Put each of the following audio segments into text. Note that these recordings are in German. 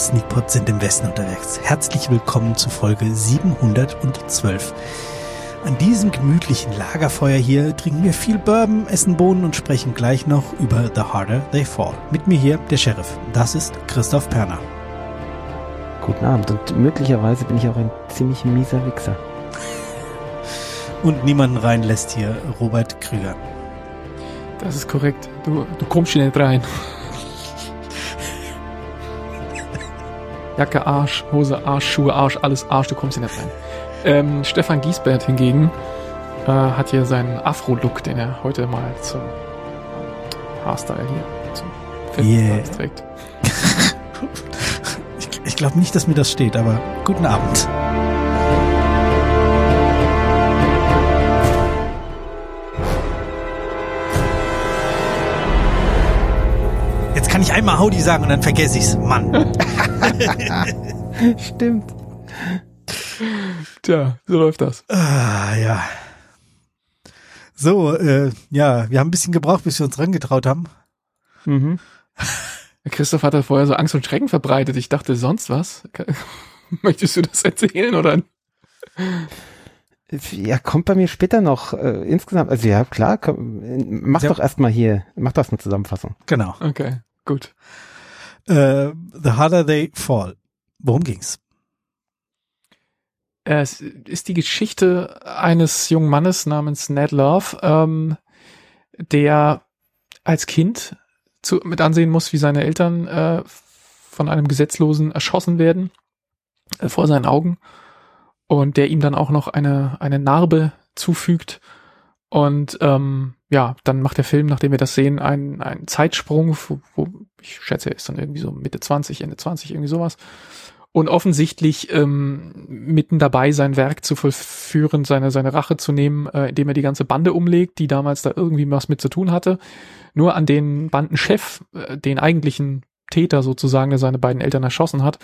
Sneakpot sind im Westen unterwegs. Herzlich willkommen zu Folge 712. An diesem gemütlichen Lagerfeuer hier trinken wir viel Bourbon, essen Bohnen und sprechen gleich noch über The Harder They Fall. Mit mir hier der Sheriff. Das ist Christoph Perner. Guten Abend und möglicherweise bin ich auch ein ziemlich mieser Wichser. Und niemanden reinlässt hier Robert Krüger. Das ist korrekt. Du, du kommst hier nicht rein. Jacke Arsch, Hose Arsch, Schuhe Arsch, alles Arsch, du kommst hier nicht rein. Ähm, Stefan Giesbert hingegen äh, hat hier seinen Afro-Look, den er heute mal zum Haarstyle hier zum Yeah. Trägt. Ich, ich glaube nicht, dass mir das steht, aber guten Abend. Jetzt kann ich einmal Howdy sagen und dann vergesse ich's. Mann. Stimmt. Tja, so läuft das. Ah, ja. So, äh, ja, wir haben ein bisschen gebraucht, bis wir uns rangetraut haben. Mhm. Christoph hat da vorher so Angst und Schrecken verbreitet. Ich dachte, sonst was? Möchtest du das erzählen oder? Ja, kommt bei mir später noch äh, insgesamt. Also ja, klar, komm, äh, mach Ja. doch erstmal hier, mach doch erst eine Zusammenfassung. Genau. Okay, gut. Äh, the Harder They Fall. Worum ging's? Es ist die Geschichte eines jungen Mannes namens Ned Love, ähm, der als Kind zu, mit ansehen muss, wie seine Eltern äh, von einem Gesetzlosen erschossen werden äh, vor seinen Augen und der ihm dann auch noch eine, eine Narbe zufügt. Und ähm, ja, dann macht der Film, nachdem wir das sehen, einen, einen Zeitsprung, wo, wo ich schätze, er ist dann irgendwie so Mitte 20, Ende 20, irgendwie sowas und offensichtlich ähm, mitten dabei sein Werk zu vollführen, seine, seine Rache zu nehmen, äh, indem er die ganze Bande umlegt, die damals da irgendwie was mit zu tun hatte. Nur an den Bandenchef, äh, den eigentlichen Täter sozusagen, der seine beiden Eltern erschossen hat,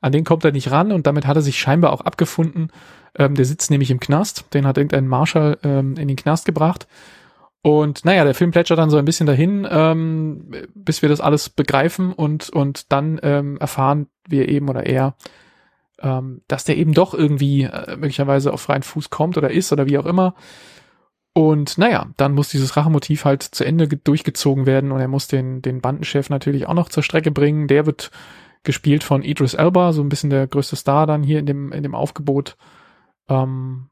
an den kommt er nicht ran und damit hat er sich scheinbar auch abgefunden. Ähm, der sitzt nämlich im Knast, den hat irgendein Marschall ähm, in den Knast gebracht. Und naja, der Film plätschert dann so ein bisschen dahin, ähm, bis wir das alles begreifen und, und dann ähm, erfahren wir eben oder er, ähm, dass der eben doch irgendwie äh, möglicherweise auf freien Fuß kommt oder ist oder wie auch immer. Und naja, dann muss dieses Rachemotiv halt zu Ende ge- durchgezogen werden und er muss den, den Bandenchef natürlich auch noch zur Strecke bringen. Der wird gespielt von Idris Elba, so ein bisschen der größte Star dann hier in dem, in dem Aufgebot. Ähm,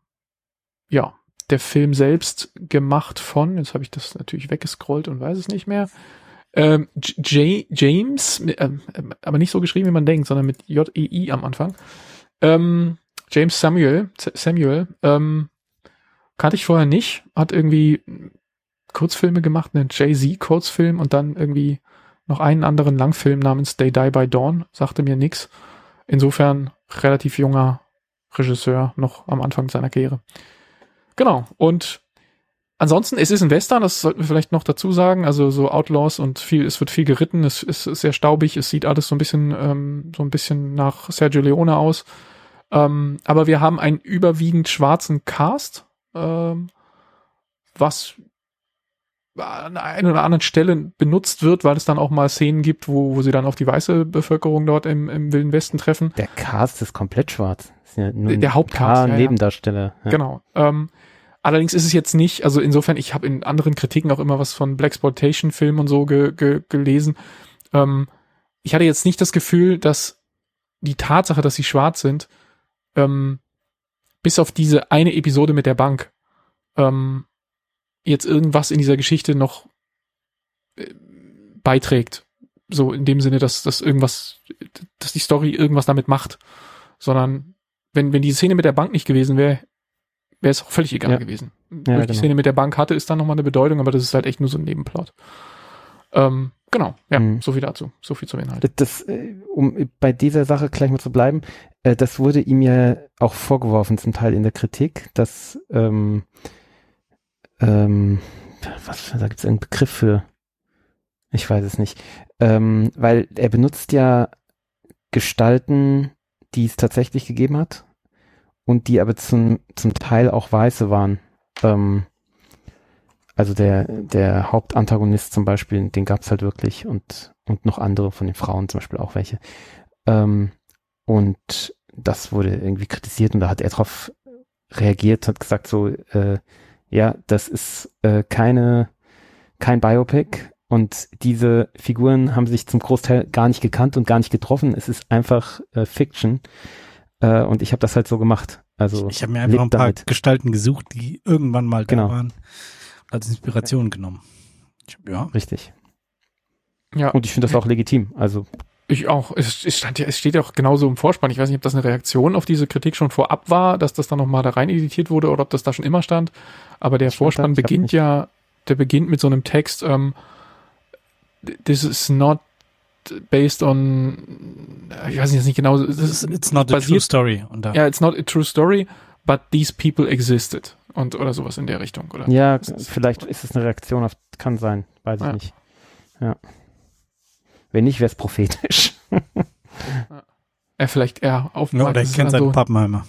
ja, der Film selbst gemacht von, jetzt habe ich das natürlich weggescrollt und weiß es nicht mehr. Ähm, J James, ähm, aber nicht so geschrieben, wie man denkt, sondern mit J-E-I am Anfang. Ähm, James Samuel, Samuel, ähm, kannte ich vorher nicht, hat irgendwie Kurzfilme gemacht, einen Jay-Z-Kurzfilm und dann irgendwie noch einen anderen Langfilm namens They Die by Dawn, sagte mir nix. Insofern relativ junger Regisseur, noch am Anfang seiner Karriere. Genau, und ansonsten, es ist ein Western, das sollten wir vielleicht noch dazu sagen, also so Outlaws und viel, es wird viel geritten, es, ist sehr staubig, es sieht alles so ein bisschen, ähm, so ein bisschen nach Sergio Leone aus. Ähm, aber wir haben einen überwiegend schwarzen Cast, ähm, was an der einen oder anderen Stelle benutzt wird, weil es dann auch mal Szenen gibt, wo, wo sie dann auf die weiße Bevölkerung dort im, im Wilden Westen treffen. Der Cast ist komplett schwarz. Sind ja Der Hauptcast, ja. Nebendarsteller. Ja. Genau. Ähm, allerdings ist es jetzt nicht, also insofern, ich habe in anderen Kritiken auch immer was von Blaxploitation-Filmen und so ge, ge, gelesen. Ähm, ich hatte jetzt nicht das Gefühl, dass die Tatsache, dass sie schwarz sind, ähm, bis auf diese eine Episode mit der Bank, ähm, jetzt irgendwas in dieser Geschichte noch äh, beiträgt. So in dem Sinne, dass, dass irgendwas, dass die Story irgendwas damit macht. Sondern wenn, wenn die Szene mit der Bank nicht gewesen wäre, wäre es auch völlig egal Ja. gewesen. Ja, die genau. Szene mit der Bank hatte, ist dann nochmal eine Bedeutung, aber das ist halt echt nur so ein Nebenplot. Ähm, genau, ja, Mhm. so viel dazu. So viel zum Inhalt. Das, das, äh, um bei dieser Sache gleich mal zu bleiben, äh, das wurde ihm ja auch vorgeworfen, zum Teil in der Kritik, dass, ähm, ähm, was, da gibt es einen Begriff für, ich weiß es nicht, ähm, weil er benutzt ja Gestalten, die es tatsächlich gegeben hat und die aber zum, zum Teil auch weiße waren. Ähm, also der, der Hauptantagonist zum Beispiel, den gab es halt wirklich und, und noch andere von den Frauen zum Beispiel auch welche. Ähm, und das wurde irgendwie kritisiert und da hat er drauf reagiert, hat gesagt so, äh, ja, das ist äh, keine, kein Biopic und diese Figuren haben sich zum Großteil gar nicht gekannt und gar nicht getroffen. Es ist einfach äh, Fiction. Äh, und ich habe das halt so gemacht. Also ich, ich habe mir einfach ein paar damit. Gestalten gesucht, die irgendwann mal da genau. waren, als Inspiration genommen. Ja. Richtig. Ja. Und ich finde das auch legitim. Also ich auch. Es, es, stand ja, es steht ja auch genauso im Vorspann. Ich weiß nicht, ob das eine Reaktion auf diese Kritik schon vorab war, dass das dann nochmal da rein editiert wurde oder ob das da schon immer stand. Aber der Vorspann beginnt ja, der beginnt mit so einem Text, ähm, this is not based on, ich weiß nicht genau, it's, it's not basiert, a true story. Ja, yeah, it's not a true story, but these people existed. Und, oder sowas in der Richtung, oder? Ja, vielleicht ist es eine Reaktion auf, kann sein, weiß ich ja. nicht. Ja. Wenn nicht, wäre es prophetisch. ja, vielleicht eher auf. Ja, oder er kennt seinen so, Pappenheimer.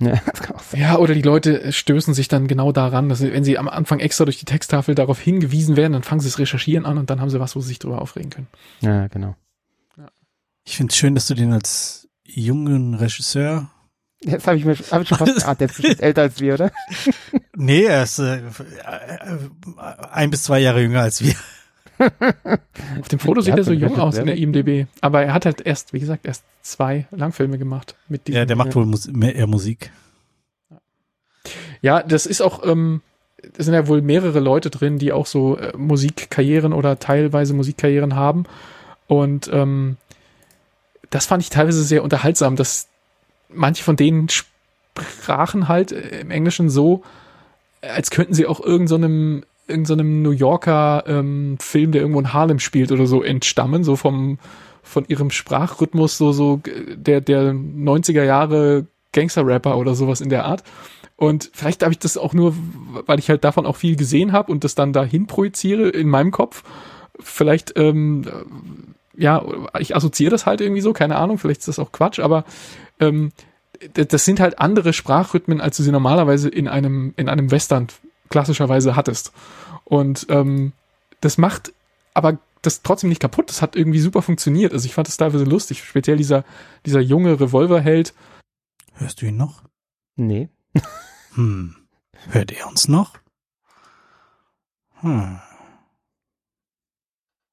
Ja, das kann auch sein. ja, oder die Leute stößen sich dann genau daran, dass sie, wenn sie am Anfang extra durch die Texttafel darauf hingewiesen werden, dann fangen sie das Recherchieren an und dann haben sie was, wo sie sich drüber aufregen können. Ja, genau. Ja. Ich finde es schön, dass du den als jungen Regisseur Jetzt habe ich mir hab ich schon fast, ah, der ist älter als wir, oder? nee, er ist äh, ein bis zwei Jahre jünger als wir. Auf dem Foto sieht er so jung aus in der IMDb. Aber er hat halt erst, wie gesagt, erst zwei Langfilme gemacht. Mit ja, der macht wohl Mus mehr, eher Musik. Ja, das ist auch, ähm, es sind ja wohl mehrere Leute drin, die auch so äh, Musikkarrieren oder teilweise Musikkarrieren haben. Und ähm, das fand ich teilweise sehr unterhaltsam, dass manche von denen sprachen halt äh, im Englischen so, als könnten sie auch irgendeinem so irgendeinem New Yorker ähm, Film, der irgendwo in Harlem spielt oder so, entstammen, so vom von ihrem Sprachrhythmus, so so der der 90er Jahre Gangster-Rapper oder sowas in der Art. Und vielleicht habe ich das auch nur, weil ich halt davon auch viel gesehen habe und das dann dahin projiziere in meinem Kopf. Vielleicht, ähm, ja, ich assoziiere das halt irgendwie so, keine Ahnung, vielleicht ist das auch Quatsch, aber ähm, das sind halt andere Sprachrhythmen, als du sie normalerweise in einem, in einem Western klassischerweise hattest. Und ähm, das macht aber das trotzdem nicht kaputt. Das hat irgendwie super funktioniert. Also ich fand das teilweise lustig. Speziell dieser, dieser junge Revolverheld. Hörst du ihn noch? Nee. hm. Hört er uns noch? Hm.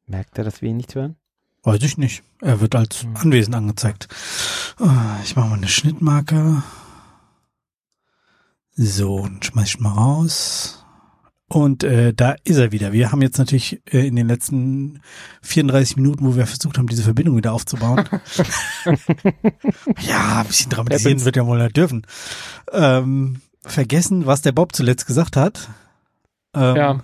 Merkt er, dass wir ihn nicht hören? Weiß ich nicht. Er wird als hm. anwesend angezeigt. Ah, ich mache mal eine Schnittmarke. So, und schmeiß ich mal raus. Und äh, da ist er wieder. Wir haben jetzt natürlich äh, in den letzten 34 Minuten, wo wir versucht haben, diese Verbindung wieder aufzubauen. ja, ein bisschen dramatisieren wird ja wohl nicht dürfen. Ähm, vergessen, was der Bob zuletzt gesagt hat. Ähm, ja.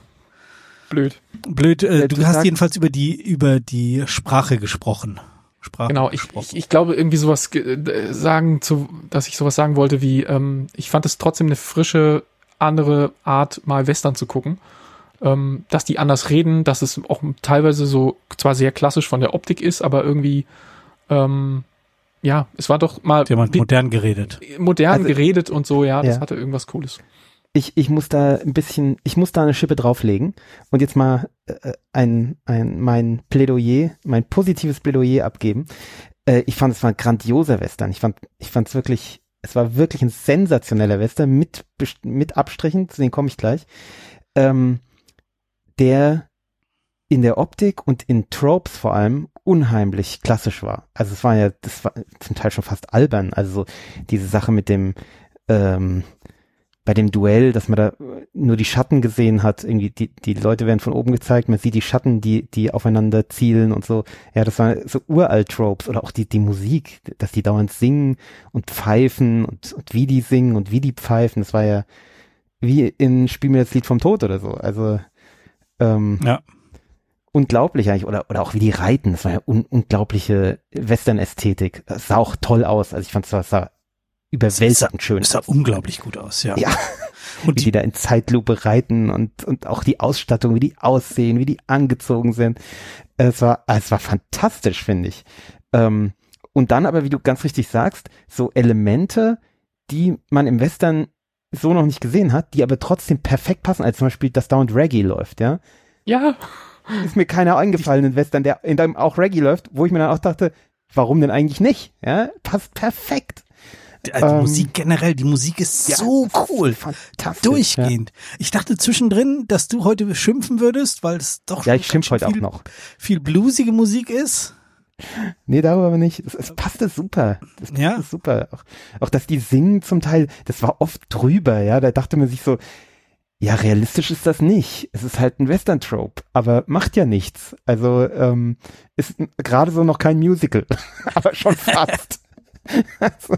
Blöd. Blöd. Äh, du hast jedenfalls über die über die Sprache gesprochen. Sprache genau, ich, ich, ich, glaube irgendwie sowas äh, sagen zu, dass ich sowas sagen wollte wie, ähm, ich fand es trotzdem eine frische, andere Art, mal Western zu gucken. Ähm, dass die anders reden, dass es auch teilweise so zwar sehr klassisch von der Optik ist, aber irgendwie ähm, ja, es war doch mal jemand modern geredet. Modern also, geredet und so, ja, das ja. hatte irgendwas Cooles ich, ich muss da ein bisschen, ich muss da eine Schippe drauflegen und jetzt mal äh, ein, ein, mein Plädoyer, mein positives Plädoyer abgeben. Äh, ich fand es war ein grandioser Western. Ich fand, ich fand es wirklich, es war wirklich ein sensationeller Western mit, mit Abstrichen, zu denen komme ich gleich, ähm, der in der Optik und in Tropes vor allem unheimlich klassisch war. Also es war ja, das war zum Teil schon fast albern. Also so diese Sache mit dem, ähm, bei dem Duell, dass man da nur die Schatten gesehen hat, irgendwie die, die Leute werden von oben gezeigt, man sieht die Schatten, die, die aufeinander zielen und so. Ja, das waren so uralt Tropes oder auch die, die Musik, dass die dauernd singen und pfeifen und, und wie die singen und wie die pfeifen, das war ja wie in Spiel mir das Lied vom Tod oder so. Also, ähm, ja. unglaublich eigentlich oder, oder auch wie die reiten, das war ja un unglaubliche Western-Ästhetik. Das sah auch toll aus. Also ich fand es sah überwältigend schön. Das sah unglaublich gut aus, ja. Ja. Und wie die da in Zeitlupe reiten und, und auch die Ausstattung, wie die aussehen, wie die angezogen sind. Es war, es war fantastisch, finde ich. Ähm, und dann aber, wie du ganz richtig sagst, so Elemente, die man im Western so noch nicht gesehen hat, die aber trotzdem perfekt passen, als zum Beispiel, dass dauernd Reggae läuft, ja? Ja. ist mir keiner eingefallen in Western, der in dem auch Reggae läuft, wo ich mir dann auch dachte, warum denn eigentlich nicht? Ja, passt perfekt. Die, also Ähm, Musik generell, die Musik ist Ja, so cool. Fantastisch. Durchgehend. Ich dachte zwischendrin, dass du heute schimpfen würdest, weil es doch Ja, ja ich schimpf heute schön auch viel, noch. viel bluesige Musik ist. Nee, darüber aber nicht. Es, es passte super. Ja. passte super. Auch, auch, dass die singen zum Teil, das war oft drüber, ja. Da dachte man sich so, ja, realistisch ist das nicht. Es ist halt ein Western-Trope, aber macht ja nichts. Also, ähm, ist gerade so noch kein Musical, aber schon fast. also,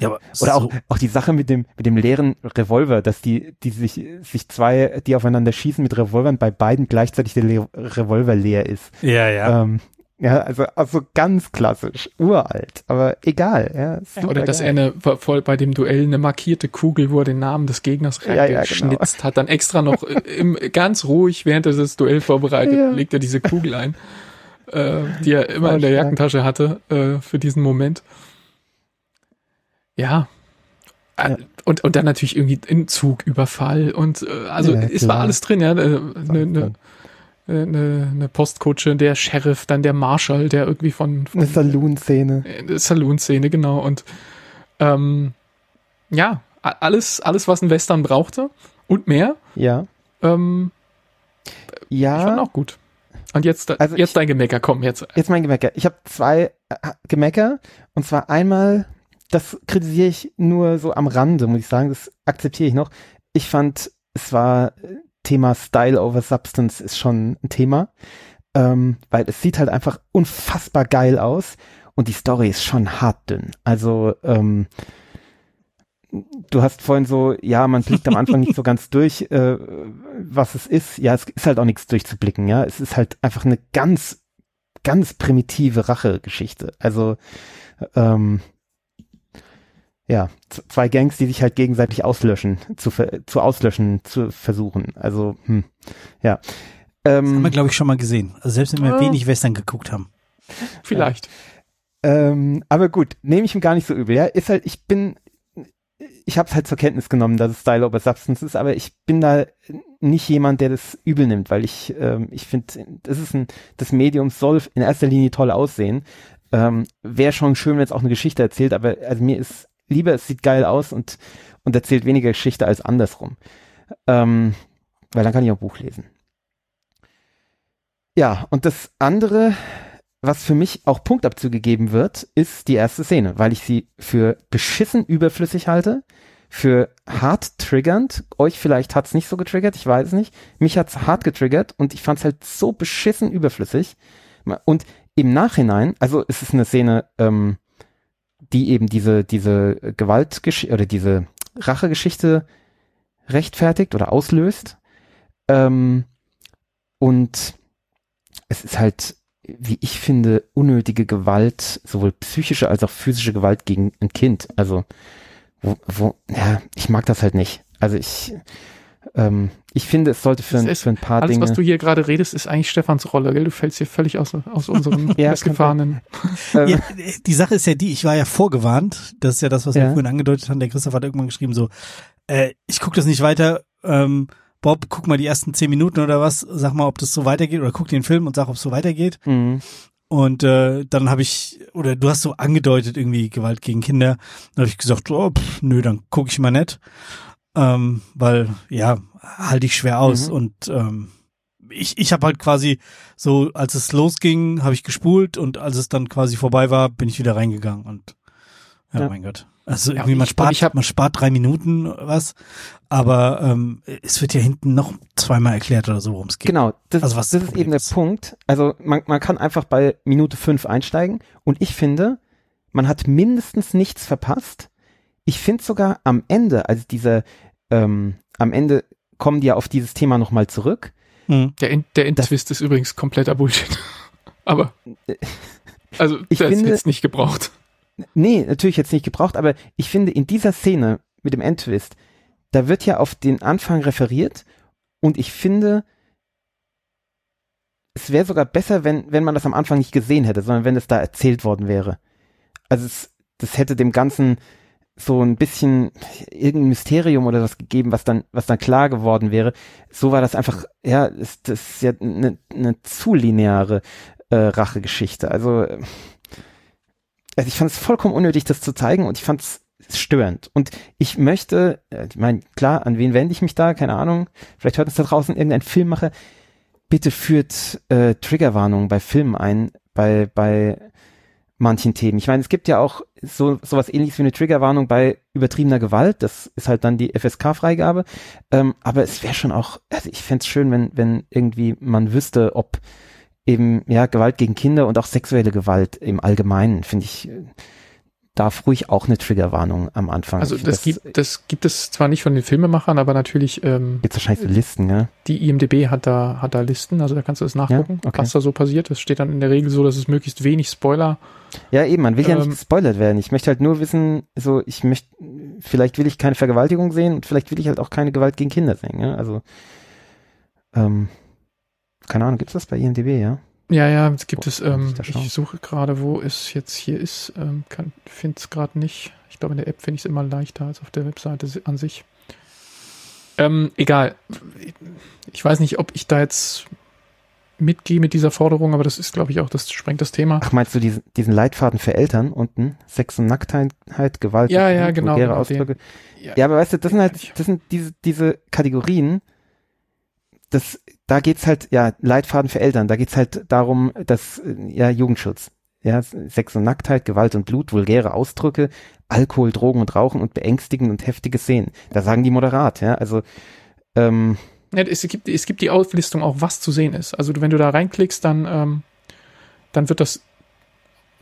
Ja, aber oder auch, so, auch die Sache mit dem, mit dem leeren Revolver, dass die, die sich, sich zwei, die aufeinander schießen mit Revolvern, bei beiden gleichzeitig der Le Revolver leer ist. ja, ja. Ähm, ja, also, also ganz klassisch, uralt, aber egal. Ja, Oder dass er eine, voll bei dem Duell eine markierte Kugel, wo er den Namen des Gegners Ja, ja, genau. reingeschnitzt hat, dann extra noch äh, im, ganz ruhig, während er das Duell vorbereitet, Ja. legt er diese Kugel ein, äh, die er immer War in der stark. Jackentasche hatte, äh, für diesen Moment. Ja. Äh, Ja. Und, und dann natürlich irgendwie ein Zugüberfall und äh, also Ja, es war alles drin, ja. Eine, eine, eine, eine Postkutsche, der Sheriff, dann der Marshall, der irgendwie von, von Eine Saloon-Szene. äh, Saloon-Szene, genau. Und ähm, ja, alles, alles, was ein Western brauchte und mehr, Ja. ähm, fand Ja, auch gut. Und jetzt, Also jetzt ich- dein Gemecker, komm, jetzt. jetzt mein Gemecker. Ich habe zwei Gemecker und zwar einmal, das kritisiere ich nur so am Rande, muss ich sagen, das akzeptiere ich noch. Ich fand, es war äh, Thema Style over Substance ist schon ein Thema, ähm, weil es sieht halt einfach unfassbar geil aus und die Story ist schon hart dünn. Also ähm, du hast vorhin so, ja, man blickt am Anfang nicht so ganz durch, äh, was es ist. Ja, es ist halt auch nichts durchzublicken, ja. Es ist halt einfach eine ganz, ganz primitive Rachegeschichte. Also, ähm, ja, zwei Gangs, die sich halt gegenseitig auslöschen, zu, zu auslöschen, zu versuchen. Also, hm, ja. haben Ähm, wir, glaube ich, schon mal gesehen. Also selbst wenn wir Ja. wenig Western geguckt haben. Vielleicht. Ähm, aber gut, nehme ich ihm gar nicht so übel. Ja, ist halt, ich bin, ich habe es halt zur Kenntnis genommen, dass es Style over Substance ist, aber ich bin da nicht jemand, der das übel nimmt, weil ich, ähm, ich finde, das ist ein, das Medium soll in erster Linie toll aussehen. Ähm, Wäre schon schön, wenn es auch eine Geschichte erzählt, aber also mir ist lieber, es sieht geil aus und und erzählt weniger Geschichte als andersrum. Ähm, weil dann kann ich auch Buch lesen. Ja, und das andere, was für mich auch Punktabzüge geben wird, ist die erste Szene, weil ich sie für beschissen überflüssig halte, für hart triggernd. Euch vielleicht hat's nicht so getriggert, ich weiß es nicht. Mich hat's hart getriggert und ich fand's halt so beschissen überflüssig. Und im Nachhinein, also es ist eine Szene, ähm, die eben diese, diese Gewaltgeschichte oder diese Rachegeschichte rechtfertigt oder auslöst. Ähm, und es ist halt, wie ich finde, unnötige Gewalt, sowohl psychische als auch physische Gewalt gegen ein Kind. Also, wo, wo, ja, ich mag das halt nicht. Also ich, ähm, ich finde, es sollte für, ein, ist für ein paar Alles, Dinge. was du hier gerade redest, ist eigentlich Stefans Rolle, gell? Du fällst hier völlig aus, aus unserem Ja, festgefahrenen. äh, Ja, die Sache ist ja die, ich war ja vorgewarnt. Das ist ja das, was wir Ja. vorhin angedeutet haben. Der Christoph hat irgendwann geschrieben so, äh, ich gucke das nicht weiter. Ähm, Bob, guck mal die ersten zehn Minuten oder was. Sag mal, ob das so weitergeht. Oder guck den Film und sag, ob es so weitergeht. mh, Und äh, dann habe ich, oder du hast so angedeutet irgendwie Gewalt gegen Kinder. Dann habe ich gesagt, oh, pff, nö, dann gucke ich mal nicht. Ähm, weil, ja, halte ich schwer aus. Mhm. Und ähm, ich, ich habe halt quasi so, als es losging, habe ich gespult und als es dann quasi vorbei war, bin ich wieder reingegangen. Und ja, Ja. mein Gott. Also Ja, irgendwie, und man spart, ich hab- man spart drei Minuten was, aber ähm, es wird ja hinten noch zweimal erklärt oder so, worum es geht. Genau, das, Also was das das ist eben der ist. Punkt. Also man, man kann einfach bei Minute fünf einsteigen und ich finde, man hat mindestens nichts verpasst. Ich finde sogar am Ende, also dieser, ähm, am Ende kommen die ja auf dieses Thema nochmal zurück. Mhm. Der, End, der Endtwist ist übrigens kompletter Bullshit. Aber, also, Ich der ist finde- jetzt nicht gebraucht. Nee, natürlich jetzt nicht gebraucht, aber ich finde in dieser Szene mit dem Endtwist, da wird ja auf den Anfang referiert und ich finde, es wäre sogar besser, wenn, wenn man das am Anfang nicht gesehen hätte, sondern wenn es da erzählt worden wäre. Also es, das hätte dem Ganzen so ein bisschen irgendein Mysterium oder was gegeben, was dann, was dann klar geworden wäre. So war das einfach, ja, ist, das ist ja eine, eine zu lineare äh, Rachegeschichte. Also, also ich fand es vollkommen unnötig, das zu zeigen und ich fand es störend. Und ich möchte, äh, ich meine, klar, an wen wende ich mich da? Keine Ahnung. Vielleicht hört uns da draußen irgendein Filmmacher. Bitte führt äh, Triggerwarnungen bei Filmen ein, bei, bei manchen Themen. Ich meine, es gibt ja auch so sowas ähnliches wie eine Triggerwarnung bei übertriebener Gewalt. Das ist halt dann die FSK-Freigabe. Ähm, aber es wäre schon auch, also ich fände es schön, wenn, wenn irgendwie man wüsste, ob eben ja Gewalt gegen Kinder und auch sexuelle Gewalt im Allgemeinen, finde ich, darf ruhig auch eine Triggerwarnung am Anfang. Also das, das, gibt, das gibt es zwar nicht von den Filmemachern, aber natürlich ähm, gibt wahrscheinlich so Listen, ja. Die IMDB hat da hat da Listen, also da kannst du das nachgucken, ja? okay. was da so passiert. Das steht dann in der Regel so, dass es möglichst wenig Spoiler. Ja, eben, man will ähm, ja nicht ähm, gespoilert werden. Ich möchte halt nur wissen, so ich möchte, vielleicht will ich keine Vergewaltigung sehen und vielleicht will ich halt auch keine Gewalt gegen Kinder sehen. Ja? Also ähm, keine Ahnung, gibt's das bei IMDB, ja? Ja, ja, es gibt es, ähm, ich, ich suche gerade, wo es jetzt hier ist, ähm, finde es gerade nicht. Ich glaube, in der App finde ich es immer leichter als auf der Webseite an sich. Ähm, egal. Ich weiß nicht, ob ich da jetzt mitgehe mit dieser Forderung, aber das ist, glaube ich, auch, das sprengt das Thema. Ach, meinst du diesen, diesen Leitfaden für Eltern unten? Sex und Nacktheit, Gewalt, ja, ja, genau, genau Ausdrücke. Ja, ja, aber weißt du, das sind halt, das sind diese, diese Kategorien, das, da geht's halt, ja, Leitfaden für Eltern, da geht's halt darum, dass, ja, Jugendschutz. Ja, Sex und Nacktheit, Gewalt und Blut, vulgäre Ausdrücke, Alkohol, Drogen und Rauchen und beängstigend und heftige Szenen. Da sagen die moderat, ja, also, ähm, ja, es gibt, es gibt die Auflistung auch, was zu sehen ist. Also wenn du da reinklickst, dann, ähm, dann wird das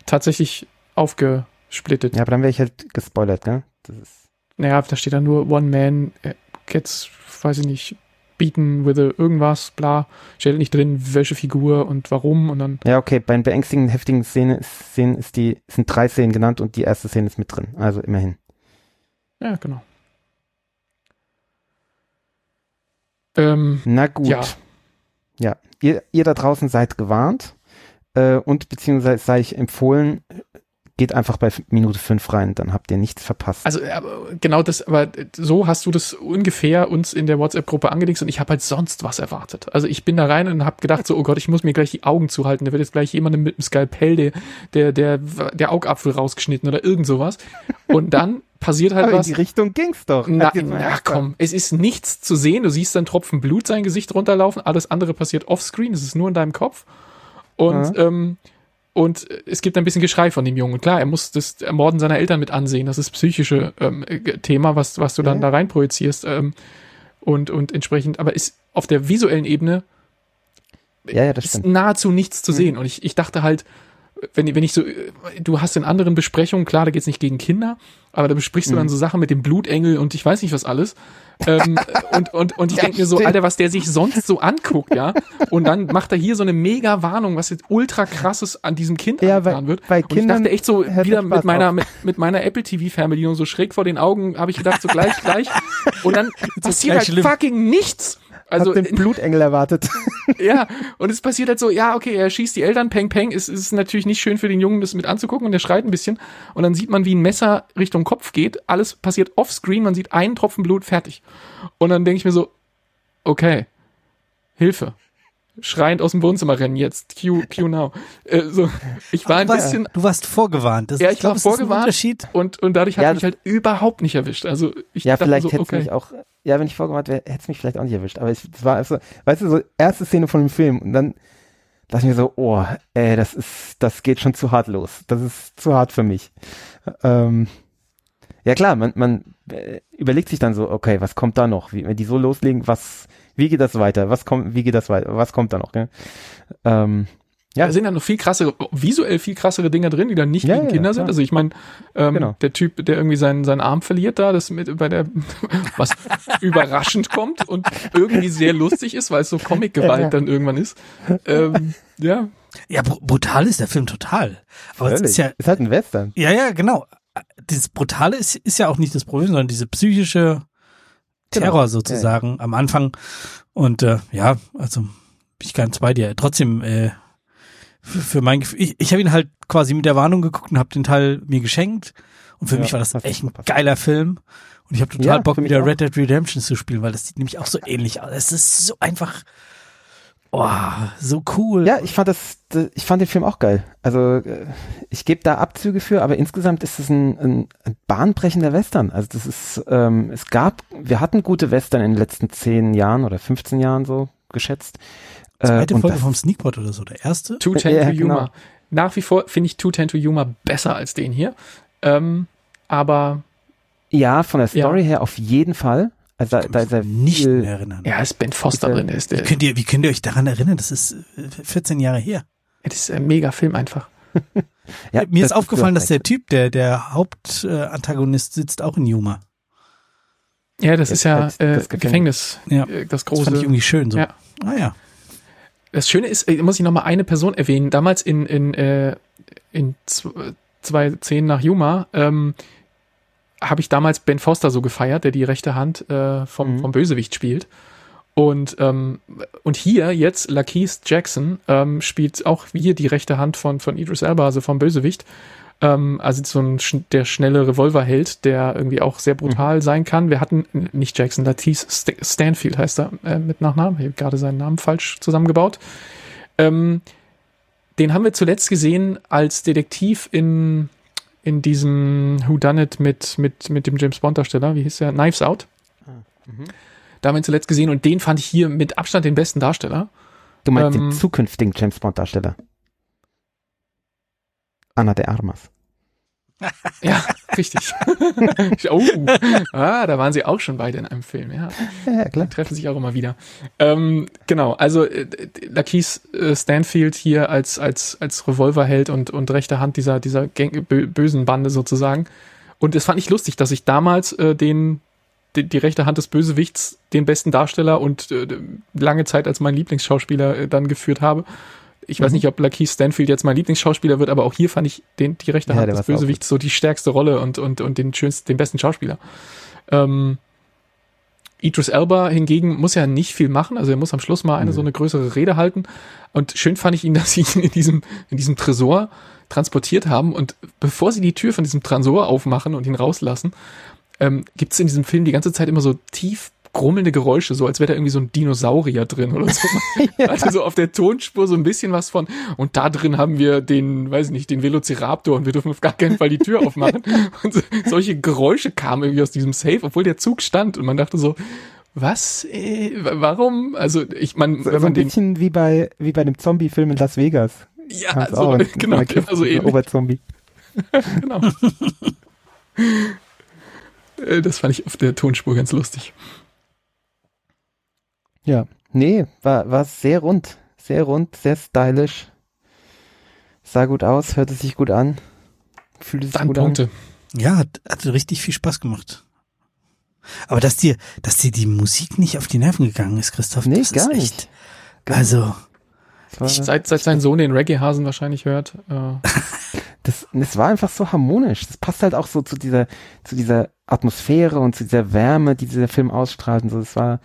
tatsächlich aufgesplittet. Ja, aber dann wäre ich halt gespoilert, ne? Das ist naja, da steht da nur One Man, äh, Cats, weiß ich nicht, bieten with irgendwas, bla, steht nicht drin, welche Figur und warum und dann. Ja, okay, bei den beängstigenden, heftigen Szenen, Szenen ist die, sind drei Szenen genannt und die erste Szene ist mit drin, also immerhin. Ja, genau. Ähm, Na gut. Ja. ja. Ihr, ihr da draußen seid gewarnt äh, und beziehungsweise sei ich empfohlen, geht einfach bei Minute fünf rein, dann habt ihr nichts verpasst. Also genau das, aber so hast du das ungefähr uns in der WhatsApp-Gruppe angelegt und ich habe halt sonst was erwartet. Also ich bin da rein und habe gedacht so, oh Gott, ich muss mir gleich die Augen zuhalten. Da wird jetzt gleich jemandem mit dem Skalpell der, der, der, der Augapfel rausgeschnitten oder irgend sowas. Und dann passiert halt aber was. In die Richtung ging's doch. Na, na komm, es ist nichts zu sehen. Du siehst dann Tropfen Blut sein Gesicht runterlaufen. Alles andere passiert offscreen. Es ist nur in deinem Kopf. Und ja. ähm, und es gibt ein bisschen Geschrei von dem Jungen. Klar, er muss das Ermorden seiner Eltern mit ansehen. Das ist psychische ähm, Thema, was, was du dann ja. da rein projizierst. Ähm, und, und entsprechend, aber ist auf der visuellen Ebene ja, ja, das ist nahezu nichts zu mhm. sehen. Und ich, ich dachte halt, wenn, wenn ich so, du hast in anderen Besprechungen, klar, da geht's nicht gegen Kinder, aber da besprichst mhm. du dann mhm. so Sachen mit dem Blutengel und ich weiß nicht was alles ähm, und, und, und ich ja, denke mir so, Alter, was der sich sonst so anguckt, ja. Und dann macht er hier so eine mega Warnung, was jetzt ultra krasses an diesem Kind ja, angetan wird. Bei und ich dachte echt so, wieder mit meiner, mit, mit meiner Apple TV-Fernbedienung so schräg vor den Augen, habe ich gedacht, so gleich, gleich. Und dann passiert halt schlimm. fucking nichts. Also Hab den Blutengel erwartet. ja, und es passiert halt so, ja, okay, er schießt die Eltern, peng, peng, es ist natürlich nicht schön für den Jungen, das mit anzugucken und der schreit ein bisschen und dann sieht man, wie ein Messer Richtung Kopf geht, alles passiert offscreen, man sieht einen Tropfen Blut, fertig. Und dann denke ich mir so, okay, Hilfe schreiend aus dem Wohnzimmer rennen jetzt. Q, Q now. Äh, so, ich war ein bisschen. Du warst vorgewarnt. Das, ja, ich, ich glaub, war vorgewarnt. Und, und dadurch hat ja, mich halt überhaupt nicht erwischt. Also ich Ja, vielleicht so, hätte okay. mich auch, ja, wenn ich vorgewarnt wäre, hätte es mich vielleicht auch nicht erwischt. Aber es war also, weißt du, so erste Szene von dem Film und dann dachte ich mir so, oh, ey, das ist, das geht schon zu hart los. Das ist zu hart für mich. Ähm, ja klar, man, man äh, überlegt sich dann so, okay, was kommt da noch? Wie, wenn die so loslegen, was, wie geht das weiter? Was kommt, wie geht das weiter? Was kommt da noch? Gell? Ähm, ja. Da sind ja noch viel krassere, visuell viel krassere Dinge drin, die dann nicht ja, gegen Kinder ja, sind. Also ich meine, ähm, genau. der Typ, der irgendwie seinen, seinen Arm verliert da, das mit bei der, was überraschend kommt und irgendwie sehr lustig ist, weil es so Comic-Gewalt ja, dann irgendwann ist. Ähm, ja. Ja, br brutal ist der Film total. Aber es ist ja. Ist halt ein Western. Ja, ja, genau. Das Brutale ist, ist ja auch nicht das Problem, sondern diese psychische. Terror genau. sozusagen ja. am Anfang. Und äh, ja, also bin ich ganz bei dir. Trotzdem, äh, für, für mein Gefühl, ich, ich habe ihn halt quasi mit der Warnung geguckt und habe den Teil mir geschenkt. Und für Ja, mich war das echt ein geiler Film. Und ich habe total Ja, Bock, wieder auch. Red Dead Redemption zu spielen, weil das sieht nämlich auch so ähnlich aus. Es ist so einfach, oh, so cool. Ja, ich fand das, ich fand den Film auch geil. Also äh, ich gebe da Abzüge für, aber insgesamt ist es ein, ein, ein bahnbrechender Western. Also das ist, ähm, es gab, wir hatten gute Western in den letzten zehn Jahren oder 15 Jahren so geschätzt. Zweite Äh, und Folge das- vom Sneakpot oder so, der erste. Two Ten Ja, to genau. Humor. Nach wie vor finde ich Two Ten to Humor besser als den hier. Ähm, aber Ja, von der Ja. Story her auf jeden Fall. Also da, da ist er nicht viel, mehr erinnern. ja, ist Ben Foster Ist drin. Ist, der, Wie könnt ihr, wie könnt ihr euch daran erinnern? Das ist äh, 14 Jahre her. das ist ein mega Film einfach. ja, Mir ist das aufgefallen, dass der. Typ, der, der Hauptantagonist sitzt auch in Yuma. Ja, das Jetzt ist ja äh, das Gefängnis. Ja. äh, Das Das fand ich große. irgendwie schön so. Ja. Ah ja. Das Schöne ist, äh, muss ich noch mal eine Person erwähnen. Damals in in äh, in zw- zwei Szenen nach Yuma ähm, habe ich damals Ben Foster so gefeiert, der die rechte Hand äh, vom Mhm. vom Bösewicht spielt. Und ähm, und hier jetzt Lakeith Jackson ähm, spielt auch hier die rechte Hand von von Idris Elba, also vom Bösewicht. Ähm, also so ein der schnelle Revolverheld, der irgendwie auch sehr brutal sein kann. Wir hatten nicht Jackson, Lakeith St Stanfield heißt er äh, mit Nachnamen. Ich habe gerade seinen Namen falsch zusammengebaut. Ähm, den haben wir zuletzt gesehen als Detektiv in in diesem Who Done It mit mit mit dem James Bond Darsteller. Wie hieß der? Knives Out. Mhm. Da haben wir ihn zuletzt gesehen und den fand ich hier mit Abstand den besten Darsteller. Du meinst ähm, den zukünftigen James Bond Darsteller? Anna de Armas. Ja, richtig. oh, ah, da waren sie auch schon beide in einem Film, ja. Ja, klar. Die treffen sich auch immer wieder. Ähm, genau, also äh, Lakeith äh, Stanfield hier als, als, als Revolverheld und, und rechte Hand dieser, dieser Gang, bö, bösen Bande sozusagen. Und das fand ich lustig, dass ich damals äh, den, die, die rechte Hand des Bösewichts, den besten Darsteller und äh, lange Zeit als mein Lieblingsschauspieler äh, dann geführt habe. Ich weiß Mhm. nicht, ob Lakeith Stanfield jetzt mein Lieblingsschauspieler wird, aber auch hier fand ich den, die rechte Ja, Hand der des Bösewichts so die stärkste Rolle und, und, und den schönsten, den besten Schauspieler. Ähm, Idris Elba hingegen muss ja nicht viel machen, also er muss am Schluss mal eine Nö. so eine größere Rede halten. Und schön fand ich ihn, dass sie ihn in diesem, in diesem Tresor transportiert haben. Und bevor sie die Tür von diesem Tresor aufmachen und ihn rauslassen, ähm, gibt es in diesem Film die ganze Zeit immer so tief grummelnde Geräusche, so als wäre da irgendwie so ein Dinosaurier drin oder so. Also so auf der Tonspur so ein bisschen was von, und da drin haben wir den, weiß ich nicht, den Velociraptor und wir dürfen auf gar keinen Fall die Tür aufmachen. Und so, solche Geräusche kamen irgendwie aus diesem Safe, obwohl der Zug stand und man dachte so, was, äh, wa- warum? Also ich meine, So, wenn so ein man den, bisschen wie bei, wie bei dem Zombie-Film in Las Vegas. ja, Kannst also, auch. genau, Man also einen ähnlich, Oberzombie. genau. Äh, Das fand ich auf der Tonspur ganz lustig. Ja. Nee, war, war sehr rund. Sehr rund, sehr stylisch. Sah gut aus, hörte sich gut an. Fühlte sich Dann gut Punkte. Ja, hat, hat richtig viel Spaß gemacht. Aber dass dir, dass dir die Musik nicht auf die Nerven gegangen ist, Christoph, an. Nee, das gar ist echt, nicht. Gar also, war, Seit, seit sein Sohn den Reggae-Hasen wahrscheinlich hört. Äh, das, das war einfach so harmonisch. Das passt halt auch so zu dieser, zu dieser Atmosphäre und zu dieser Wärme, die dieser Film ausstrahlt und so. Das war,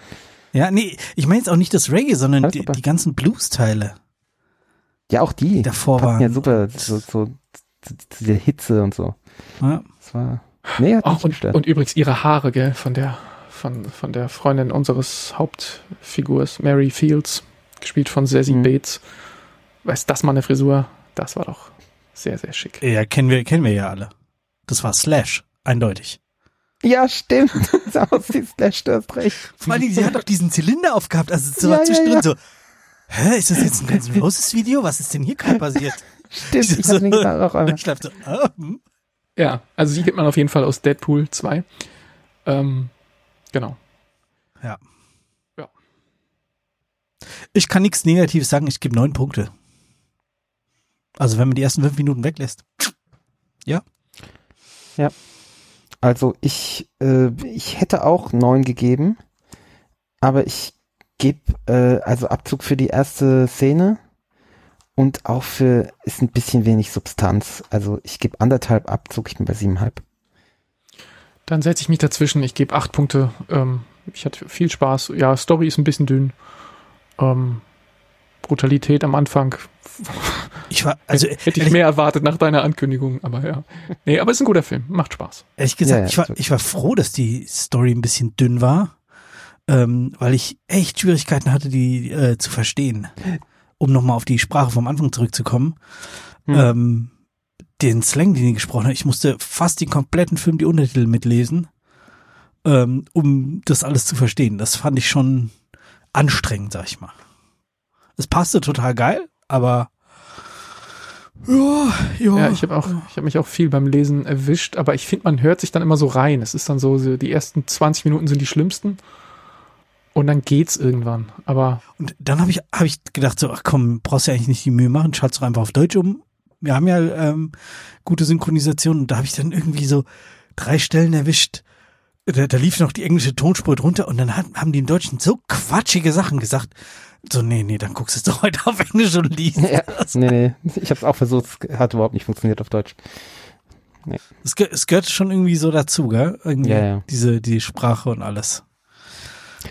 ja, nee, ich meine jetzt auch nicht das Reggae, sondern die, die ganzen Blues-Teile, ja auch die, die davor waren. ja super so, so zu der Hitze und so. Ja. Das war, nee, hat mich und, gestört. und übrigens ihre Haare, gell, von der, von, von der Freundin unseres Hauptfigurs, Mary Fields, gespielt von Sassy Mhm. Bates. Weißt das mal eine Frisur? Das war doch sehr, sehr schick. Ja, kennen wir, kennen wir ja alle. Das war Slash, eindeutig. Ja, stimmt. Das aussieht Slash, du hast recht. Vor allem, sie hat doch diesen Zylinder aufgehabt, also so Ja, ja, zwischendrin ja. so, hä, ist das jetzt ein Guns N' Roses Video? Was ist denn hier gerade passiert? Stimmt, ich hab den gedacht auch einmal. Ich so, ah, hm. Ja, also sie kennt man auf jeden Fall aus Deadpool 2. Ähm, genau. ich kann nichts Negatives sagen, ich gebe neun Punkte. Also wenn man die ersten fünf Minuten weglässt. Also ich, äh, ich hätte auch neun gegeben, aber ich gebe äh, also Abzug für die erste Szene und auch für ist ein bisschen wenig Substanz. Also ich gebe anderthalb Abzug, ich bin bei siebenhalb. Dann setze ich mich dazwischen. Ich gebe acht Punkte. Ähm, ich hatte viel Spaß. Ja, Story ist ein bisschen dünn. Ähm, Brutalität am Anfang. Ich war, also hätte ich mehr erwartet nach deiner Ankündigung, aber ja. Nee, aber ist ein guter Film, macht Spaß. ehrlich gesagt, Ja, ja, ich, war, ich war froh, dass die Story ein bisschen dünn war, ähm, weil ich echt Schwierigkeiten hatte, die äh, zu verstehen. Um nochmal auf die Sprache vom Anfang zurückzukommen. Hm. Ähm, den Slang, den die gesprochen hat, ich musste fast den kompletten Film die Untertitel mitlesen, ähm, um das alles zu verstehen. Das fand ich schon anstrengend, sag ich mal. Es passte total geil, aber ja, ja. Ja, ich habe auch, ich habe mich auch viel beim Lesen erwischt, aber ich finde, man hört sich dann immer so rein. Es ist dann so, die ersten 20 Minuten sind die schlimmsten und dann geht's irgendwann. Aber Und dann habe ich, hab ich gedacht, so, ach komm, brauchst du eigentlich nicht die Mühe machen, schalt's doch einfach auf Deutsch um. Wir haben ja ähm, gute Synchronisation und da habe ich dann irgendwie so drei Stellen erwischt. Da, da lief noch die englische Tonspur drunter und dann hat, haben die im Deutschen so quatschige Sachen gesagt. So, nee, nee, dann guckst du es doch heute auf Englisch und liest. Ja, das. nee, nee. Ich habe es auch versucht, es hat überhaupt nicht funktioniert auf Deutsch. Es, ge- es gehört schon irgendwie so dazu, gell? Irgendwie Ja, ja. Diese, die Sprache und alles.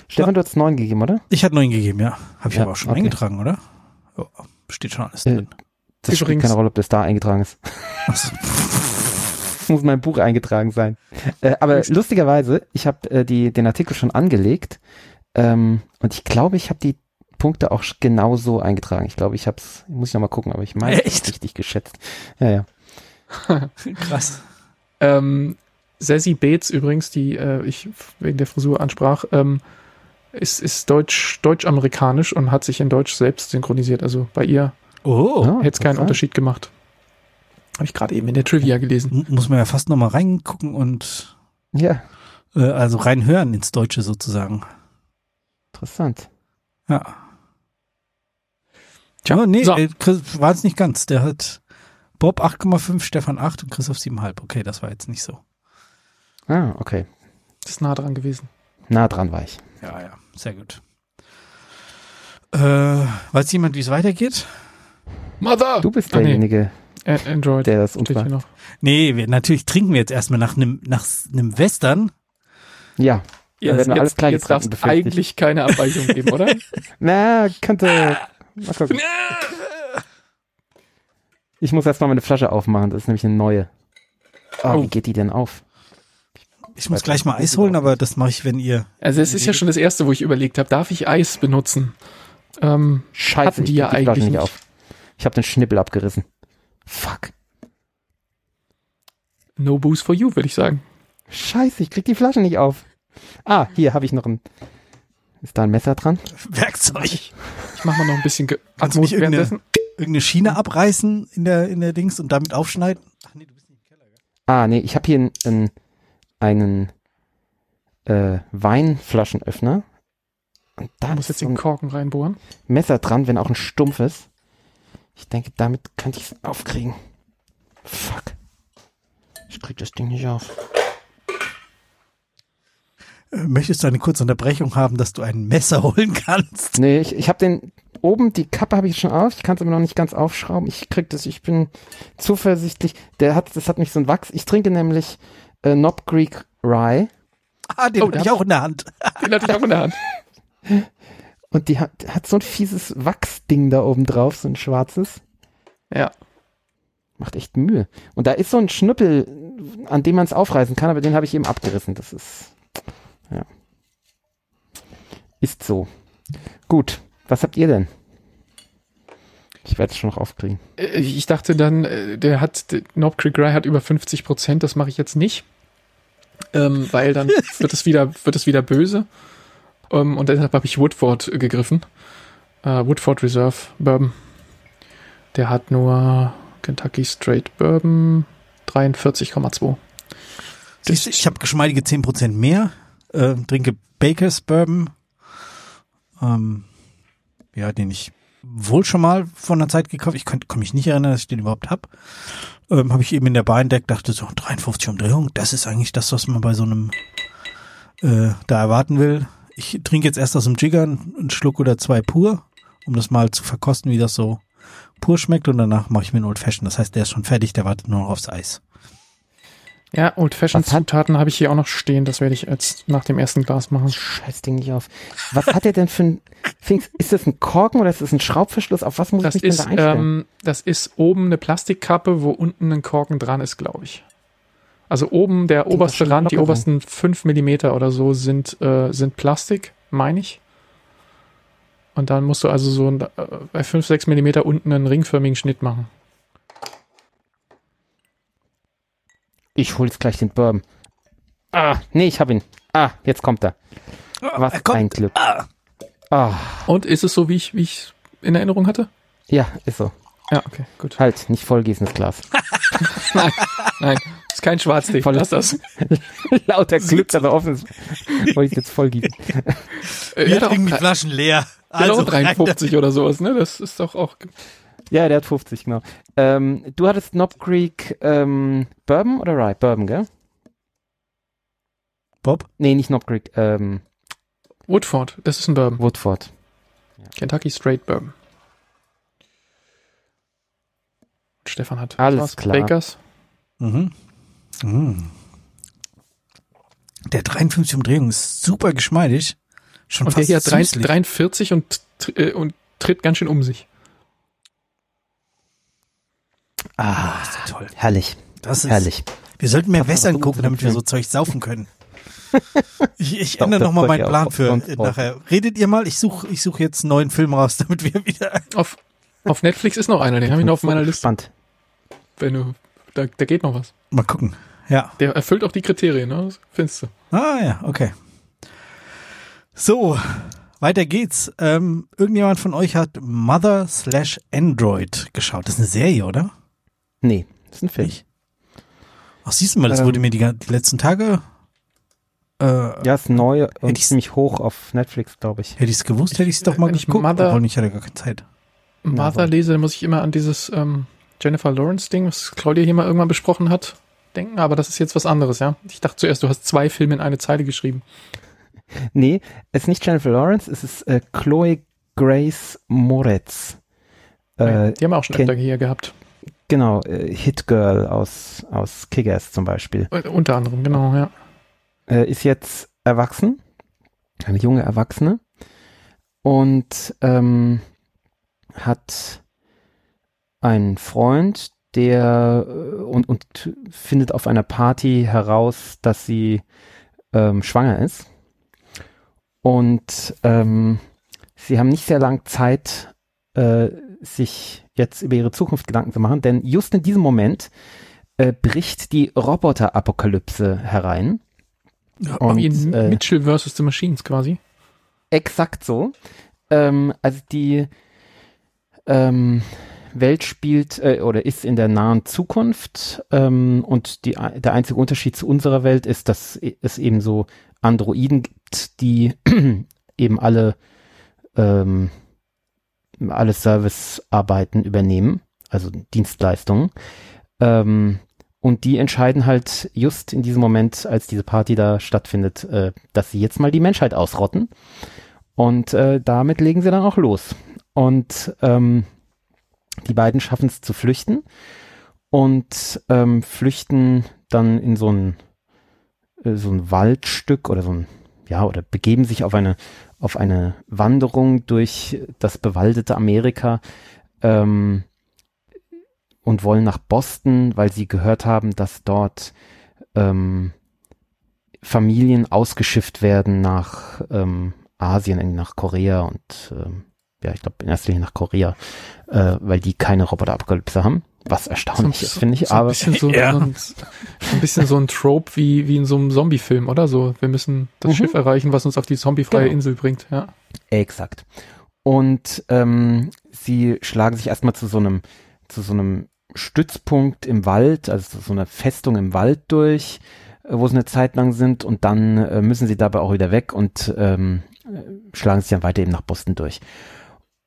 Stefan, du hast neun gegeben, oder? Ich hatte neun gegeben, ja. Habe ich Ja, aber auch schon okay. eingetragen, oder? Ja, steht schon alles Äh, drin. Das spielt Übrigens- keine Rolle, ob das da eingetragen ist. Es muss in mein Buch eingetragen sein. Äh, aber Übrigens- lustigerweise, ich habe äh, die, den Artikel schon angelegt ähm, und ich glaube, ich habe die Punkte auch sch- genauso eingetragen. Ich glaube, ich habe es, muss ich nochmal gucken, aber ich meine, hab's richtig geschätzt. Ja, ja. Krass. ähm, Sassy Bates übrigens, die äh, ich wegen der Frisur ansprach, ähm, ist, ist deutsch, deutsch-amerikanisch und hat sich in Deutsch selbst synchronisiert. Also bei ihr Oh. Ja, hätte es keinen. Unterschied gemacht. Habe ich gerade eben in der Trivia gelesen. Muss man ja fast noch mal reingucken und Ja, äh, also reinhören ins Deutsche sozusagen. interessant. Ja. Tja, nee, So. äh, Chris war es nicht ganz. Der hat Bob 8,5, Stefan 8 und Christoph 7,5. Okay, das war jetzt nicht so. Ah, okay. Das ist nah dran gewesen. Nah dran war ich. Ja, ja, sehr gut. Äh, weiß jemand, wie es weitergeht? Mother! Du bist Ah, nee. derjenige, A Android. der das uns noch. Nee, wir, natürlich trinken wir jetzt erstmal nach einem nach einem Western. Ja. Jetzt klein jetzt darf es eigentlich keine Abweichung geben, oder? Na, könnte. Mal gucken. Ich muss erstmal meine Flasche aufmachen, das ist nämlich eine neue. Oh, Oh. wie geht die denn auf? Ich muss gleich mal Eis holen, aber das mache ich, wenn ihr. Also es ist ja schon das erste, wo ich überlegt habe, darf ich Eis benutzen? Ähm, Scheiße, Hatten die ich ja die Flasche eigentlich nicht nicht. auf. Ich habe den Schnippel abgerissen. Fuck. no booze for you, würde ich sagen. Scheiße, ich krieg die Flasche nicht auf. Ah, hier habe ich noch ein. Ist da ein Messer dran? Werkzeug. Ich mach mal noch ein bisschen Ge Kannst du nicht währenddessen. Irgendeine Schiene abreißen in der in der Dings und damit aufschneiden? Ach nee, du bist nicht im Keller. Ah, nee, ich habe hier einen, einen äh, Weinflaschenöffner. Und da muss ist jetzt so den Korken reinbohren. Messer dran, wenn auch ein stumpfes. Ich denke, damit könnte ich es aufkriegen. Fuck. Ich krieg das Ding nicht auf. Möchtest du eine kurze Unterbrechung haben, dass du ein Messer holen kannst? Nee, ich, ich habe den oben, die Kappe habe ich schon auf. Ich kann es aber noch nicht ganz aufschrauben. Ich krieg das, ich bin zuversichtlich. Der hat, das hat mich so ein Wachs. Ich trinke nämlich äh, Knob Creek Rye. Ah, den Oh, hab da ich auch in der Hand. Den hatte ich auch in der Hand. Und die hat, hat so ein fieses Wachsding da oben drauf, so ein schwarzes. Ja. Macht echt Mühe. Und da ist so ein Schnüppel, an dem man es aufreißen kann, aber den habe ich eben abgerissen. Das ist, ja. Ist so. Gut. Was habt ihr denn? Ich werde es schon noch aufkriegen. Äh, Ich dachte dann, äh, der hat, Knob Creek Rye hat über 50 Prozent, das mache ich jetzt nicht. Ähm, weil dann wird es wieder, wird es wieder böse. Ähm, und deshalb habe ich Woodford gegriffen. Äh, Woodford Reserve Bourbon. Der hat nur Kentucky Straight Bourbon 43,2. Siehst du, ich habe geschmeidige 10% mehr. Äh, trinke Bakers Bourbon. Ähm, ja, den ich wohl schon mal vor einer Zeit gekauft. Ich kann, mich nicht erinnern, dass ich den überhaupt hab. Ähm, habe ich eben in der Bar entdeckt, dachte so, 53 Umdrehungen, das ist eigentlich das, was man bei so einem äh, da erwarten will. Ich trinke jetzt erst aus dem Jigger einen Schluck oder zwei pur, um das mal zu verkosten, wie das so pur schmeckt und danach mache ich mir einen Old Fashion. Das heißt, der ist schon fertig, der wartet nur noch aufs Eis. Ja, Old Fashioned Zutaten habe ich hier auch noch stehen. Das werde ich jetzt nach dem ersten Glas machen. Scheiß Ding nicht auf. Was hat der denn für ein, Pfingst, ist das ein Korken oder ist das ein Schraubverschluss? Auf was muss Das ich mich ist, denn da einstellen? ähm, das ist oben eine Plastikkappe, wo unten ein Korken dran ist, glaube ich. Also oben der Klingt oberste Rand, die locker obersten fünf Millimeter oder so sind, äh, sind Plastik, meine ich. Und dann musst du also so ein, äh, bei fünf, sechs Millimeter unten einen ringförmigen Schnitt machen. Ich hol jetzt gleich den Bourbon. Ah, nee, ich hab ihn. Ah, jetzt kommt er. Was er kommt. ein Glück. Ah. Ah, Und ist es so, wie ich, wie ich in Erinnerung hatte? ja, ist so. Ja, okay, gut. Halt, nicht vollgießen das Glas. Nein, nein, ist kein Schwarztee. Voll- Lass das. Lauter Glück, dass er offen ist. Wollte ich jetzt vollgießen. Äh, Wir hat auch, trinken die Flaschen leer. Also rein 53 oder sowas, ne? Das ist doch auch. Ja, der hat 50, genau. Ähm, du hattest Knob Creek ähm, Bourbon oder Rye? Bourbon, gell? Bob? Nee, nicht Knob Creek, ähm, Woodford, das ist ein Bourbon. Woodford. Kentucky Straight Bourbon. Stefan hat Alles was? klar. Bakers. Mhm. Mhm. Der 53 Umdrehung ist super geschmeidig. Schon Und der fast hier hat drei- süßlich. 43 und, äh, und tritt ganz schön um sich. Ah, ist ja toll. herrlich, Das ist, herrlich. Wir sollten mehr Wässern gucken, damit wir so. Zeug saufen können. Ich, ich Doch, ändere nochmal meinen Plan auf für äh, nachher. Redet ihr mal? Ich suche ich such jetzt einen neuen Film raus, damit wir wieder. Auf, auf Netflix ist noch einer, den habe ich noch auf meiner Liste. Spannend. Wenn du, da, da geht noch was. Mal gucken. Ja. Der erfüllt auch die Kriterien, ne? Das findest du. Ah ja, okay. So, weiter geht's. Ähm, irgendjemand von euch hat Mother slash Android geschaut. Das ist eine Serie, oder? Nee, das ist ein Film. Ich. Ach, siehst du mal, das Ähm. wurde mir die, die letzten Tage. Äh, Ja, ist neu und ziemlich hoch auf Netflix, glaube ich. Hätte ich es gewusst, hätte ich es doch mal ich geguckt. Mother- Obwohl, ich hatte gar keine Zeit. Mother lese, dann muss ich immer an dieses ähm, Jennifer Lawrence-Ding, was Claudia hier mal irgendwann besprochen hat, denken, aber das ist jetzt was anderes, ja. Ich dachte zuerst, du hast zwei Filme in eine Zeile geschrieben. Nee, es ist nicht Jennifer Lawrence, es ist äh, Chloe Grace Moretz. Äh, die haben wir auch schon öfter hier gehabt. Genau, äh, Hit Girl aus, aus Kick-Ass zum Beispiel. Äh, Unter anderem, genau, ja. Äh, ist jetzt erwachsen, eine junge Erwachsene und ähm, hat einen Freund, der äh, und, und findet auf einer Party heraus, dass sie ähm, schwanger ist. Und ähm, sie haben nicht sehr lang Zeit, äh, sich jetzt über ihre Zukunft Gedanken zu machen, denn just in diesem Moment äh, bricht die Roboterapokalypse herein. Und, Wie in äh, Mitchell vs. The Machines quasi. Exakt so. Ähm, also die ähm, Welt spielt äh, oder ist in der nahen Zukunft ähm, und die, der einzige Unterschied zu unserer Welt ist, dass es eben so Androiden gibt, die eben alle ähm, alle Servicearbeiten übernehmen, also Dienstleistungen. Ähm, und die entscheiden halt just in diesem Moment, als diese Party da stattfindet, äh, dass sie jetzt mal die Menschheit ausrotten. Und äh, damit legen sie dann auch los. Und ähm, die beiden schaffen es zu flüchten und ähm, flüchten dann in so ein, äh, so ein Waldstück oder so ein, ja, oder begeben sich auf eine, auf eine Wanderung durch das bewaldete Amerika ähm, und wollen nach Boston, weil sie gehört haben, dass dort ähm, Familien ausgeschifft werden nach ähm, Asien, nach Korea und ähm, ja, ich glaube in erster Linie nach Korea, äh, weil die keine Roboterapokalypse haben, was erstaunlich ist, finde ich. so ein aber bisschen so, Ja. so ein, ein bisschen so ein Trope wie, wie in so einem Zombie-Film, oder so. Wir müssen das Mhm. Schiff erreichen, was uns auf die zombiefreie Genau. Insel bringt, ja. Exakt. Und ähm, sie schlagen sich erstmal zu so einem, zu so einem Stützpunkt im Wald, also zu so einer Festung im Wald durch, äh, wo sie eine Zeit lang sind und dann äh, müssen sie dabei auch wieder weg und ähm, äh, schlagen sich dann weiter eben nach Boston durch.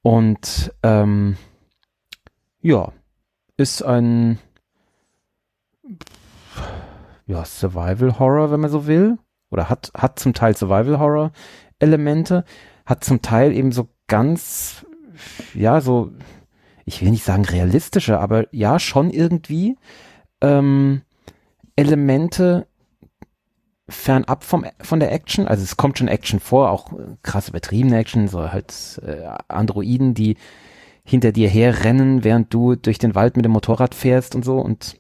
Und ähm, ja, ist ein ja, Survival Horror, wenn man so will. Oder hat, hat zum Teil Survival Horror Elemente, hat zum Teil eben so ganz, ja, so, ich will nicht sagen realistische, aber ja, schon irgendwie. Ähm, Elemente fernab vom, von der Action. Also es kommt schon Action vor, auch krass übertriebene Action, so halt äh, Androiden, die hinter dir herrennen, während du durch den Wald mit dem Motorrad fährst und so und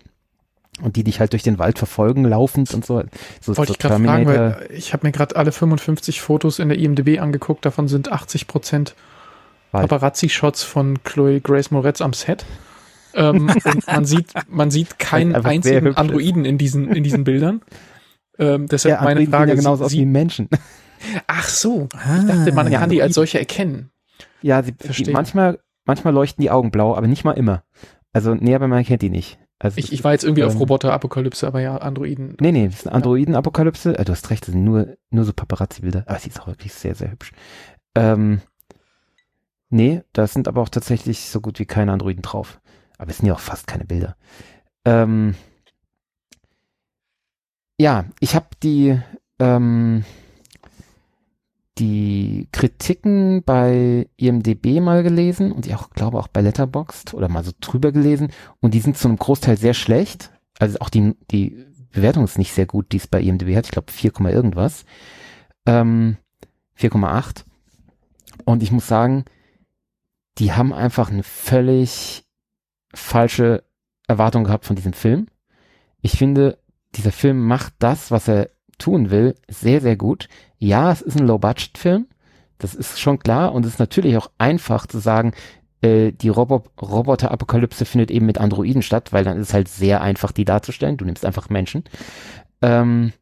und die dich halt durch den Wald verfolgen, laufend und so. so Wollte so ich gerade fragen, weil ich habe mir gerade alle 55 Fotos in der IMDb angeguckt, davon sind 80 Prozent Paparazzi-Shots von Chloe Grace Moretz am Set. Ähm, und man sieht, man sieht keinen einzigen Androiden in diesen, in diesen Bildern. Ähm, deshalb ja, meine Androiden Frage. ja genauso sie, aus wie Menschen. Ach so. ich dachte, man ja, kann die Androiden. als solche erkennen. Ja, sie, Verstehe. die, manchmal, manchmal leuchten die Augen blau, aber nicht mal immer. Also, nee, aber man kennt die nicht. Also, Ich, ich war jetzt irgendwie auf ähm, Roboter-Apokalypse, aber ja, Androiden. Nee, nee, das ist eine Androiden-Apokalypse. Äh, du hast recht, das sind nur, nur so Paparazzi-Bilder. Aber sie ist auch wirklich sehr, sehr hübsch. Ähm, nee, da sind aber auch tatsächlich so gut wie keine Androiden drauf. Aber es sind ja auch fast keine Bilder. Ähm, ja, ich habe die, ähm, die Kritiken bei IMDB mal gelesen und die auch, glaube auch bei Letterboxd oder mal so drüber gelesen und die sind zu einem Großteil sehr schlecht. Also auch die, die Bewertung ist nicht sehr gut, die es bei IMDb hat. Ich glaube 4, irgendwas. Ähm, 4,8. Und ich muss sagen, die haben einfach eine völlig falsche Erwartung gehabt von diesem Film. Ich finde, dieser Film macht das, was er tun will, sehr, sehr gut. Ja, es ist ein Low-Budget-Film. Das ist schon klar. Und es ist natürlich auch einfach zu sagen, äh, die Robo Roboter-Apokalypse findet eben mit Androiden statt, weil dann ist es halt sehr einfach, die darzustellen. Du nimmst einfach Menschen. Ähm,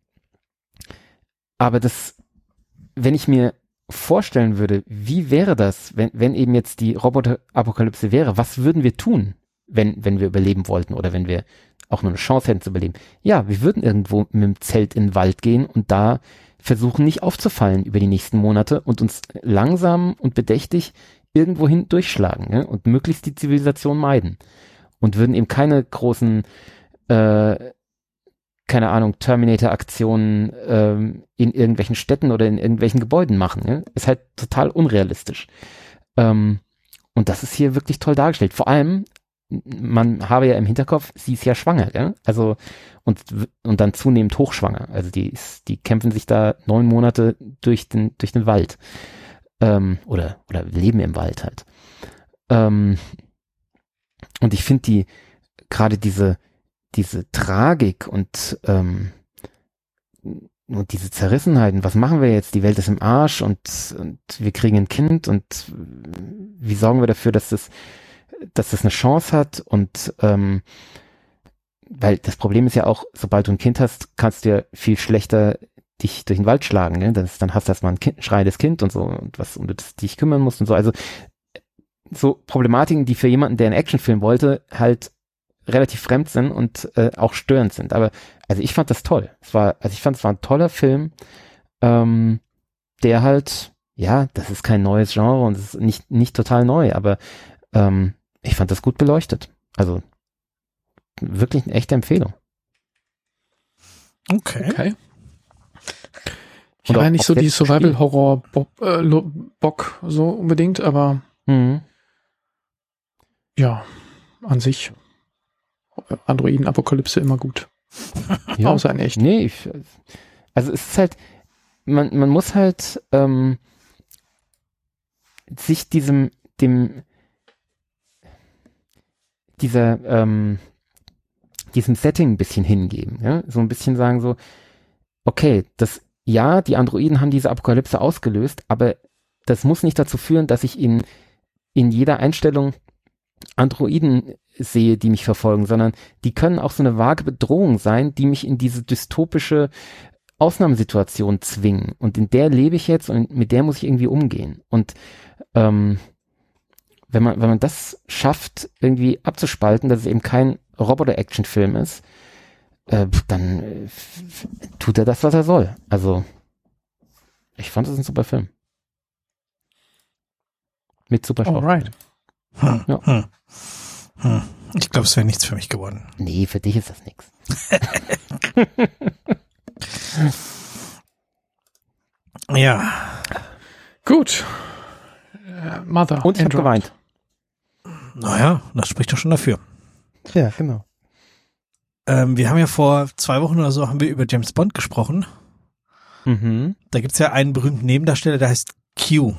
aber das, wenn ich mir vorstellen würde, wie wäre das, wenn, wenn eben jetzt die Roboter-Apokalypse wäre, was würden wir tun, wenn, wenn wir überleben wollten oder wenn wir auch nur eine Chance hätten zu überleben? Ja, wir würden irgendwo mit dem Zelt in den Wald gehen und da versuchen, nicht aufzufallen über die nächsten Monate und uns langsam und bedächtig irgendwohin durchschlagen ne? und möglichst die Zivilisation meiden und würden eben keine großen, äh, keine Ahnung, Terminator-Aktionen ähm, in irgendwelchen Städten oder in irgendwelchen Gebäuden machen. Ne? Ist halt total unrealistisch. Ähm, und das ist hier wirklich toll dargestellt. Vor allem, man habe ja im Hinterkopf, sie ist ja schwanger, gell? Also und und dann zunehmend hochschwanger. Also die ist, die kämpfen sich da neun Monate durch den durch den Wald ähm, oder oder leben im Wald halt. Ähm, und ich finde die gerade diese diese Tragik und ähm, und diese Zerrissenheiten, was machen wir jetzt? Die Welt ist im Arsch und, und wir kriegen ein Kind und wie sorgen wir dafür, dass das, dass das eine Chance hat und ähm, weil das Problem ist ja auch, sobald du ein Kind hast, kannst du ja viel schlechter dich durch den Wald schlagen, ne? Das, dann hast du erstmal ein, kind, schreiendes Kind und so und was um das dich kümmern musst und so. Also so Problematiken, die für jemanden, der einen Actionfilm wollte, halt relativ fremd sind und äh, auch störend sind. Aber also ich fand das toll. Es war, also ich fand es war ein toller Film, ähm, der halt, ja, das ist kein neues Genre und es ist nicht nicht total neu, aber ähm, ich fand das gut beleuchtet. Also wirklich eine echte Empfehlung. Okay. Okay. Ich war ja nicht so die. Survival-Horror-Bock äh, so unbedingt, aber Mhm. ja, an sich Androiden-Apokalypse immer gut. Ja. Außer in echt. Nee, ich, also es ist halt, man, man muss halt ähm, sich diesem, dem, dieser, ähm, diesem Setting ein bisschen hingeben, ja? so ein bisschen sagen so, okay, das, ja, die Androiden haben diese Apokalypse ausgelöst, aber das muss nicht dazu führen, dass ich in, in jeder Einstellung Androiden sehe, die mich verfolgen, sondern die können auch so eine vage Bedrohung sein, die mich in diese dystopische Ausnahmesituation zwingen. Und in der lebe ich jetzt und mit der muss ich irgendwie umgehen. Und ähm, wenn man, wenn man das schafft, irgendwie abzuspalten, dass es eben kein Roboter-Action-Film ist, äh, dann äh, tut er das, was er soll. Also, ich fand es ein super Film. Mit super. Alright. Hm, Ja. hm, hm. Ich glaube, es wäre nichts für mich geworden. Nee, für dich ist das nix. Ja. Gut. Äh, Mother. Und ich habe geweint. Naja, das spricht doch schon dafür. Ja, genau. Ähm, wir haben ja vor zwei Wochen oder so haben wir über James Bond gesprochen. Mhm. Da gibt's ja einen berühmten Nebendarsteller, der heißt Q.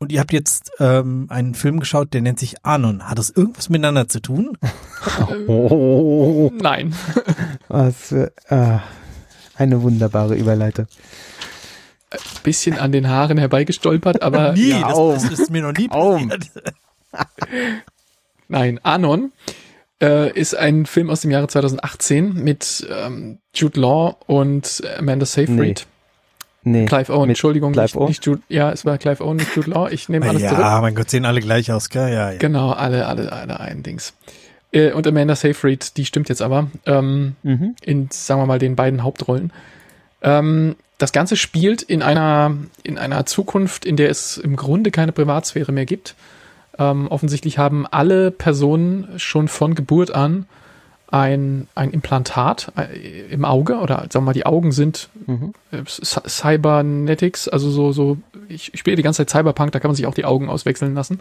Und ihr habt jetzt ähm, einen Film geschaut, der nennt sich Anon. Hat das irgendwas miteinander zu tun? Oh, Nein. was für, ah, eine wunderbare Überleitung. Bisschen an den Haaren herbeigestolpert, aber nie, ja, das, das ist mir noch nie passiert. Nein, Anon äh, ist ein Film aus dem Jahre 2018 mit ähm, Jude Law und Amanda Seyfried. Nee. Clive Owen, mit Entschuldigung, Clive nicht, Owen? nicht Jude, ja, es war Clive Owen, nicht Jude Law. Ich nehme alles zurück. Ja, mein Gott, sehen alle gleich aus, gell? Ja, ja. Genau, alle, alle, alle ein Dings. Äh, und Amanda Seyfried, die stimmt jetzt aber, ähm, Mhm. in, sagen wir mal, den beiden Hauptrollen. Ähm, das Ganze spielt in einer, in einer Zukunft, in der es im Grunde keine Privatsphäre mehr gibt. Ähm, offensichtlich haben alle Personen schon von Geburt an ein, ein Implantat äh, im Auge oder sagen wir mal, die Augen sind Mhm. äh, Cy- Cybernetics, also so, so, ich, ich spiele die ganze Zeit Cyberpunk, da kann man sich auch die Augen auswechseln lassen.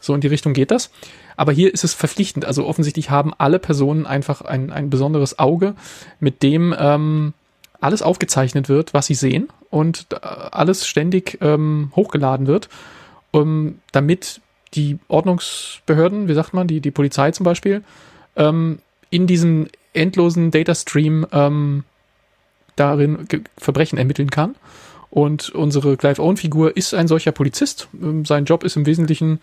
So in die Richtung geht das. Aber hier ist es verpflichtend. Also offensichtlich haben alle Personen einfach ein, ein besonderes Auge, mit dem ähm, alles aufgezeichnet wird, was sie sehen und äh, alles ständig ähm, hochgeladen wird, um, damit die Ordnungsbehörden, wie sagt man, die, die Polizei zum Beispiel, ähm, in diesem endlosen Datastream ähm, darin Verbrechen ermitteln kann. Und unsere Clive Owen-Figur ist ein solcher Polizist. Ähm, sein Job ist im Wesentlichen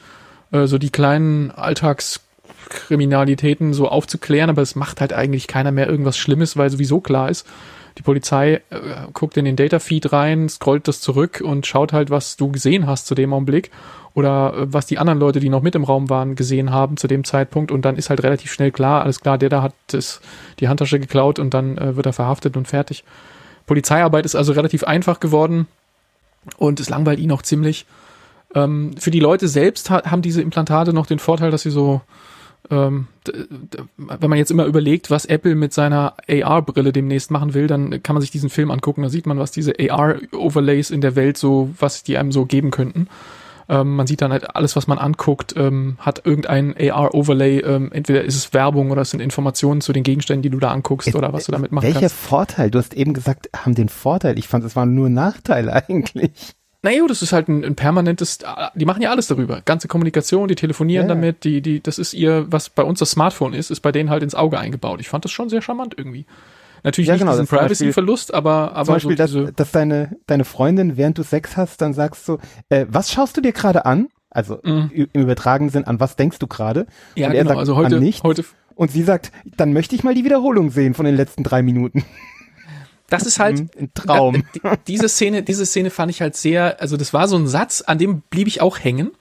äh, so die kleinen Alltagskriminalitäten so aufzuklären, aber es macht halt eigentlich keiner mehr irgendwas Schlimmes, weil sowieso klar ist, die Polizei äh, guckt in den Datafeed rein, scrollt das zurück und schaut halt, was du gesehen hast zu dem Augenblick oder äh, was die anderen Leute, die noch mit im Raum waren, gesehen haben zu dem Zeitpunkt und dann ist halt relativ schnell klar, alles klar, der da hat das, die Handtasche geklaut und dann äh, wird er verhaftet und fertig. Polizeiarbeit ist also relativ einfach geworden und es langweilt ihn auch ziemlich. Ähm, für die Leute selbst ha haben diese Implantate noch den Vorteil, dass sie so, ähm, wenn man jetzt immer überlegt, was Apple mit seiner AR-Brille demnächst machen will, dann kann man sich diesen Film angucken. Da sieht man, was diese AR-Overlays in der Welt so, was die einem so geben könnten. Ähm, man sieht dann halt alles, was man anguckt, ähm, hat irgendein AR-Overlay. Ähm, entweder ist es Werbung oder es sind Informationen zu den Gegenständen, die du da anguckst oder was du damit machen Welcher kannst. Vorteil? Du hast eben gesagt, haben den Vorteil. Ich fand, es waren nur Nachteile eigentlich. Naja, das ist halt ein, ein permanentes, die machen ja alles darüber. Ganze Kommunikation, die telefonieren Ja. damit, die, die, das ist ihr, was bei uns das Smartphone ist, ist bei denen halt ins Auge eingebaut. Ich fand das schon sehr charmant irgendwie. Natürlich Ja, nicht genau, diesen Privacy-Verlust, aber, aber Zum Beispiel, so dass, diese, dass deine, deine Freundin, während du Sex hast, dann sagst du, äh, was schaust du dir gerade an? Also ü- im übertragenen Sinn, an was denkst du gerade? ja und er genau, sagt, also heute, an nichts. heute, Und sie sagt, dann möchte ich mal die Wiederholung sehen von den letzten drei Minuten. Das ist halt, Mhm, Ein Traum. Äh, die- diese Szene, diese Szene fand ich halt sehr, also das war so ein Satz, an dem blieb ich auch hängen.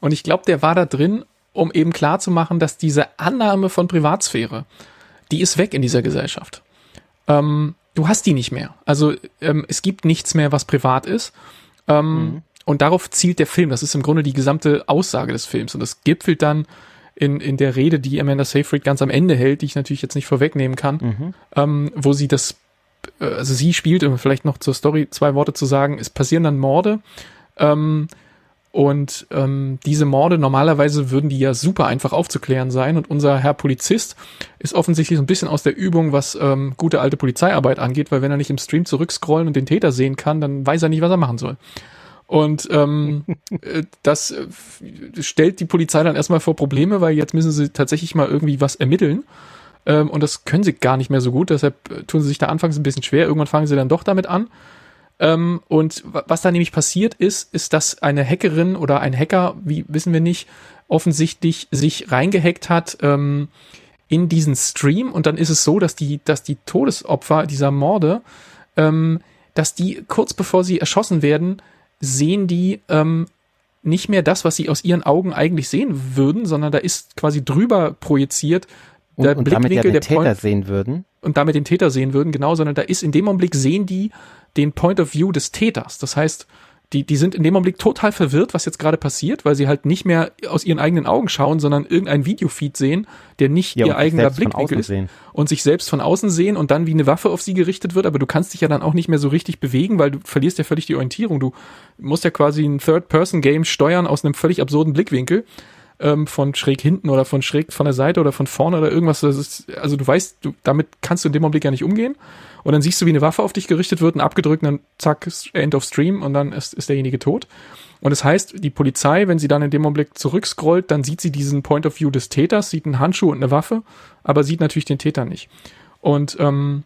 Und ich glaube, der war da drin, um eben klar zu machen, dass diese Annahme von Privatsphäre, die ist weg in dieser Gesellschaft. Ähm, du hast die nicht mehr. Also ähm, es gibt nichts mehr, was privat ist. Ähm, Und darauf zielt der Film. Das ist im Grunde die gesamte Aussage des Films. Und das gipfelt dann in, in der Rede, die Amanda Seyfried ganz am Ende hält, die ich natürlich jetzt nicht vorwegnehmen kann, ähm, wo sie das also sie spielt, um vielleicht noch zur Story zwei Worte zu sagen, es passieren dann Morde. Ähm, und ähm, diese Morde, normalerweise würden die ja super einfach aufzuklären sein. Und unser Herr Polizist ist offensichtlich so ein bisschen aus der Übung, was ähm, gute alte Polizeiarbeit angeht, weil wenn er nicht im Stream zurückscrollen und den Täter sehen kann, dann weiß er nicht, was er machen soll. Und ähm, äh, das äh, stellt die Polizei dann erstmal vor Probleme, weil jetzt müssen sie tatsächlich mal irgendwie was ermitteln. Ähm, und das können sie gar nicht mehr so gut, deshalb äh, tun sie sich da anfangs ein bisschen schwer. Irgendwann fangen sie dann doch damit an. Ähm, und wa- was da nämlich passiert ist, ist, dass eine Hackerin oder ein Hacker, wie wissen wir nicht, offensichtlich sich reingehackt hat ähm, in diesen Stream. Und dann ist es so, dass die, dass die Todesopfer dieser Morde, ähm, dass die kurz bevor sie erschossen werden, sehen die ähm, nicht mehr das, was sie aus ihren Augen eigentlich sehen würden, sondern da ist quasi drüber projiziert Und, der und damit ja den der Täter Point sehen würden. und damit den Täter sehen würden, genau, sondern da ist in dem Augenblick sehen die den Point of View des Täters. Das heißt, die, die sind in dem Augenblick total verwirrt, was jetzt gerade passiert, weil sie halt nicht mehr aus ihren eigenen Augen schauen, sondern irgendein Videofeed sehen, der nicht Ja, ihr eigener Blickwinkel ist sehen. und sich selbst von außen sehen und dann wie eine Waffe auf sie gerichtet wird, aber du kannst dich ja dann auch nicht mehr so richtig bewegen, weil du verlierst ja völlig die Orientierung. Du musst ja quasi ein Third-Person-Game steuern aus einem völlig absurden Blickwinkel. Ähm, von schräg hinten oder von schräg von der Seite oder von vorne oder irgendwas. Ist, also du weißt, du, damit kannst du in dem Augenblick ja nicht umgehen. Und dann siehst du, wie eine Waffe auf dich gerichtet wird, und abgedrückt, und dann zack, End of Stream und dann ist, ist derjenige tot. Und das heißt, die Polizei, wenn sie dann in dem Augenblick zurückscrollt, dann sieht sie diesen Point of View des Täters, sieht einen Handschuh und eine Waffe, aber sieht natürlich den Täter nicht. Und ähm,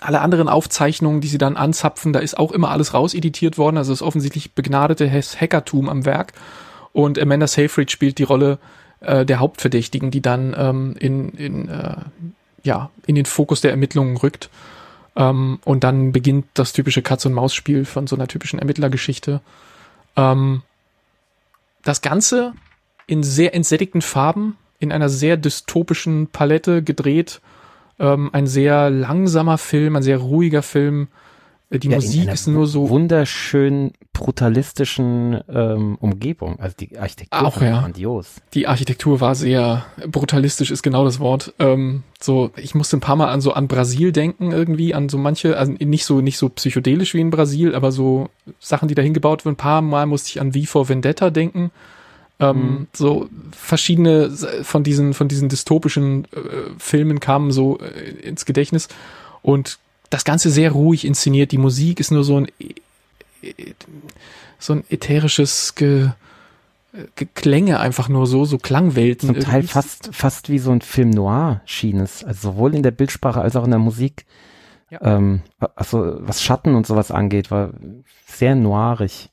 alle anderen Aufzeichnungen, die sie dann anzapfen, da ist auch immer alles rauseditiert worden. Also ist offensichtlich begnadete Hackertum am Werk. Und Amanda Seyfried spielt die Rolle äh, der Hauptverdächtigen, die dann ähm, in, in, äh, ja, in den Fokus der Ermittlungen rückt. Ähm, und dann beginnt das typische Katz-und-Maus-Spiel von so einer typischen Ermittlergeschichte. Ähm, das Ganze in sehr entsättigten Farben, in einer sehr dystopischen Palette gedreht. Ähm, ein sehr langsamer Film, ein sehr ruhiger Film. Äh, Die Ja, Musik ist nur so. wunderschön brutalistischen ähm, Umgebung. Also die Architektur Auch, war ja. grandios. Die Architektur war sehr brutalistisch, ist genau das Wort. Ähm, so, ich musste ein paar Mal an so an Brasil denken irgendwie, an so manche, also nicht so nicht so psychedelisch wie in Brasil, aber so Sachen, die da hingebaut wurden. Ein paar Mal musste ich an V for Vendetta denken. Ähm, Mhm. So verschiedene von diesen von diesen dystopischen äh, Filmen kamen so äh, ins Gedächtnis und das Ganze sehr ruhig inszeniert. Die Musik ist nur so ein äh, so ein ätherisches Ge Geklänge einfach nur so, so Klangwelten. Zum Teil irgendwie. fast, fast wie so ein Film noir schien es. Also sowohl in der Bildsprache als auch in der Musik. Ja. Ähm, also was Schatten und sowas angeht, war sehr noirig.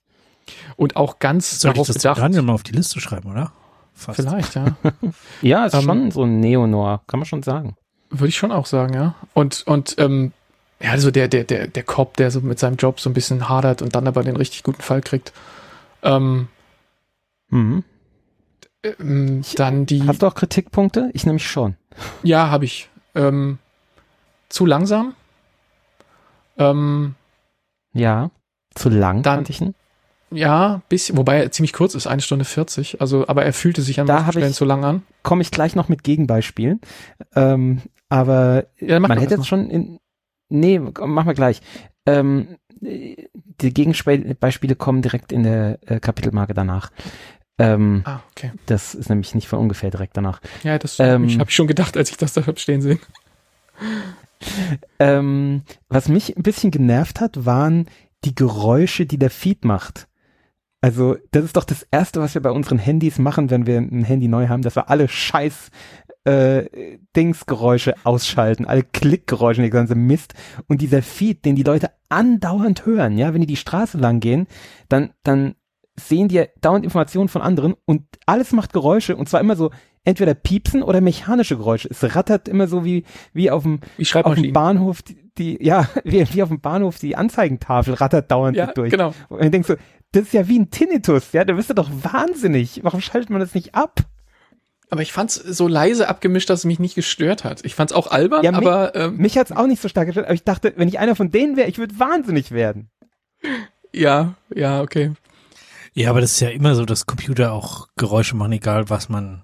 Und auch ganz Soll ich darauf das zu bedacht. Daniel mal auf die Liste schreiben, oder? Fast. Vielleicht, ja. Ja, ist Ähm, schon so ein Neo-Noir, kann man schon sagen. Würde ich schon auch sagen, ja. Und, und, ähm, ja, also der, der, der, der Cop, der so mit seinem Job so ein bisschen hadert und dann aber den richtig guten Fall kriegt. Ähm, Mhm. ähm, dann die. Hast du auch Kritikpunkte? Ich nämlich schon. Ja, habe ich. Ähm, zu langsam. Ähm, Ja. Zu lang, Dann- ich ihn. ja, bisschen, wobei er ziemlich kurz ist, eine Stunde 40. Also, aber er fühlte sich an manchen Stellen ich- zu lang an. Komme ich gleich noch mit Gegenbeispielen. Ähm, aber Ja, man hätte jetzt schon in. Nee, machen wir gleich. Ähm, die Gegenbeispiele kommen direkt in der äh, Kapitelmarke danach. Ähm, Ah, okay. das ist nämlich nicht von ungefähr direkt danach. Ja, das Ähm, ich habe ich schon gedacht, als ich das da hab stehen sehen. Ähm, was mich ein bisschen genervt hat, waren die Geräusche, die der Feed macht. Also, das ist doch das Erste, was wir bei unseren Handys machen, wenn wir ein Handy neu haben, dass wir alle scheiß äh, Dingsgeräusche ausschalten, alle Klickgeräusche, die ganze Mist. Und dieser Feed, den die Leute andauernd hören, ja, wenn die die Straße lang gehen, dann, dann sehen die ja dauernd Informationen von anderen und alles macht Geräusche und zwar immer so entweder piepsen oder mechanische Geräusche. Es rattert immer so wie, wie auf dem, auf dem Bahnhof, die, die ja, wie, wie auf dem Bahnhof die Anzeigentafel rattert dauernd Ja, durch. genau. Und ich denk so, das ist ja wie ein Tinnitus, ja, da bist du doch wahnsinnig. Warum schaltet man das nicht ab? Aber ich fand's so leise abgemischt, dass es mich nicht gestört hat. Ich fand's auch albern, Ja, aber ähm, Mich hat's auch nicht so stark gestört, aber ich dachte, wenn ich einer von denen wäre, ich würde wahnsinnig werden. ja, ja, okay. Ja, aber das ist ja immer so, dass Computer auch Geräusche machen, egal was man.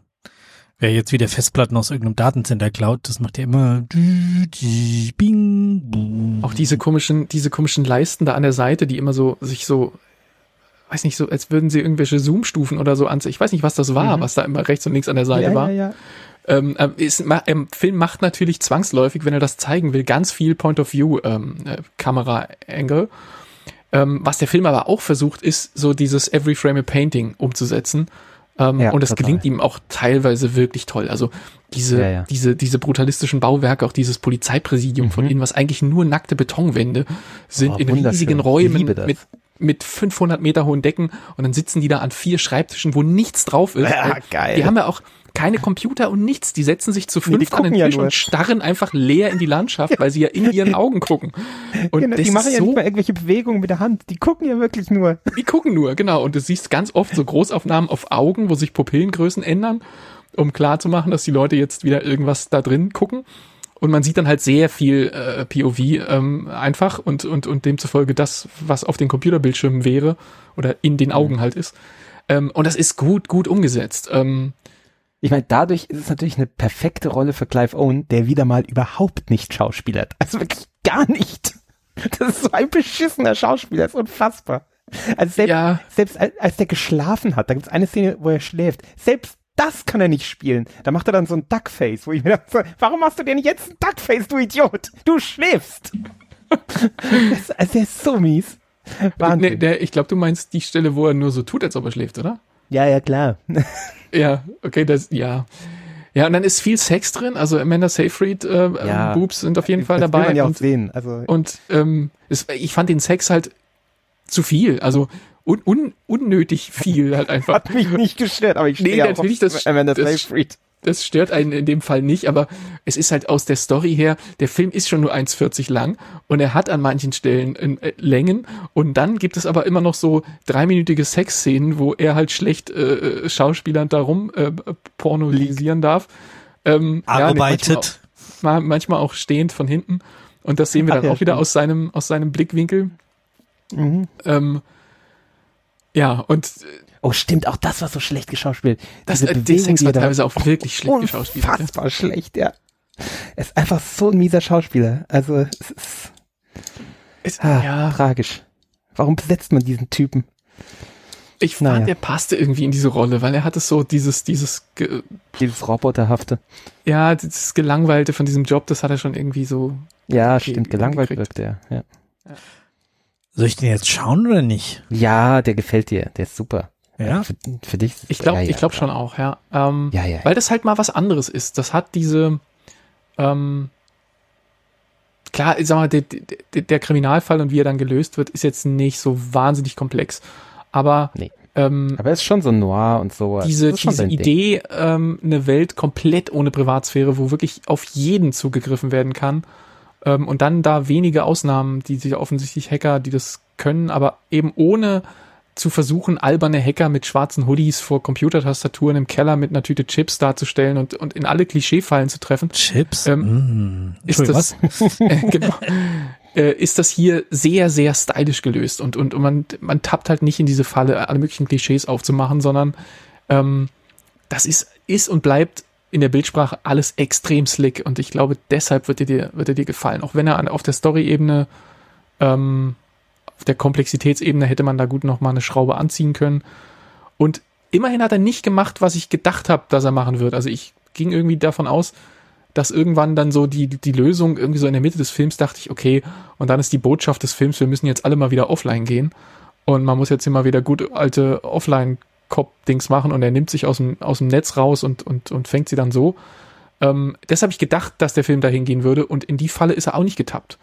Wer jetzt wieder Festplatten aus irgendeinem Datencenter klaut, das macht ja immer. Auch diese komischen, diese komischen Leisten da an der Seite, die immer so sich so, weiß nicht, so, als würden sie irgendwelche Zoom-Stufen oder so anzeigen. Ich weiß nicht, was das war, Mhm. was da immer rechts und links an der Seite ja, war. ja, ja. Ähm, ähm, ist, ma, ähm, Film macht natürlich zwangsläufig, wenn er das zeigen will, ganz viel Point of View ähm, äh, Kamera-Angle. Ähm, was der Film aber auch versucht, ist so dieses Every Frame a Painting umzusetzen. Ähm, Ja, und total. gelingt ihm auch teilweise wirklich toll. Also diese, Ja, ja. diese, diese brutalistischen Bauwerke, auch dieses Polizeipräsidium von Mhm. innen, was eigentlich nur nackte Betonwände sind Oh, in riesigen Räumen das. mit mit 500 Meter hohen Decken und dann sitzen die da an vier Schreibtischen, wo nichts drauf ist. Ja, Äh, geil. Die haben ja auch keine Computer und nichts. Die setzen sich zu Nee, fünf an den ja Tisch nur. und starren einfach leer in die Landschaft, weil sie ja in ihren Augen gucken. Und genau, die machen ja so, nicht mal irgendwelche Bewegungen mit der Hand, die gucken ja wirklich nur. die gucken nur, genau. Und du siehst ganz oft so Großaufnahmen auf Augen, wo sich Pupillengrößen ändern, um klarzumachen, dass die Leute jetzt wieder irgendwas da drin gucken. Und man sieht dann halt sehr viel äh, POV ähm, einfach und, und, und demzufolge das, was auf den Computerbildschirmen wäre oder in den Augen halt ist. Ähm, und das ist gut, gut umgesetzt. Ähm, Ich meine, dadurch ist es natürlich eine perfekte Rolle für Clive Owen, der wieder mal überhaupt nicht schauspielert. Also wirklich gar nicht. Das ist so ein beschissener Schauspieler, das ist unfassbar. Also selbst, ja, selbst als, als der geschlafen hat, da gibt es eine Szene, wo er schläft, selbst das kann er nicht spielen. Da macht er dann so ein Duckface, wo ich mir dachte, warum machst du denn jetzt ein Duckface, du Idiot? Du schläfst. das, also der ist so mies. Wahnsinn. Nee, der, ich glaube, du meinst die Stelle, wo er nur so tut, als ob er schläft, oder? Ja, ja, klar. ja, okay, das, ja. Ja, und dann ist viel Sex drin. Also Amanda Seyfried äh, ja, Boobs sind auf jeden Fall dabei. Will man ja und, auch sehen. Also und ähm, es, ich fand den Sex halt zu viel. Also un, un, unnötig viel halt einfach. Hat mich nicht gestört, aber ich stehe nee, natürlich, das, Amanda Seyfried das stört einen in dem Fall nicht, aber es ist halt aus der Story her, der Film ist schon nur 1,40 lang und er hat an manchen Stellen äh, Längen und dann gibt es aber immer noch so dreiminütige Sexszenen, wo er halt schlecht äh, äh Schauspielern darum äh, pornolisieren darf. Ähm, Arbeitet. Ja, manchmal, auch, manchmal auch stehend von hinten und das sehen wir dann Ach, ja, auch wieder aus seinem, aus seinem Blickwinkel. Mhm. Ähm, ja, und Oh, stimmt, auch das war so schlecht geschauspielt. Das, Diese äh, Bewegung, Sex war teilweise auch wirklich schlecht geschauspielt. Unfassbar ja. schlecht, ja. Er ist einfach so ein mieser Schauspieler. Also, es ist, ist ah, ja. tragisch. Warum besetzt man diesen Typen? Ich fand, naja. der passte irgendwie in diese Rolle, weil er hatte so dieses, dieses, dieses Roboterhafte. Ja, dieses Gelangweilte von diesem Job, das hat er schon irgendwie so. Ja, stimmt, gelangweilt wirkt er, ja. ja. Soll ich den jetzt schauen oder nicht? Ja, der gefällt dir, der ist super. Ja. Für, für dich. Ich glaube, ja, ja, ich glaube schon auch, ja. Ähm, ja, ja. Weil das halt mal was anderes ist. Das hat diese, ähm, klar, ich sag mal, der, der, der Kriminalfall und wie er dann gelöst wird, ist jetzt nicht so wahnsinnig komplex. Aber nee. Ähm, Aber es ist schon so noir und so. Diese, diese Idee, ähm, eine Welt komplett ohne Privatsphäre, wo wirklich auf jeden zugegriffen werden kann. Ähm, und dann da wenige Ausnahmen, die sich offensichtlich Hacker, die das können, aber eben ohne zu versuchen, alberne Hacker mit schwarzen Hoodies vor Computertastaturen im Keller mit einer Tüte Chips darzustellen und, und in alle Klischeefallen zu treffen. Chips? Ähm, mm. Ist das, äh, genau, äh, ist das hier sehr, sehr stylisch gelöst und, und, und man, man tappt halt nicht in diese Falle, alle möglichen Klischees aufzumachen, sondern ähm, das ist, ist und bleibt in der Bildsprache alles extrem slick und ich glaube, deshalb wird er dir, wird er dir gefallen. Auch wenn er an, auf der Story-Ebene ähm, auf der Komplexitätsebene hätte man da gut noch mal eine Schraube anziehen können. Und immerhin hat er nicht gemacht, was ich gedacht habe, dass er machen wird. Also ich ging irgendwie davon aus, dass irgendwann dann so die, die Lösung irgendwie so in der Mitte des Films dachte ich, okay, und dann ist die Botschaft des Films, wir müssen jetzt alle mal wieder offline gehen. Und man muss jetzt immer wieder gut alte Offline-Cop-Dings machen und er nimmt sich aus dem, aus dem Netz raus und, und, und fängt sie dann so. Ähm, das habe ich gedacht, dass der Film dahin gehen würde und in die Falle ist er auch nicht getappt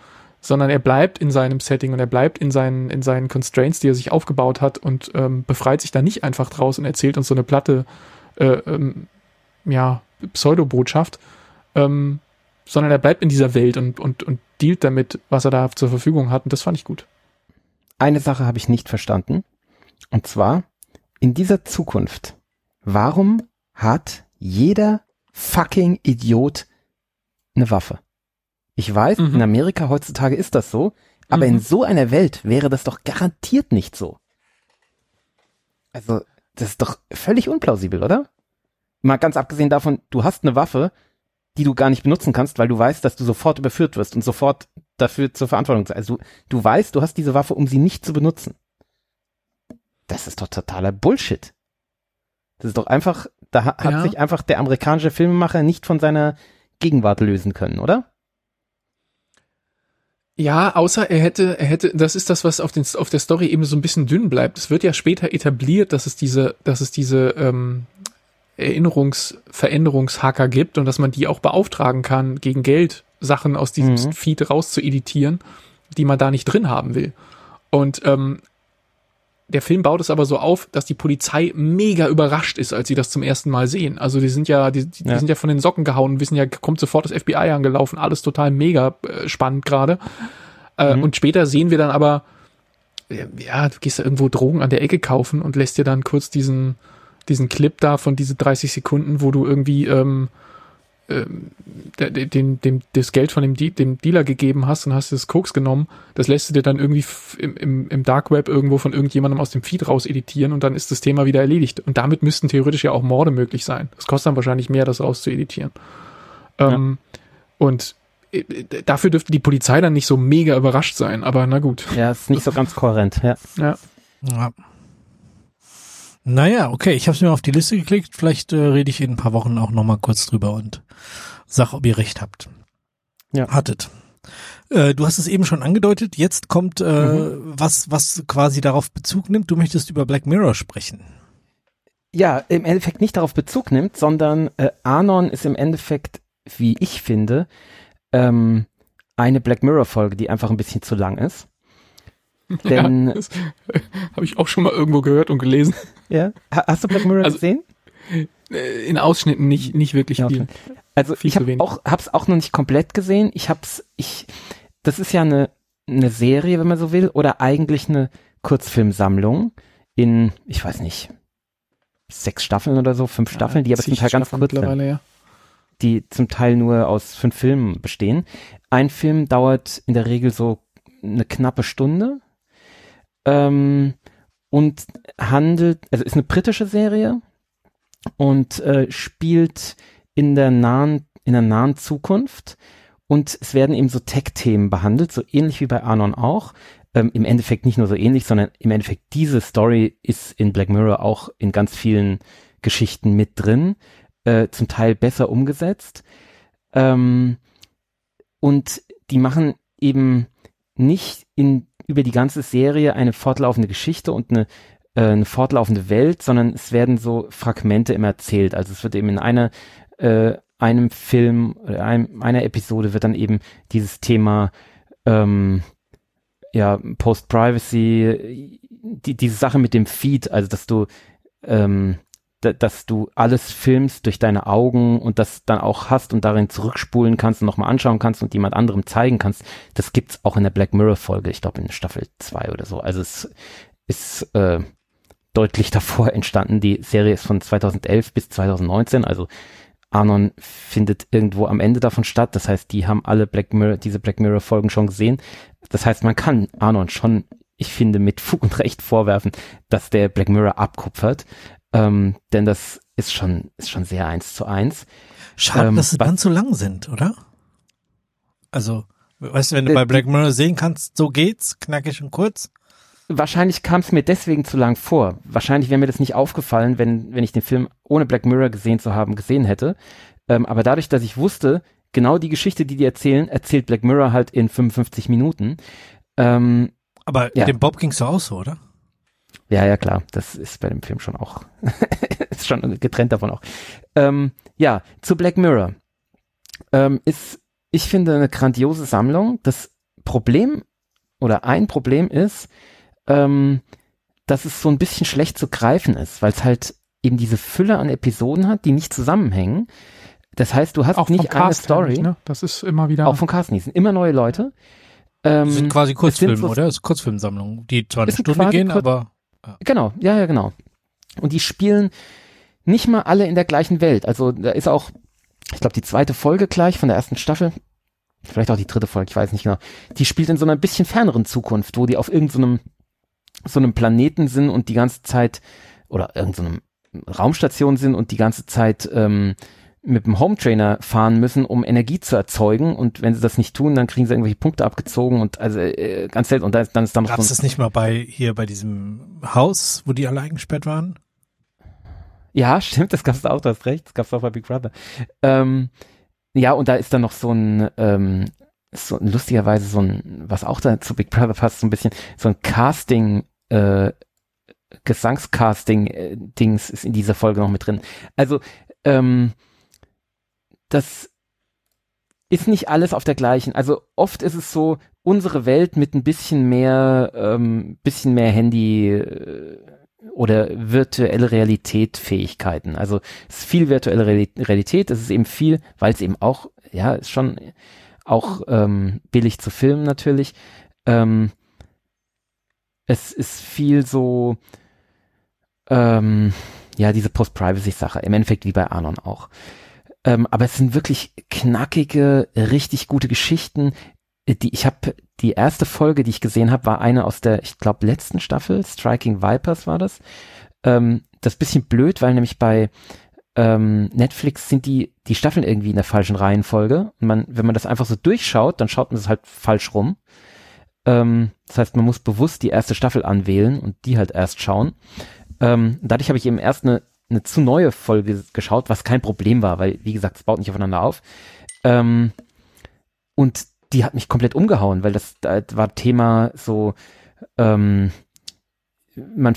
sondern er bleibt in seinem Setting und er bleibt in seinen, in seinen Constraints, die er sich aufgebaut hat und ähm, befreit sich da nicht einfach draus und erzählt uns so eine platte, äh, ähm, ja, Pseudo-Botschaft, ähm, sondern er bleibt in dieser Welt und, und, und dealt damit, was er da zur Verfügung hat und das fand ich gut. Eine Sache habe ich nicht verstanden und zwar in dieser Zukunft, warum hat jeder fucking Idiot eine Waffe? Ich weiß, mhm. in Amerika heutzutage ist das so, aber mhm. in so einer Welt wäre das doch garantiert nicht so. Also, das ist doch völlig unplausibel, oder? Mal ganz abgesehen davon, du hast eine Waffe, die du gar nicht benutzen kannst, weil du weißt, dass du sofort überführt wirst und sofort dafür zur Verantwortung. Also du, du weißt, du hast diese Waffe, um sie nicht zu benutzen. Das ist doch totaler Bullshit. Das ist doch einfach, da hat ja. sich einfach der amerikanische Filmemacher nicht von seiner Gegenwart lösen können, oder? Ja, außer er hätte, er hätte, das ist das, was auf, den, auf der Story eben so ein bisschen dünn bleibt. Es wird ja später etabliert, dass es diese, dass es diese ähm, Erinnerungsveränderungshacker gibt und dass man die auch beauftragen kann, gegen Geld Sachen aus diesem mhm. Feed raus zu editieren, die man da nicht drin haben will. Und ähm, der Film baut es aber so auf, dass die Polizei mega überrascht ist, als sie das zum ersten Mal sehen. Also die sind ja, die, die ja. sind ja von den Socken gehauen, wissen ja, kommt sofort das FBI angelaufen, alles total mega äh, spannend gerade. Äh, mhm. Und später sehen wir dann aber, ja, du gehst da irgendwo Drogen an der Ecke kaufen und lässt dir dann kurz diesen, diesen Clip da von diese 30 Sekunden, wo du irgendwie ähm, ähm, dem, dem, das Geld von dem, dem Dealer gegeben hast und hast das Koks genommen, das lässt du dir dann irgendwie im, im, im Dark Web irgendwo von irgendjemandem aus dem Feed raus editieren und dann ist das Thema wieder erledigt. Und damit müssten theoretisch ja auch Morde möglich sein. Das kostet dann wahrscheinlich mehr, das raus zu editieren. Ähm, Und äh, dafür dürfte die Polizei dann nicht so mega überrascht sein, aber na gut. Ja, ist nicht so ganz kohärent, ja. Ja. ja. Naja, okay, ich habe es mir auf die Liste geklickt. Vielleicht äh, rede ich in ein paar Wochen auch nochmal kurz drüber und sag, ob ihr recht habt. Ja. Hattet. Äh, du hast es eben schon angedeutet. Jetzt kommt äh, mhm. was, was quasi darauf Bezug nimmt. Du möchtest über Black Mirror sprechen. Ja, im Endeffekt nicht darauf Bezug nimmt, sondern äh, Anon ist im Endeffekt, wie ich finde, ähm, eine Black Mirror Folge, die einfach ein bisschen zu lang ist. Denn ja, habe ich auch schon mal irgendwo gehört und gelesen. Ja, hast du Black Mirror also, gesehen? Äh, in Ausschnitten nicht nicht wirklich ja, viel. Also viel ich habe auch hab's auch noch nicht komplett gesehen. Ich hab's ich das ist ja eine eine Serie, wenn man so will, oder eigentlich eine Kurzfilmsammlung in ich weiß nicht sechs Staffeln oder so, fünf Staffeln, die aber zum Teil ganz kurz sind. Ja. Die zum Teil nur aus fünf Filmen bestehen. Ein Film dauert in der Regel so eine knappe Stunde ähm, und handelt, also ist eine britische Serie und äh, spielt in der nahen, in der nahen Zukunft und es werden eben so Tech-Themen behandelt, so ähnlich wie bei Anon auch. Ähm, Im Endeffekt nicht nur so ähnlich, sondern im Endeffekt diese Story ist in Black Mirror auch in ganz vielen Geschichten mit drin, äh, zum Teil besser umgesetzt. Ähm, und die machen eben nicht in über die ganze Serie eine fortlaufende Geschichte und eine, äh, eine fortlaufende Welt, sondern es werden so Fragmente immer erzählt. Also es wird eben in einer äh, einem Film, einem, einer Episode wird dann eben dieses Thema ähm, ja, Post-Privacy, die, diese Sache mit dem Feed, also dass du ähm, dass du alles filmst durch deine Augen und das dann auch hast und darin zurückspulen kannst und nochmal anschauen kannst und jemand anderem zeigen kannst. Das gibt's auch in der Black Mirror Folge, ich glaube in Staffel 2 oder so. Also es ist äh, deutlich davor entstanden. Die Serie ist von 2011 bis 2019, also Anon findet irgendwo am Ende davon statt. Das heißt, die haben alle Black Mirror, diese Black Mirror Folgen schon gesehen. Das heißt, man kann Anon schon, ich finde, mit Fug und Recht vorwerfen, dass der Black Mirror abkupfert. Ähm, denn das ist schon, ist schon sehr eins zu eins. Schade, ähm, dass sie dann zu lang sind, oder? Also, weißt du, wenn du äh, bei Black Mirror sehen kannst, so geht's, knackig und kurz. Wahrscheinlich kam es mir deswegen zu lang vor. Wahrscheinlich wäre mir das nicht aufgefallen, wenn, wenn ich den Film ohne Black Mirror gesehen zu haben, gesehen hätte. Ähm, aber dadurch, dass ich wusste, genau die Geschichte, die die erzählen, erzählt Black Mirror halt in 55 Minuten. Ähm, aber ja. dem Bob ging's so aus, so, oder? Ja, ja, klar. Das ist bei dem Film schon auch, ist schon getrennt davon auch. Ähm, ja, zu Black Mirror. Ähm, ist, ich finde, eine grandiose Sammlung. Das Problem oder ein Problem ist, ähm, dass es so ein bisschen schlecht zu greifen ist, weil es halt eben diese Fülle an Episoden hat, die nicht zusammenhängen. Das heißt, du hast auch nicht eine Story. Ne? Das ist immer wieder. Auch von Carsten, sind immer neue Leute. Ähm, das sind quasi Kurzfilme, so, oder? Das ist Kurzfilmsammlung, die zwar eine Stunde gehen, aber Genau, ja, ja, genau. Und die spielen nicht mal alle in der gleichen Welt. Also da ist auch, ich glaube, die zweite Folge gleich von der ersten Staffel, vielleicht auch die dritte Folge, ich weiß nicht genau, die spielt in so einer bisschen ferneren Zukunft, wo die auf irgendeinem so, so einem Planeten sind und die ganze Zeit, oder irgendeinem so Raumstation sind und die ganze Zeit ähm, mit dem Home Trainer fahren müssen, um Energie zu erzeugen. Und wenn sie das nicht tun, dann kriegen sie irgendwelche Punkte abgezogen und also äh, ganz selten. Und dann ist dann noch Gab's so das nicht mal bei hier bei diesem Haus, wo die alle eingesperrt waren? Ja, stimmt, das gab's auch, du hast recht, das gab's auch bei Big Brother. Ähm, ja, und da ist dann noch so ein, ähm, so lustigerweise so ein, was auch da zu Big Brother passt, so ein bisschen, so ein Casting, äh, Gesangscasting-Dings äh, ist in dieser Folge noch mit drin. Also, ähm, das ist nicht alles auf der gleichen. Also oft ist es so, unsere Welt mit ein bisschen mehr, ähm, bisschen mehr Handy äh, oder virtuelle Realität Fähigkeiten. Also es ist viel virtuelle Realität, es ist eben viel, weil es eben auch, ja, ist schon auch ähm, billig zu filmen natürlich. Ähm, es ist viel so, ähm, ja, diese Post-Privacy-Sache, im Endeffekt wie bei Anon auch. Ähm, aber es sind wirklich knackige, richtig gute Geschichten. Äh, die ich habe die erste Folge, die ich gesehen habe, war eine aus der, ich glaube, letzten Staffel. Striking Vipers war das. Ähm, das bisschen blöd, weil nämlich bei ähm, Netflix sind die die Staffeln irgendwie in der falschen Reihenfolge. Und man, wenn man das einfach so durchschaut, dann schaut man es halt falsch rum. Ähm, das heißt, man muss bewusst die erste Staffel anwählen und die halt erst schauen. Ähm, dadurch habe ich eben erst eine, eine zu neue Folge geschaut, was kein Problem war, weil, wie gesagt, es baut nicht aufeinander auf. Ähm, und die hat mich komplett umgehauen, weil das, da war Thema so, ähm, man,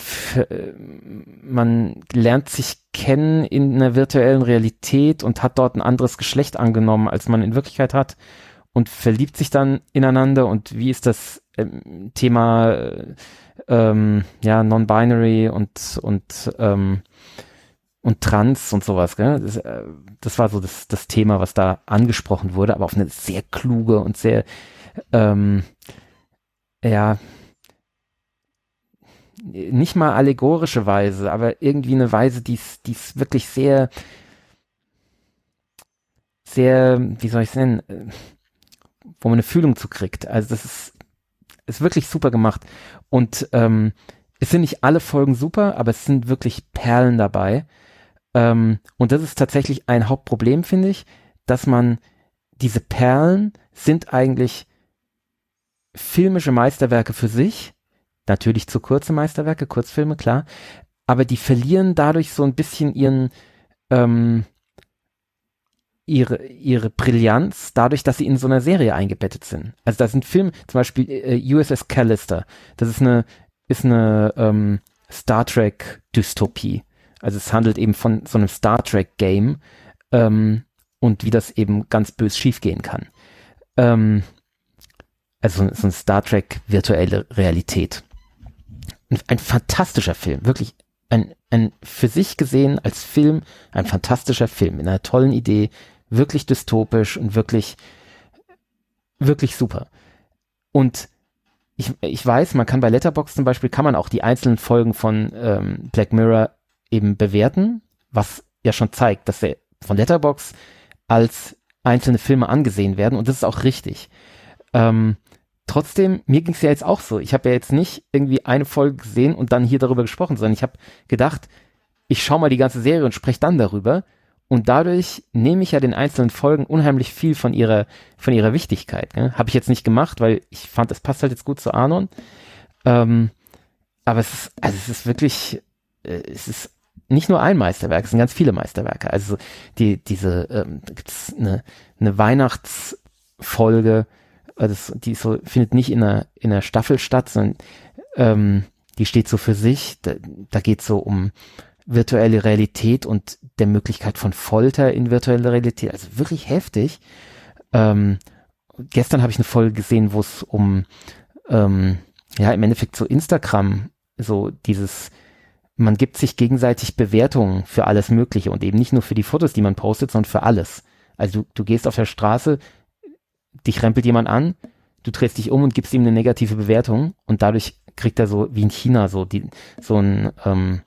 man lernt sich kennen in einer virtuellen Realität und hat dort ein anderes Geschlecht angenommen, als man in Wirklichkeit hat und verliebt sich dann ineinander und wie ist das ähm, Thema ähm, ja non-binary und und ähm, und Trans und sowas, gell? Das, äh, das war so das, das Thema, was da angesprochen wurde, aber auf eine sehr kluge und sehr ähm, ja nicht mal allegorische Weise, aber irgendwie eine Weise, die es wirklich sehr, sehr, wie soll ich es nennen, äh, wo man eine Fühlung zu kriegt. Also das ist, ist wirklich super gemacht. Und ähm, es sind nicht alle Folgen super, aber es sind wirklich Perlen dabei. Ähm, und das ist tatsächlich ein Hauptproblem, finde ich, dass man diese Perlen sind eigentlich filmische Meisterwerke für sich, Natürlich zu kurze Meisterwerke, Kurzfilme, klar. Aber die verlieren dadurch so ein bisschen ihren, ähm, ihre, ihre Brillanz dadurch, dass sie in so einer Serie eingebettet sind. Also da sind Filme, zum Beispiel äh, USS Callister. Das ist eine, ist eine ähm, Star Trek Dystopie. Also es handelt eben von so einem Star Trek Game ähm, und wie das eben ganz bös schiefgehen kann. Ähm, also so ein Star Trek virtuelle Realität ein, fantastischer Film, wirklich ein, ein für sich gesehen als Film ein fantastischer Film in einer tollen Idee, wirklich dystopisch und wirklich wirklich super. Und ich, ich weiß, man kann bei Letterbox zum Beispiel, kann man auch die einzelnen Folgen von ähm, Black Mirror eben bewerten, was ja schon zeigt, dass er von Letterbox als einzelne Filme angesehen werden und das ist auch richtig. Ähm, trotzdem, mir ging es ja jetzt auch so. Ich habe ja jetzt nicht irgendwie eine Folge gesehen und dann hier darüber gesprochen, sondern ich habe gedacht, ich schaue mal die ganze Serie und spreche dann darüber. Und dadurch nehme ich ja den einzelnen Folgen unheimlich viel von ihrer, von ihrer Wichtigkeit. Ne? Habe ich jetzt nicht gemacht, weil ich fand, es passt halt jetzt gut zu Arnon. Ähm, aber es ist, also es ist wirklich, äh, es ist nicht nur ein Meisterwerk, es sind ganz viele Meisterwerke. Also die, diese, ähm, da gibt es eine, eine Weihnachtsfolge, das, die so, findet nicht in einer, in einer Staffel statt, sondern ähm, die steht so für sich. Da, da geht es so um virtuelle Realität und der Möglichkeit von Folter in virtueller Realität. Also wirklich heftig. Ähm, gestern habe ich eine Folge gesehen, wo es um ähm, ja im Endeffekt so Instagram, so dieses man gibt sich gegenseitig Bewertungen für alles Mögliche und eben nicht nur für die Fotos, die man postet, sondern für alles. Also du, du gehst auf der Straße, dich rempelt jemand an, du drehst dich um und gibst ihm eine negative Bewertung und dadurch kriegt er so wie in China so die so ein ähm,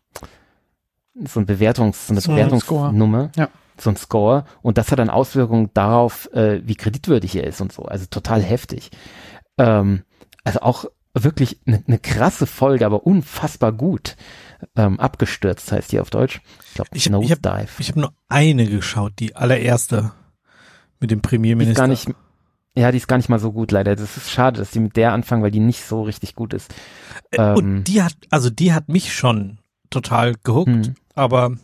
so ein Bewertungs so eine so Bewertungsnummer, ja. so ein Score und das hat dann Auswirkungen darauf, äh, wie kreditwürdig er ist und so. Also total heftig. Ähm, also auch wirklich eine ne krasse Folge, aber unfassbar gut. Ähm, abgestürzt heißt die auf Deutsch. Ich glaube, ich habe hab, nur eine geschaut, die allererste mit dem Premierminister. Die gar nicht, ja, die ist gar nicht mal so gut, leider. Das ist schade, dass die mit der anfangen, weil die nicht so richtig gut ist. Äh, und ähm, die hat, also die hat mich schon total gehuckt, hm. aber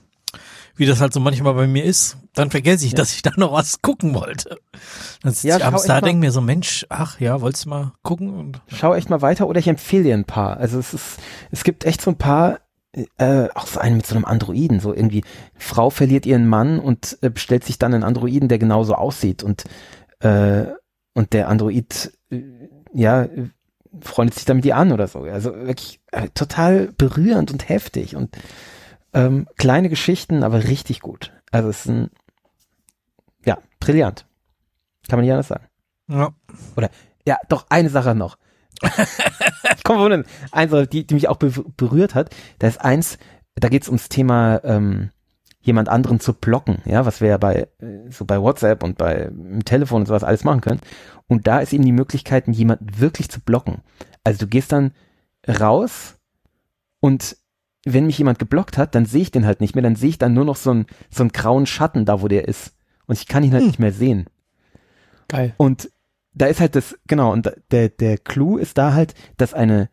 wie das halt so manchmal bei mir ist, dann vergesse ich, ja. dass ich da noch was gucken wollte. Dann sitze ja, ich abends da, denke mir so, Mensch, ach ja, wolltest du mal gucken? Und, schau echt mal weiter oder ich empfehle dir ein paar. Also es ist, es gibt echt so ein paar, äh, auch so einen mit so einem Androiden, so irgendwie, Frau verliert ihren Mann und äh, bestellt sich dann einen Androiden, der genauso aussieht und äh, und der Android, äh, ja, freundet sich damit die an oder so. Also wirklich äh, total berührend und heftig und ähm, kleine Geschichten, aber richtig gut. Also es ist ein, ja, brillant. Kann man nicht anders sagen. Ja. Oder, ja, doch, eine Sache noch. ich komme wundern, eine Sache, die, die mich auch berührt hat, da ist eins, da geht es ums Thema ähm, jemand anderen zu blocken, ja, was wir ja bei äh, so bei WhatsApp und bei im Telefon und sowas alles machen können. Und da ist eben die Möglichkeit, jemanden wirklich zu blocken. Also du gehst dann raus und wenn mich jemand geblockt hat, dann sehe ich den halt nicht mehr, dann sehe ich dann nur noch so einen so einen grauen Schatten da, wo der ist. Und ich kann ihn halt hm. nicht mehr sehen. Geil. Und da ist halt das, genau, und der, der Clou ist da halt, dass eine,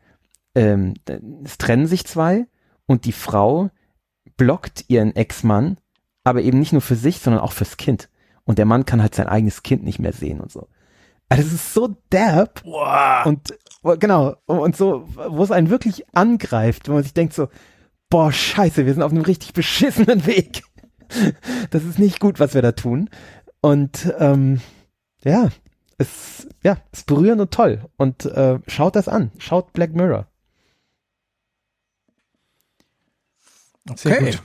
ähm, es trennen sich zwei und die Frau blockt ihren Ex-Mann, aber eben nicht nur für sich, sondern auch fürs Kind. Und der Mann kann halt sein eigenes Kind nicht mehr sehen und so. Also es ist so derb Boah. und genau und so, wo es einen wirklich angreift, wo man sich denkt so, boah Scheiße, wir sind auf einem richtig beschissenen Weg. Das ist nicht gut, was wir da tun. Und ähm, ja, es ja, ist berührend und toll. Und äh, schaut das an, schaut Black Mirror. Sehr Okay. gut.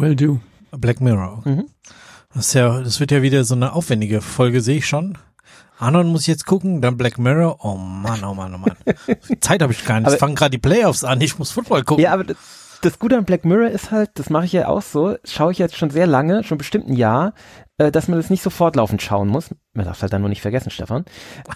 Will do. Black Mirror. Mhm. Das, ist ja, das wird ja wieder so eine aufwendige Folge, sehe ich schon. Anon muss ich jetzt gucken, dann Black Mirror. Oh Mann, oh Mann, oh Mann. Zeit habe ich gar nicht. Es Aber- fangen gerade die Playoffs an. Ich muss Football gucken. Ja, aber das, das Gute an Black Mirror ist halt, das mache ich ja auch so, schaue ich jetzt schon sehr lange, schon bestimmt ein Jahr, äh, dass man das nicht so fortlaufend schauen muss. Man darf halt dann nur nicht vergessen, Stefan.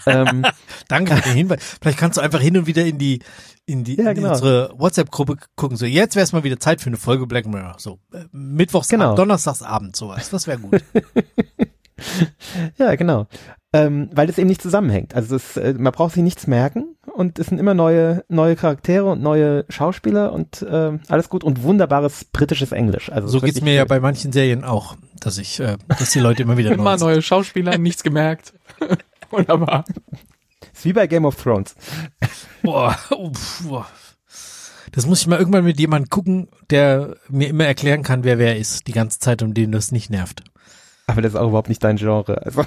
ähm, Danke für den Hinweis. Vielleicht kannst du einfach hin und wieder in die in die Ja, in genau. unsere WhatsApp-Gruppe gucken. So, jetzt wäre es mal wieder Zeit für eine Folge Black Mirror. So, äh, mittwochs, Genau. donnerstagsabend sowas. Das wäre gut. ja, genau. Ähm, weil das eben nicht zusammenhängt. Also das, äh, man braucht sich nichts merken und es sind immer neue, neue Charaktere und neue Schauspieler und äh, alles gut und wunderbares britisches Englisch. Also So es geht's mir ja bei manchen Serien auch, dass ich, äh, dass die Leute immer wieder Immer neu sind. neue Schauspieler, nichts gemerkt. Wunderbar. Ist wie bei Game of Thrones. Boah, uff, boah. Das muss ich mal irgendwann mit jemandem gucken, der mir immer erklären kann, wer wer ist, die ganze Zeit und dem das nicht nervt. Aber das ist auch überhaupt nicht dein Genre. Also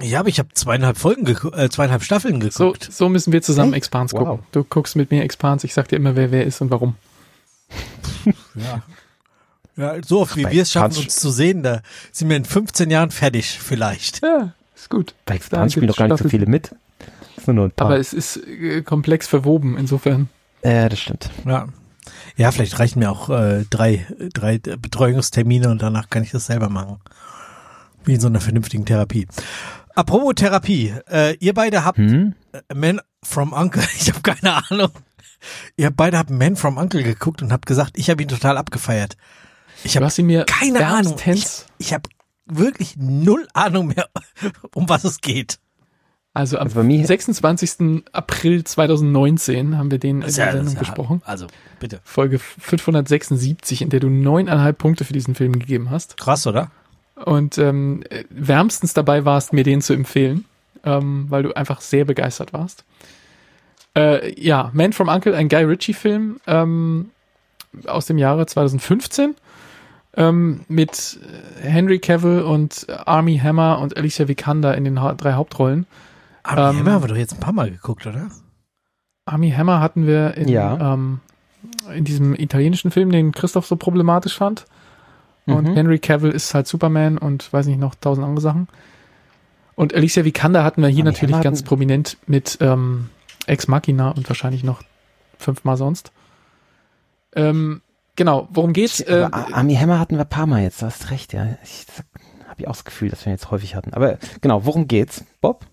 Ja, aber ich habe zweieinhalb Folgen, äh, zweieinhalb Staffeln So, geguckt. so müssen wir zusammen Echt? Expans Wow. gucken. Du guckst mit mir Expans, ich sag dir immer, wer wer ist und warum. Ja. Ja, so oft wie wir es schaffen, uns zu sehen, da sind wir in 15 Jahren fertig, vielleicht. Ja, ist gut. bei Expans spielen doch gar nicht so viele mit. Sind nur ein paar. Aber es ist äh, komplex verwoben, insofern. Ja, das stimmt. Ja. Ja, vielleicht reichen mir auch äh, drei, drei Betreuungstermine und danach kann ich das selber machen. Wie in so einer vernünftigen Therapie. Apropos Therapie, äh, ihr beide habt Hm? äh, Man from Uncle, ich habe keine Ahnung. Ihr beide habt Man from Uncle geguckt und habt gesagt, ich habe ihn total abgefeiert. Ich habe mir keine Ahnung. Ich, ich habe wirklich null Ahnung mehr, um was es geht. Also am Also bei mir- 26. April 2019 haben wir den in der Sendung ja- besprochen. Also, bitte. Folge 576, in der du neuneinhalb Punkte für diesen Film gegeben hast. Krass, oder? Und ähm, äh, wärmstens dabei warst, mir den zu empfehlen, ähm, weil du einfach sehr begeistert warst. Äh, ja, Man from Uncle, ein Guy Ritchie-Film ähm, aus dem Jahre 2015 ähm, mit Henry Cavill und Army Hammer und Alicia Vikander in den ha drei Hauptrollen. Aber Ähm, ähm, haben wir doch jetzt ein paar Mal geguckt, oder? Army Hammer hatten wir in, Ja. ähm, in diesem italienischen Film, den Christoph so problematisch fand. Und Mhm. Henry Cavill ist halt Superman und weiß nicht noch tausend andere Sachen. Und Alicia Vikander hatten wir hier Armie natürlich ganz prominent mit ähm, Ex Machina und wahrscheinlich noch fünfmal sonst. Ähm, genau, worum geht's? Äh, Aber Ar- Army Hammer hatten wir ein paar Mal jetzt, du hast recht, ja. Ich habe ich auch das Gefühl, dass wir ihn jetzt häufig hatten. Aber genau, worum geht's, Bob?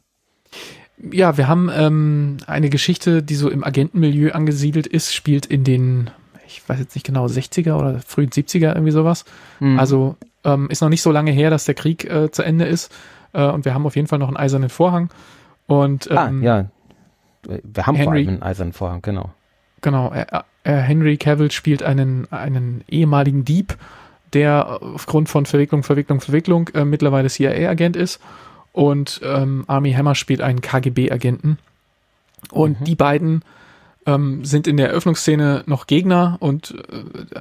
ja, wir haben ähm, eine Geschichte, die so im Agentenmilieu angesiedelt ist, spielt in den, ich weiß jetzt nicht genau, 60er oder frühen 70er, irgendwie sowas. Mhm. Also ähm, ist noch nicht so lange her, dass der Krieg äh, zu Ende ist. Äh, und wir haben auf jeden Fall noch einen eisernen Vorhang. Und ah, ähm, ja. Wir haben vor Henry- allem einen eisernen Vorhang, genau. genau, er, er, Henry Cavill spielt einen, einen ehemaligen Dieb, der aufgrund von Verwicklung, Verwicklung, Verwicklung äh, mittlerweile CIA-Agent ist. Und ähm, Army Hammer spielt einen KGB-Agenten. Und Mhm. die beiden ähm, sind in der Eröffnungsszene noch Gegner und äh,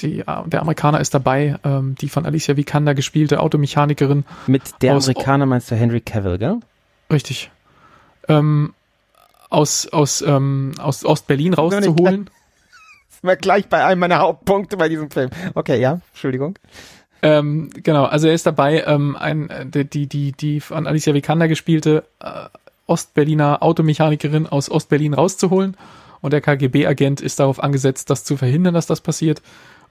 die, der Amerikaner ist dabei, ähm, die von Alicia Vikander gespielte Automechanikerin Mit der Aus- Amerikaner meinst du Henry Cavill, gell? Richtig. Ähm, aus aus, ähm, aus Ostberlin rauszuholen. Sind wir gleich bei einem meiner Hauptpunkte bei diesem Film. Okay, ja, Entschuldigung. Ähm, genau, also er ist dabei, ähm, ein, äh, die, die, die, die von Alicia Vikander gespielte äh, Ostberliner Automechanikerin aus Ostberlin rauszuholen. Und der KGB-Agent ist darauf angesetzt, das zu verhindern, dass das passiert.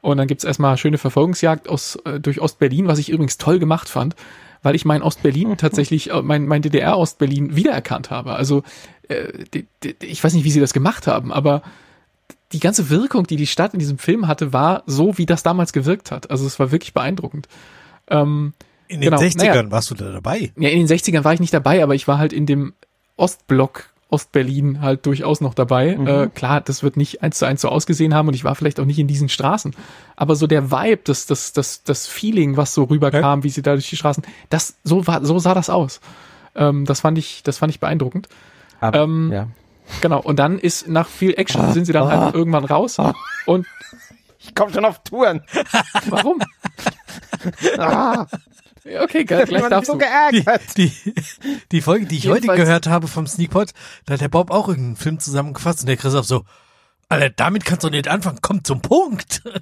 Und dann gibt's erstmal schöne Verfolgungsjagd aus, äh, durch Ostberlin, was ich übrigens toll gemacht fand, weil ich mein Ostberlin tatsächlich, äh, mein, mein DDR-Ostberlin wiedererkannt habe. Also äh, die, die, ich weiß nicht, wie sie das gemacht haben, aber die ganze Wirkung, die die Stadt in diesem Film hatte, war so, wie das damals gewirkt hat. Also es war wirklich beeindruckend. Ähm, In den Genau, 60ern naja. warst du da dabei. ja, in den 60ern war ich nicht dabei, aber ich war halt in dem Ostblock Ostberlin halt durchaus noch dabei. Mhm. Äh, klar, das wird nicht eins zu eins so ausgesehen haben und ich war vielleicht auch nicht in diesen Straßen. Aber so der Vibe, das, das, das, das Feeling, was so rüberkam, wie sie da durch die Straßen, das, so war, so sah das aus. Ähm, das fand ich, das fand ich beeindruckend. Aber, Ähm, ja. Genau. Und dann ist nach viel Action Ah, sind sie dann ah, halt irgendwann raus. Und Ich komme schon auf Touren. warum? Ah, Ja, Okay, gleich, gleich darfst so du. geärgert. Die, die Folge, die ich heute Jedenfalls- gehört habe vom Sneakpot, da hat der Bob auch irgendeinen Film zusammengefasst und der Christoph so, Alter, damit kannst du nicht anfangen, komm zum Punkt.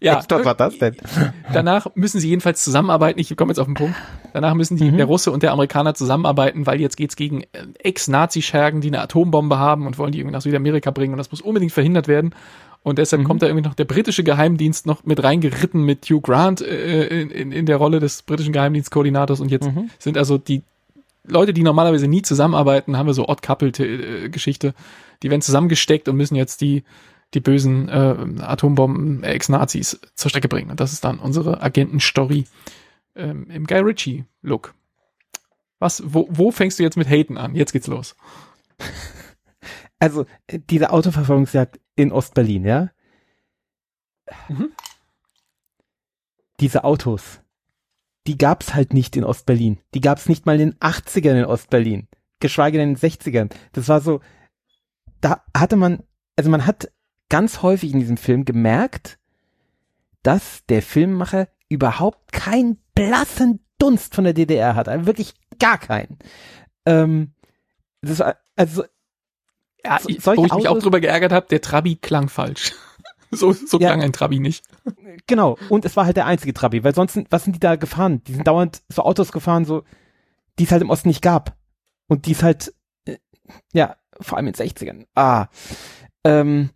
Ja, Was war das denn? danach müssen sie jedenfalls zusammenarbeiten. Ich komme jetzt auf den Punkt. Danach müssen die, der Russe und der Amerikaner zusammenarbeiten, weil jetzt geht's gegen äh, Ex-Nazi-Schergen, die eine Atombombe haben und wollen die irgendwie nach Südamerika bringen und das muss unbedingt verhindert werden. Und deshalb kommt da irgendwie noch der britische Geheimdienst noch mit reingeritten mit Hugh Grant äh, in, in, in der Rolle des britischen Geheimdienstkoordinators und jetzt sind also die Leute, die normalerweise nie zusammenarbeiten, haben wir so Odd-Couple-Geschichte. Die werden zusammengesteckt und müssen jetzt die, die bösen äh, Atombomben-Ex-Nazis zur Strecke bringen. Und das ist dann unsere Agenten-Story ähm, im Guy Ritchie-Look. Was, wo, wo fängst du jetzt mit Haten an? Jetzt geht's los. Also, äh, diese Autoverfolgungsjagd in Ostberlin, ja? Mhm. Diese Autos, die gab's halt nicht in Ostberlin. Die gab's nicht mal in den 80ern in Ostberlin. Geschweige denn in den 60ern. Das war so, da hatte man, also man hat ganz häufig in diesem Film gemerkt, dass der Filmemacher überhaupt keinen blassen Dunst von der DDR hat. Also wirklich gar keinen. Ähm, das war, also Ja, ich, wo ich mich auch drüber geärgert habe, der Trabi klang falsch. so so Ja. klang ein Trabi nicht. Genau, und es war halt der einzige Trabi, weil sonst, was sind die da gefahren? Die sind dauernd so Autos gefahren, so, die es halt im Osten nicht gab. Und die es halt, äh, ja, vor allem in den 60ern. Ah. Ähm,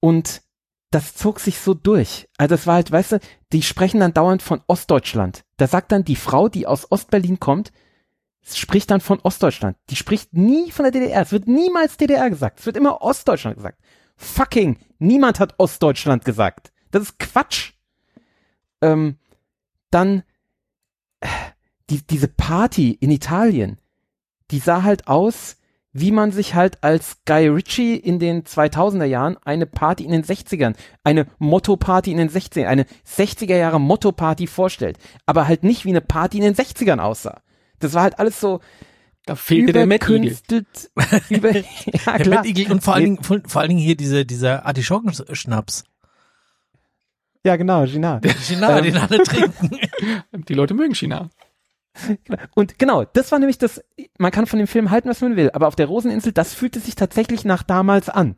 und das zog sich so durch. Also es war halt, weißt du, die sprechen dann dauernd von Ostdeutschland. Da sagt dann die Frau, die aus Ostberlin kommt, spricht dann von Ostdeutschland. Die spricht nie von der DDR. Es wird niemals DDR gesagt. Es wird immer Ostdeutschland gesagt. Fucking, niemand hat Ostdeutschland gesagt. Das ist Quatsch. Ähm, dann äh, die, diese Party in Italien, die sah halt aus, wie man sich halt als Guy Ritchie in den 2000er Jahren eine Party in den 60ern, eine Motto-Party in den 60ern, eine 60er Jahre Motto-Party vorstellt. Aber halt nicht wie eine Party in den 60ern aussah. Das war halt alles so Da fehlte der Mettigel. überkünstelt. über, ja, Der klar. Mettigel und vor allen Dingen, vor, vor allen Dingen hier diese, dieser Artischockenschnaps. Ja, genau, Gina. China, den alle trinken. Die Leute mögen China. Und genau, das war nämlich das, man kann von dem Film halten, was man will, aber auf der Roseninsel, das fühlte sich tatsächlich nach damals an.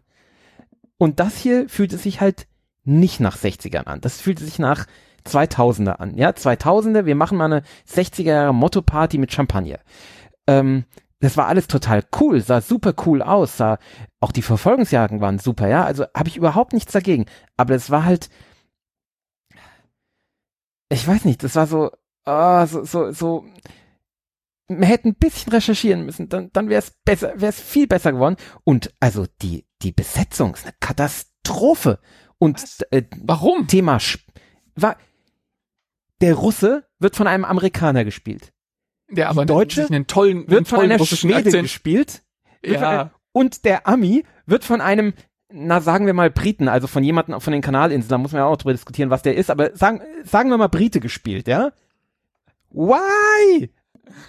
Und das hier fühlte sich halt nicht nach 60ern an. Das fühlte sich nach 2000er an. Ja, 2000er, wir machen mal eine 60er Jahre Motto-Party mit Champagner. Ähm, das war alles total cool, sah super cool aus, sah, auch die Verfolgungsjagden waren super, ja, also habe ich überhaupt nichts dagegen. Aber es war halt, ich weiß nicht, das war so, ah, so, so, so, wir hätten ein bisschen recherchieren müssen, dann, dann wäre es besser, wäre es viel besser geworden. Und also die, die Besetzung ist eine Katastrophe. Und äh, Warum? Thema Sp- war, der Russe wird von einem Amerikaner gespielt, Der aber Deutsche sich einen tollen, einen wird von tollen einer russischen Schwede Akzent. gespielt von Ja, einem- und der Ami wird von einem, na sagen wir mal Briten, also von jemandem von den Kanalinseln, da muss man ja auch noch drüber diskutieren, was der ist, aber sagen, sagen wir mal Brite gespielt, ja? Why?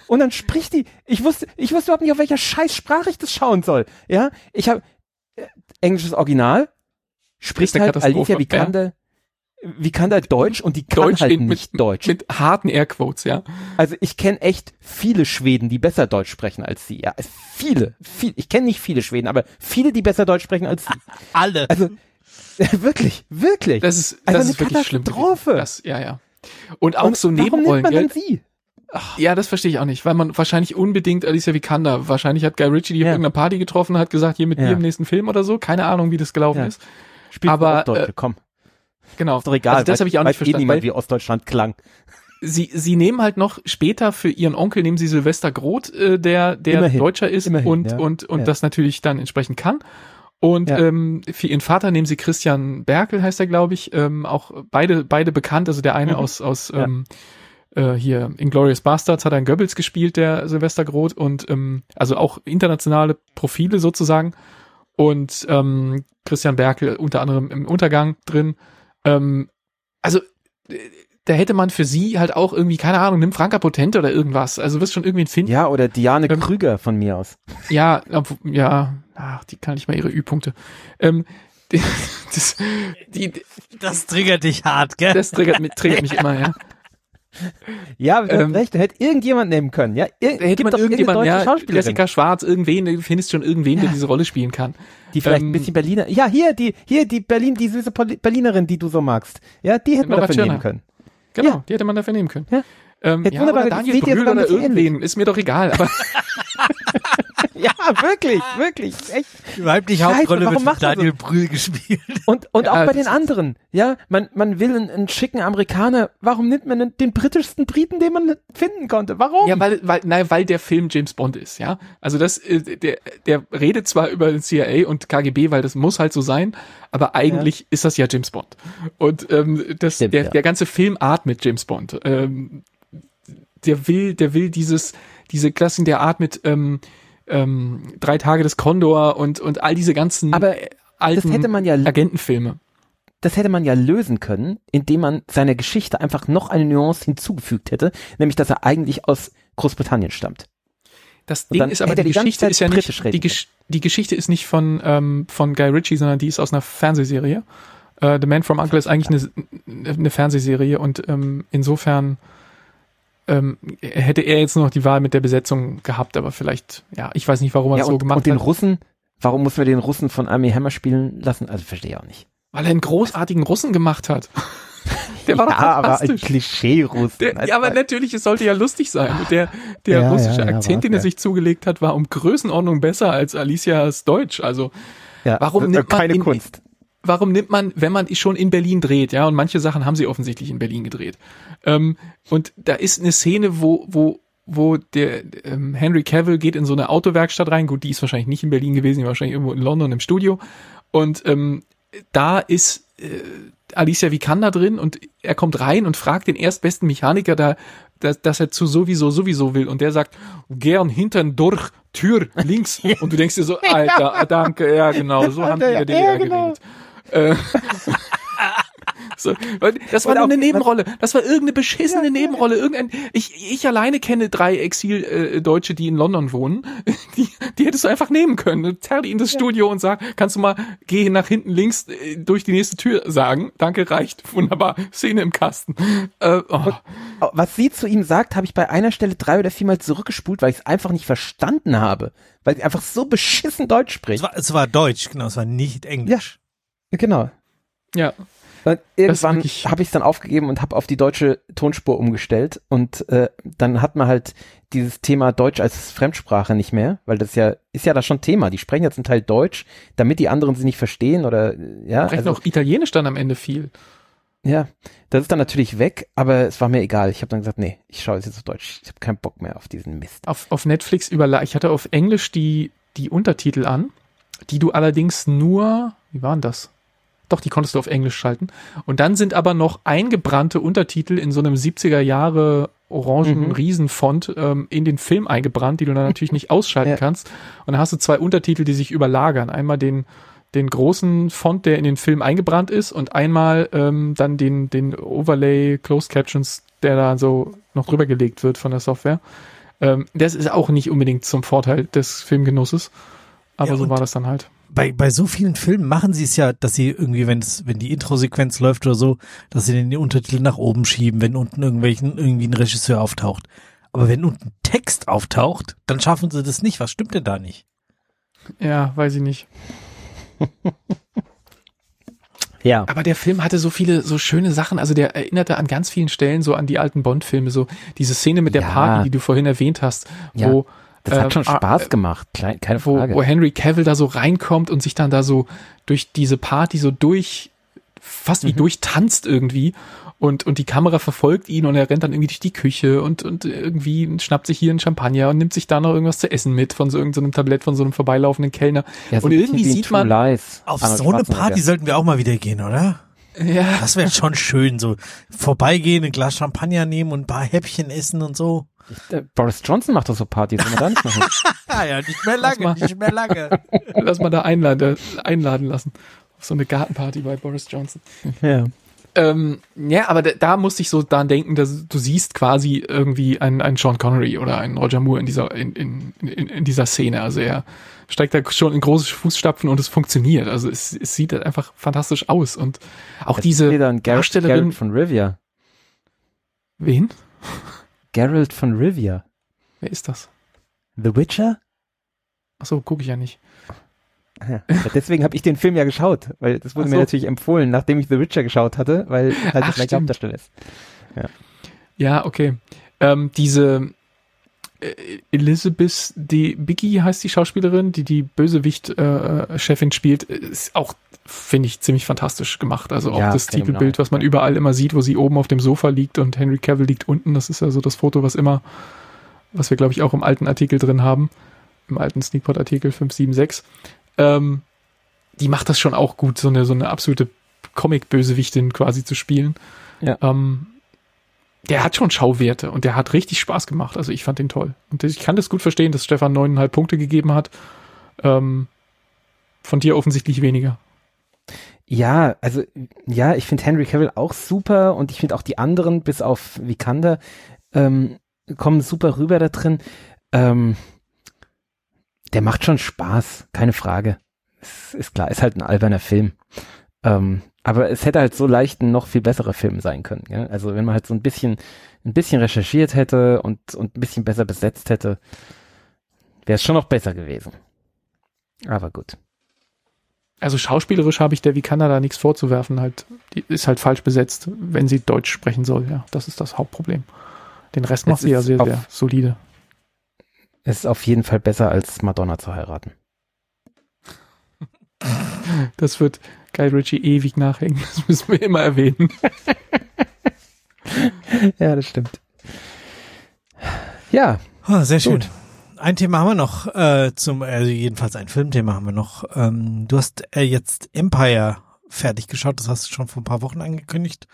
Und dann spricht die, ich wusste, ich wusste überhaupt nicht, auf welcher scheiß Sprache ich das schauen soll, ja? Ich habe englisches Original, spricht halt Alicia Vikander, Vikander Deutsch und die kann Deutsch halt nicht mit, Deutsch. mit harten Airquotes, ja. Also ich kenne echt viele Schweden, die besser Deutsch sprechen als sie. Ja, viele, viel. Ich kenne nicht viele Schweden, aber viele, die besser Deutsch sprechen als sie. Alle. Also wirklich, wirklich. Das ist, Also das eine ist wirklich schlimm. Das, ja, ja. Und auch Und so warum nimmt man Nebenrollen, sie? Ja, das verstehe ich auch nicht, weil man wahrscheinlich unbedingt Alicia Vikander, wahrscheinlich hat Guy Ritchie die auf Ja. irgendeiner Party getroffen, hat gesagt, hier mit Ja. mir im nächsten Film oder so, keine Ahnung, wie das gelaufen Ja. ist. Spielt Aber, Deutsche, äh, komm. Genau. Ist doch egal. Also das habe ich auch nicht eh verstanden, niemand, weil wie Ostdeutschland klang. sie, sie nehmen halt noch später für ihren Onkel, nehmen sie Sylvester Groth, äh, der, der Immerhin. Deutscher ist Immerhin, und, ja. und, und Ja. das natürlich dann entsprechend kann. Und Ja. ähm, für ihren Vater nehmen sie Christian Berkel, heißt er, glaube ich, ähm, auch beide, beide bekannt, also der eine Mhm. aus, aus ähm, äh, hier Inglourious Bastards hat einen Goebbels gespielt, der Sylvester Groth und ähm, also auch internationale Profile sozusagen und ähm, Christian Berkel unter anderem im Untergang drin. Ähm, also da hätte man für sie halt auch irgendwie, keine Ahnung, nimm Franka Potente oder irgendwas. Also wirst schon irgendwie finden. Ja, oder Diane Ähm, Krüger von mir aus. Ja, ja, ach, die kann nicht mal ihre Ü-Punkte. Ähm, das, die, Das triggert dich hart, gell? das triggert, mich- triggert mich immer, ja. Ja, du Ähm, recht, da hätte irgendjemand nehmen können. Ja, Ir Da hätte gibt man irgendjemand, ja, Jessica Schwarz, irgendwen, du findest schon irgendwen, der diese Rolle spielen kann. die vielleicht ähm, ein bisschen Berliner. Ja, hier die, hier die Berlin, die süße Berlinerin, die du so magst. Ja, die hätte man dafür nehmen können. Genau, Ja. die hätte man dafür nehmen können. Ja. Ähm, Hätte ja, wunderbar, oder das Daniel Brühl oder bisschen irgendwen, ist mir doch egal. Aber Ja, wirklich, wirklich, echt. Die weibliche Scheiße, Hauptrolle warum wird von macht er so? Daniel Brühl gespielt. Und, und Ja, auch bei das- den anderen. Ja, man, man will einen, einen schicken Amerikaner. Warum nimmt man den, den britischsten Briten, den man finden konnte? Warum? ja, weil, weil, nein, weil der Film James Bond ist, ja. Also das, äh, der, der redet zwar über den CIA und KGB, weil das muss halt so sein, aber eigentlich ist das ja James Bond. Und ähm, das, Stimmt, der, ja. der ganze Film atmet James Bond. Ähm, der will, der will dieses, diese Klassen der Art mit ähm, ähm, drei Tage des Kondor und und all diese ganzen Aber alten hätte man ja- Agentenfilme. das hätte man ja lösen können, indem man seiner Geschichte einfach noch eine Nuance hinzugefügt hätte, nämlich dass er eigentlich aus Großbritannien stammt. Das Ding ist aber die die Geschichte ist ja nicht die, Gesch die Geschichte ist nicht von ähm, von Guy Ritchie, sondern die ist aus einer Fernsehserie. Äh, The Man from Uncle ist eigentlich eine, eine Fernsehserie und ähm, insofern ähm, hätte er jetzt nur noch die Wahl mit der Besetzung gehabt, aber vielleicht, ja, ich weiß nicht, warum er Ja, das so gemacht und den hat. Russen, warum muss man den Russen von Army Hammer spielen lassen? Also verstehe ich auch nicht. Weil er einen großartigen Russen gemacht hat. Der war doch ja, aber ein. Klischee-Russen. Ja, aber natürlich, es sollte ja lustig sein. Der, der Ja, russische ja, Akzent, den er sich zugelegt hat, war um Größenordnung besser als Alicias Deutsch. Also ja, warum äh, nimmt man keine in- Kunst? Warum nimmt man, wenn man schon in Berlin dreht, ja, und manche Sachen haben sie offensichtlich in Berlin gedreht. Ähm, und da ist eine Szene, wo, wo, wo der ähm, Henry Cavill geht in so eine Autowerkstatt rein. Gut, die ist wahrscheinlich nicht in Berlin gewesen, die war wahrscheinlich irgendwo in London im Studio. Und ähm, da ist äh, Alicia Vikander drin und er kommt rein und fragt den erstbesten Mechaniker da, dass, dass er zu sowieso sowieso will und der sagt gern hintern durch Tür links und du denkst dir so Alter danke ja genau so haben die Ja, in der DDR ja, genau. geredet so, weil das war nur eine Nebenrolle. Das war irgendeine beschissene Nebenrolle. Irgendein, ich, ich alleine kenne drei Exil-Deutsche, die in London wohnen. Die, die hättest du einfach nehmen können. Zerr die in das Studio und sag, kannst du mal, geh nach hinten links äh, durch die nächste Tür sagen. Danke, reicht. Wunderbar. Szene im Kasten. Äh, oh. Was sie zu ihm sagt, habe ich bei einer Stelle drei oder viermal zurückgespult, weil ich es einfach nicht verstanden habe. Weil sie einfach so beschissen Deutsch Es spricht. war, es war Deutsch, genau, es war nicht Englisch. Genau. Ja. Und irgendwann habe ich es dann aufgegeben und habe auf die deutsche Tonspur umgestellt und äh, dann hat man halt dieses Thema Deutsch als Fremdsprache nicht mehr, weil das ja ist ja da schon Thema. Die sprechen ja zum Teil Deutsch, damit die anderen sie nicht verstehen oder äh, ja, Vielleicht also, noch Italienisch dann am Ende viel. ja, das ist dann natürlich weg, aber es war mir egal. Ich habe dann gesagt, nee, ich schaue jetzt auf Deutsch. Ich habe keinen Bock mehr auf diesen Mist. Auf, auf Netflix über, ich hatte auf Englisch die, die Untertitel an, die du allerdings nur, wie waren das? Doch, die konntest du auf Englisch schalten. Und dann sind aber noch eingebrannte Untertitel in so einem 70er Jahre orangen Mhm. Riesenfont ähm, in den Film eingebrannt, die du dann natürlich nicht ausschalten Ja. kannst. Und dann hast du zwei Untertitel, die sich überlagern. Einmal den, den großen Font, der in den Film eingebrannt ist, und einmal ähm, dann den, den Overlay Closed Captions, der da so noch drüber gelegt wird von der Software. Ähm, das ist auch nicht unbedingt zum Vorteil des Filmgenusses. Aber Ja, so war das dann halt. Bei, bei so vielen Filmen machen sie es ja, dass sie irgendwie, wenn es, wenn die Intro-Sequenz läuft oder so, dass sie den Untertitel nach oben schieben, wenn unten irgendwelchen, irgendwie ein Regisseur auftaucht. Aber wenn unten Text auftaucht, dann schaffen sie das nicht. Was stimmt denn da nicht? Ja, weiß ich nicht. Ja. Aber der Film hatte so viele, so schöne Sachen. Also der erinnerte an ganz vielen Stellen so an die alten Bond-Filme. So diese Szene mit der Ja. Party, die du vorhin erwähnt hast, Ja, wo, Das hat schon ah, Spaß gemacht, klein, keine wo, Frage. wo Henry Cavill da so reinkommt und sich dann da so durch diese Party so durch, fast Mhm. wie durchtanzt irgendwie. Und, und die Kamera verfolgt ihn und er rennt dann irgendwie durch die Küche und, und irgendwie schnappt sich hier einen Champagner und nimmt sich da noch irgendwas zu essen mit von so irgendeinem Tablett von so einem vorbeilaufenden Kellner. ja, so und ein irgendwie sieht man, Lies. Auf Arnold so eine. Party sollten wir auch mal wieder gehen, oder? Ja. Das wäre schon schön, so vorbeigehen, ein Glas Champagner nehmen und ein paar Häppchen essen und so. Äh, Boris Johnson macht doch so Partys, wenn wir da nicht machen. Ja, nicht mehr lange, mal. nicht mehr lange. Lass mal da einladen, einladen lassen. Auf so eine Gartenparty bei Boris Johnson. ja. Ähm, ja, aber da, da musste ich so daran denken, dass du siehst quasi irgendwie einen, einen Sean Connery oder einen Roger Moore in dieser, in, in, in, in dieser Szene. Also er steigt da schon in große Fußstapfen und es funktioniert. Also es, es sieht halt einfach fantastisch aus. Und auch diese dann Geralt, Darstellerin. Geralt von Rivia. Wen? Geralt von Rivia. Wer ist das? The Witcher? Ach so, gucke ich ja nicht. Ja. Deswegen habe ich den Film ja geschaut, weil das wurde Ach mir so. natürlich empfohlen, nachdem ich The Witcher geschaut hatte, weil halt Ach, das stimmt. Hauptdarsteller ist. Ja, okay. Ähm, diese Elizabeth de Biggie heißt die Schauspielerin, die die Bösewicht-Chefin spielt, ist auch, finde ich, ziemlich fantastisch gemacht. Also auch Ja, das. Titelbild, was man überall immer sieht, wo sie oben auf dem Sofa liegt und Henry Cavill liegt unten. Das ist ja so das Foto, was immer, was wir, glaube ich, auch im alten Artikel drin haben. Im alten Sneakpot-Artikel 576. Ähm, die macht das schon auch gut, so eine, so eine absolute Comic-Bösewichtin quasi zu spielen. Ja. Ähm, der hat schon Schauwerte und der hat richtig Spaß gemacht. Also ich fand den toll. Und ich kann das gut verstehen, dass Stefan neuneinhalb Punkte gegeben hat. Ähm, von dir offensichtlich weniger. Ja, also ja, ich finde Henry Cavill auch super und ich finde auch die anderen, bis auf Vikander, ähm, kommen super rüber da drin. Ähm, der macht schon Spaß, keine Frage. Es ist klar, ist halt ein alberner Film. Ähm, aber es hätte halt so leicht ein noch viel besserer Film sein können. Gell? Also wenn man halt so ein bisschen, ein bisschen recherchiert hätte und, und ein bisschen besser besetzt hätte, wäre es schon noch besser gewesen. Aber gut. Also schauspielerisch habe ich der Vikander da nichts vorzuwerfen. Halt, die ist halt falsch besetzt, wenn sie Deutsch sprechen soll. Ja, das ist das Hauptproblem. Den Rest Es macht sie ja sehr, sehr solide. Es ist auf jeden Fall besser als Madonna zu heiraten. Das wird Guy Ritchie ewig nachhängen. Das müssen wir immer erwähnen. Ja, das stimmt. Ja, Ah, sehr schön. Gut. Ein Thema haben wir noch äh, zum, also jedenfalls ein Filmthema haben wir noch. Ähm, du hast äh, jetzt Empire fertig geschaut, das hast du schon vor ein paar Wochen angekündigt,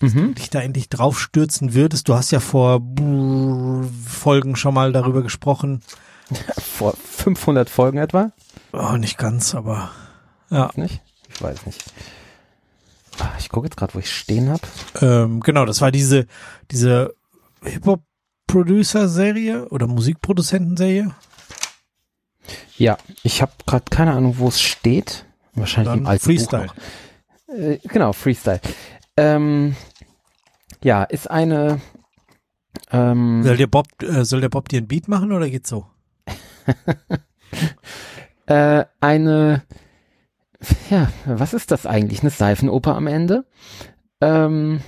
mhm. dich da endlich draufstürzen würdest. Du hast ja vor brrr, Folgen schon mal darüber gesprochen. vor 500 Folgen etwa. Oh, nicht ganz, aber ja. Nicht? Ich weiß nicht. Ah, Ich gucke jetzt gerade, wo ich stehen habe. Ähm, genau, das war diese, diese Hip-Hop-Producer-Serie oder Musikproduzentenserie. Ja, ich habe gerade keine Ahnung, wo es steht. Wahrscheinlich im alten Freestyle. Äh, genau, Freestyle. Ähm, ja, ist eine ähm, Soll der Bob, äh, soll der Bob dir ein Beat machen oder geht's so? äh, eine ja, was ist das eigentlich? Eine Seifenoper am Ende, ähm,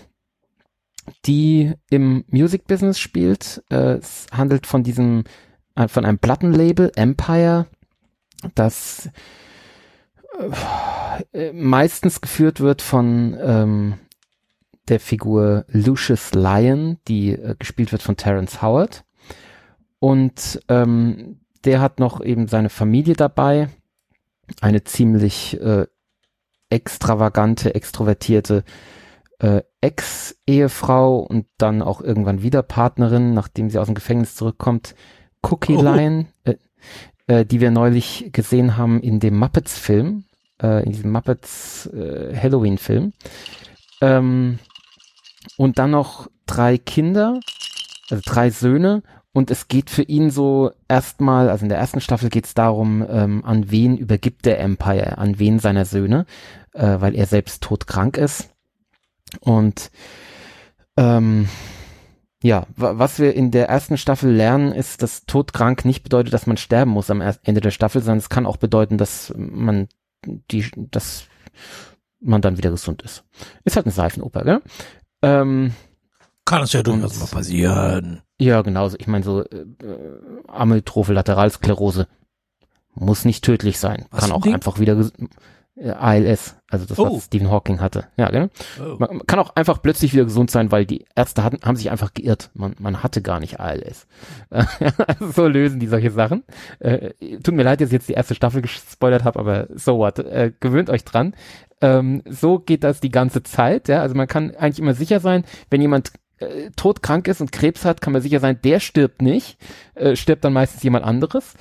die im Music Business spielt. Äh, es handelt von diesem, äh, von einem Plattenlabel Empire, das äh, meistens geführt wird von ähm, der Figur Lucius Lyon, die äh, gespielt wird von Terrence Howard. Und ähm, der hat noch eben seine Familie dabei, eine ziemlich äh, extravagante, extrovertierte äh, Ex-Ehefrau und dann auch irgendwann wieder Partnerin, nachdem sie aus dem Gefängnis zurückkommt, Cookie Oh. Lion, äh, äh, die wir neulich gesehen haben in dem Muppets-Film, äh, in diesem Muppets äh, Halloween-Film. Ähm, und dann noch drei Kinder, also drei Söhne und es geht für ihn so erstmal, also in der ersten Staffel geht es darum, ähm, an wen übergibt der Empire, an wen seiner Söhne, äh, weil er selbst todkrank ist. Und ähm, ja, wa- was wir in der ersten Staffel lernen, ist, dass todkrank nicht bedeutet, dass man sterben muss am Ende der Staffel, sondern es kann auch bedeuten, dass man die, dass man dann wieder gesund ist. Ist halt eine Seifenoper, gell? Ähm, Kann es ja durchaus mal passieren. Ja, genau. so- Ich meine, so äh, Amyotrophe Lateralsklerose muss nicht tödlich sein. Was kann auch Ding? einfach wieder äh, ALS, also das, Oh. was Stephen Hawking hatte. Ja, genau. Oh. Man, man kann auch einfach plötzlich wieder gesund sein, weil die Ärzte hatten, haben sich einfach geirrt. Man, man hatte gar nicht ALS. Also so lösen die solche Sachen. Äh, tut mir leid, dass ich jetzt die erste Staffel gespoilert habe, aber so what. Äh, gewöhnt euch dran. Ähm, so geht das die ganze Zeit, ja. Also man kann eigentlich immer sicher sein, wenn jemand äh, todkrank ist und Krebs hat, kann man sicher sein, der stirbt nicht, äh, stirbt dann meistens jemand anderes.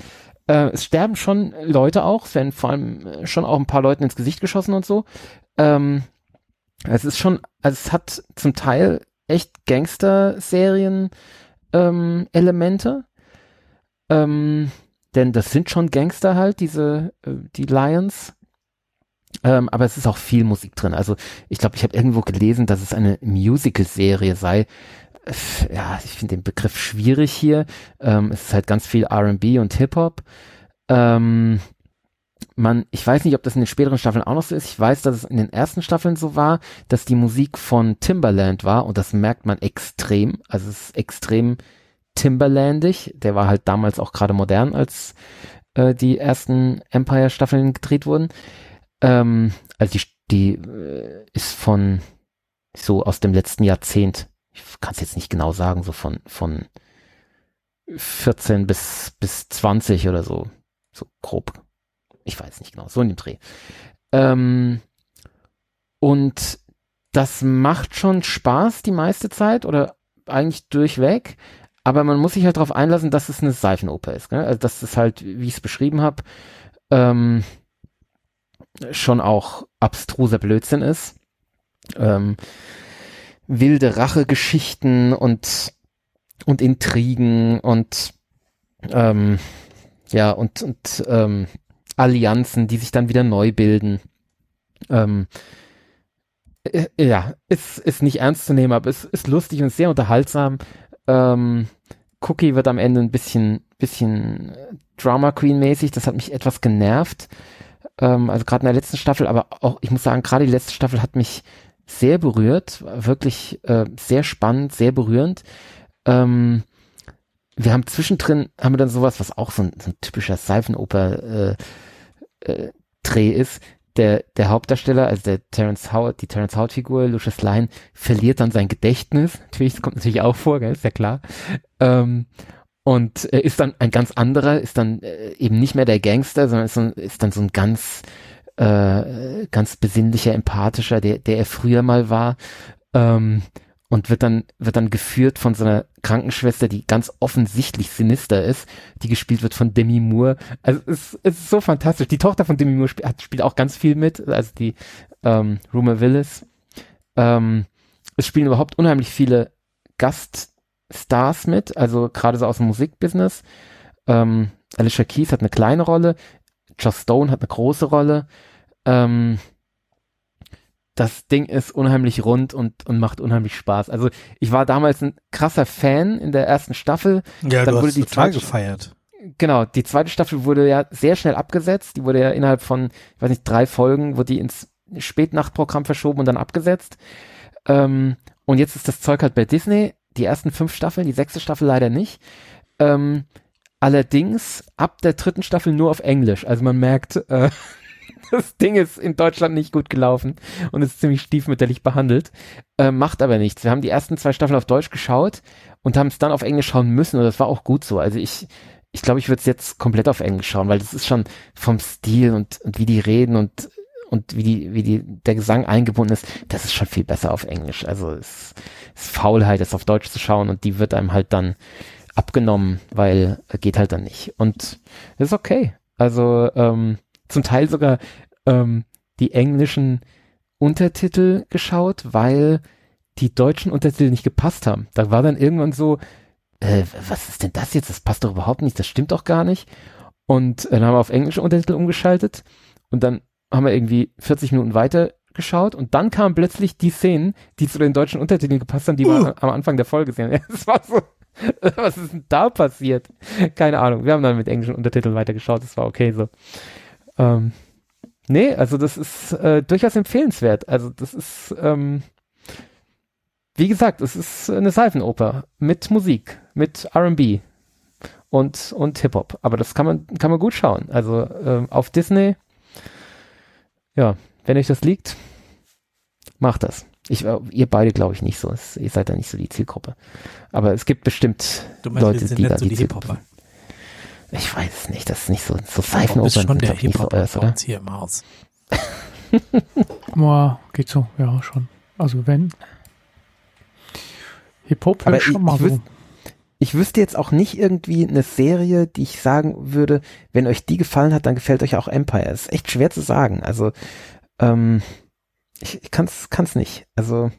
Äh, es sterben schon Leute auch, es werden vor allem äh, schon auch ein paar Leuten ins Gesicht geschossen und so. Ähm, es ist schon, also es hat zum Teil echt Gangster-Serien ähm, Elemente. Ähm, denn das sind schon Gangster halt, diese, äh, die Lions. Ähm, aber es ist auch viel Musik drin. Also ich glaube, ich habe irgendwo gelesen, dass es eine Musical-Serie sei. Ja, ich finde den Begriff schwierig hier. Ähm, es ist halt ganz viel R&B und Hip-Hop. Ähm, man, ich weiß nicht, ob das in den späteren Staffeln auch noch so ist. Ich weiß, dass es in den ersten Staffeln so war, dass die Musik von Timberland war und das merkt man extrem. Also es ist extrem Timberlandig. Der war halt damals auch gerade modern, als äh, die ersten Empire-Staffeln gedreht wurden. Ähm, also die, die äh, ist von so aus dem letzten Jahrzehnt. Ich kann es jetzt nicht genau sagen, so von von 14 bis bis 20 oder so, so grob. Ich weiß nicht genau, so in dem Dreh. Ähm, und das macht schon Spaß die meiste Zeit oder eigentlich durchweg. Aber man muss sich halt darauf einlassen, dass es eine Seifenoper ist. Ne? Also dass es halt, wie ich es beschrieben habe, ähm, schon auch abstruser Blödsinn ist. Ähm, wilde Rachegeschichten und und Intrigen und ähm, ja und und ähm, Allianzen, die sich dann wieder neu bilden. Ähm, äh, ja, ist ist nicht ernst zu nehmen, aber es ist lustig und sehr unterhaltsam. Ähm, Cookie wird am Ende ein bisschen bisschen Drama Queen mäßig. Das hat mich etwas genervt. Ähm, also gerade in der letzten Staffel, aber auch, ich muss sagen, gerade die letzte Staffel hat mich sehr berührt, wirklich äh, sehr spannend, sehr berührend. Ähm, wir haben zwischendrin, haben wir dann sowas, was auch so ein, so ein typischer Seifenoper äh, äh, Dreh ist. Der, der Hauptdarsteller, also der Terence Howard, die Terence Howard Figur, Lucius Lyon, verliert dann sein Gedächtnis. Natürlich, das kommt natürlich auch vor, gell, ist ja klar. Ähm, und äh, ist dann ein ganz anderer, ist dann äh, eben nicht mehr der Gangster, sondern ist, so, ist dann so ein ganz äh, ganz besinnlicher, empathischer, der, der er früher mal war. Ähm, und wird dann, wird dann geführt von so einer Krankenschwester, die ganz offensichtlich sinister ist, die gespielt wird von Demi Moore. Also es, es ist so fantastisch. Die Tochter von Demi Moore spielt, hat, spielt auch ganz viel mit, also die ähm, Rumor Willis. Ähm, es spielen überhaupt unheimlich viele Gast Stars mit, also gerade so aus dem Musikbusiness. Ähm, Alicia Keys hat eine kleine Rolle, Joss Stone hat eine große Rolle. Ähm, das Ding ist unheimlich rund und, und macht unheimlich Spaß. Also ich war damals ein krasser Fan in der ersten Staffel. Ja, Dann du wurde hast die total gefeiert. Genau, die zweite Staffel wurde ja sehr schnell abgesetzt. Die wurde ja innerhalb von, ich weiß nicht, drei Folgen, wurde die ins Spätnachtprogramm verschoben und dann abgesetzt. Ähm, und jetzt ist das Zeug halt bei Disney die ersten fünf Staffeln, die sechste Staffel leider nicht. Ähm, allerdings ab der dritten Staffel nur auf Englisch. Also man merkt, äh, das Ding ist in Deutschland nicht gut gelaufen und ist ziemlich stiefmütterlich behandelt. Äh, macht aber nichts. Wir haben die ersten zwei Staffeln auf Deutsch geschaut und haben es dann auf Englisch schauen müssen und das war auch gut so. Also ich, ich glaube, ich würde es jetzt komplett auf Englisch schauen, weil das ist schon vom Stil und, und wie die reden und und wie die, wie die, der Gesang eingebunden ist, das ist schon viel besser auf Englisch. Also es ist Faulheit, es auf Deutsch zu schauen und die wird einem halt dann abgenommen, weil geht halt dann nicht. Und das ist okay. Also ähm, zum Teil sogar ähm, die englischen Untertitel geschaut, weil die deutschen Untertitel nicht gepasst haben. Da war dann irgendwann so, äh, was ist denn das jetzt? Das passt doch überhaupt nicht, das stimmt doch gar nicht. Und äh, dann haben wir auf englische Untertitel umgeschaltet und dann haben wir irgendwie 40 Minuten weiter geschaut und dann kamen plötzlich die Szenen, die zu den deutschen Untertiteln gepasst haben, die uh. wir am Anfang der Folge sehen. Es war so, was ist denn da passiert? Keine Ahnung. Wir haben dann mit englischen Untertiteln weitergeschaut, das war okay so. Ähm, nee, also das ist äh, durchaus empfehlenswert. Also das ist, ähm, wie gesagt, es ist eine Seifenoper mit Musik, mit R&B und und Hip Hop. Aber das kann man kann man gut schauen. Also äh, auf Disney ja, wenn euch das liegt, macht das. Ich, äh, ihr beide glaube ich nicht so. Es, ihr seid da nicht so die Zielgruppe. Aber es gibt bestimmt meinst, Leute, die da so die, Zielgruppe. Ich weiß es nicht. Das ist nicht so so Seifenopern. Das ist schon der Hip-Hop so, uns hier im Haus. Boah, geht so, ja, schon. Also wenn. Hip-Hop wäre schon ich- mal ich so. Ich wüsste jetzt auch nicht irgendwie eine Serie, die ich sagen würde, wenn euch die gefallen hat, dann gefällt euch auch Empire. Ist echt schwer zu sagen. Also, ähm, ich, ich kann's, kann's nicht. Also,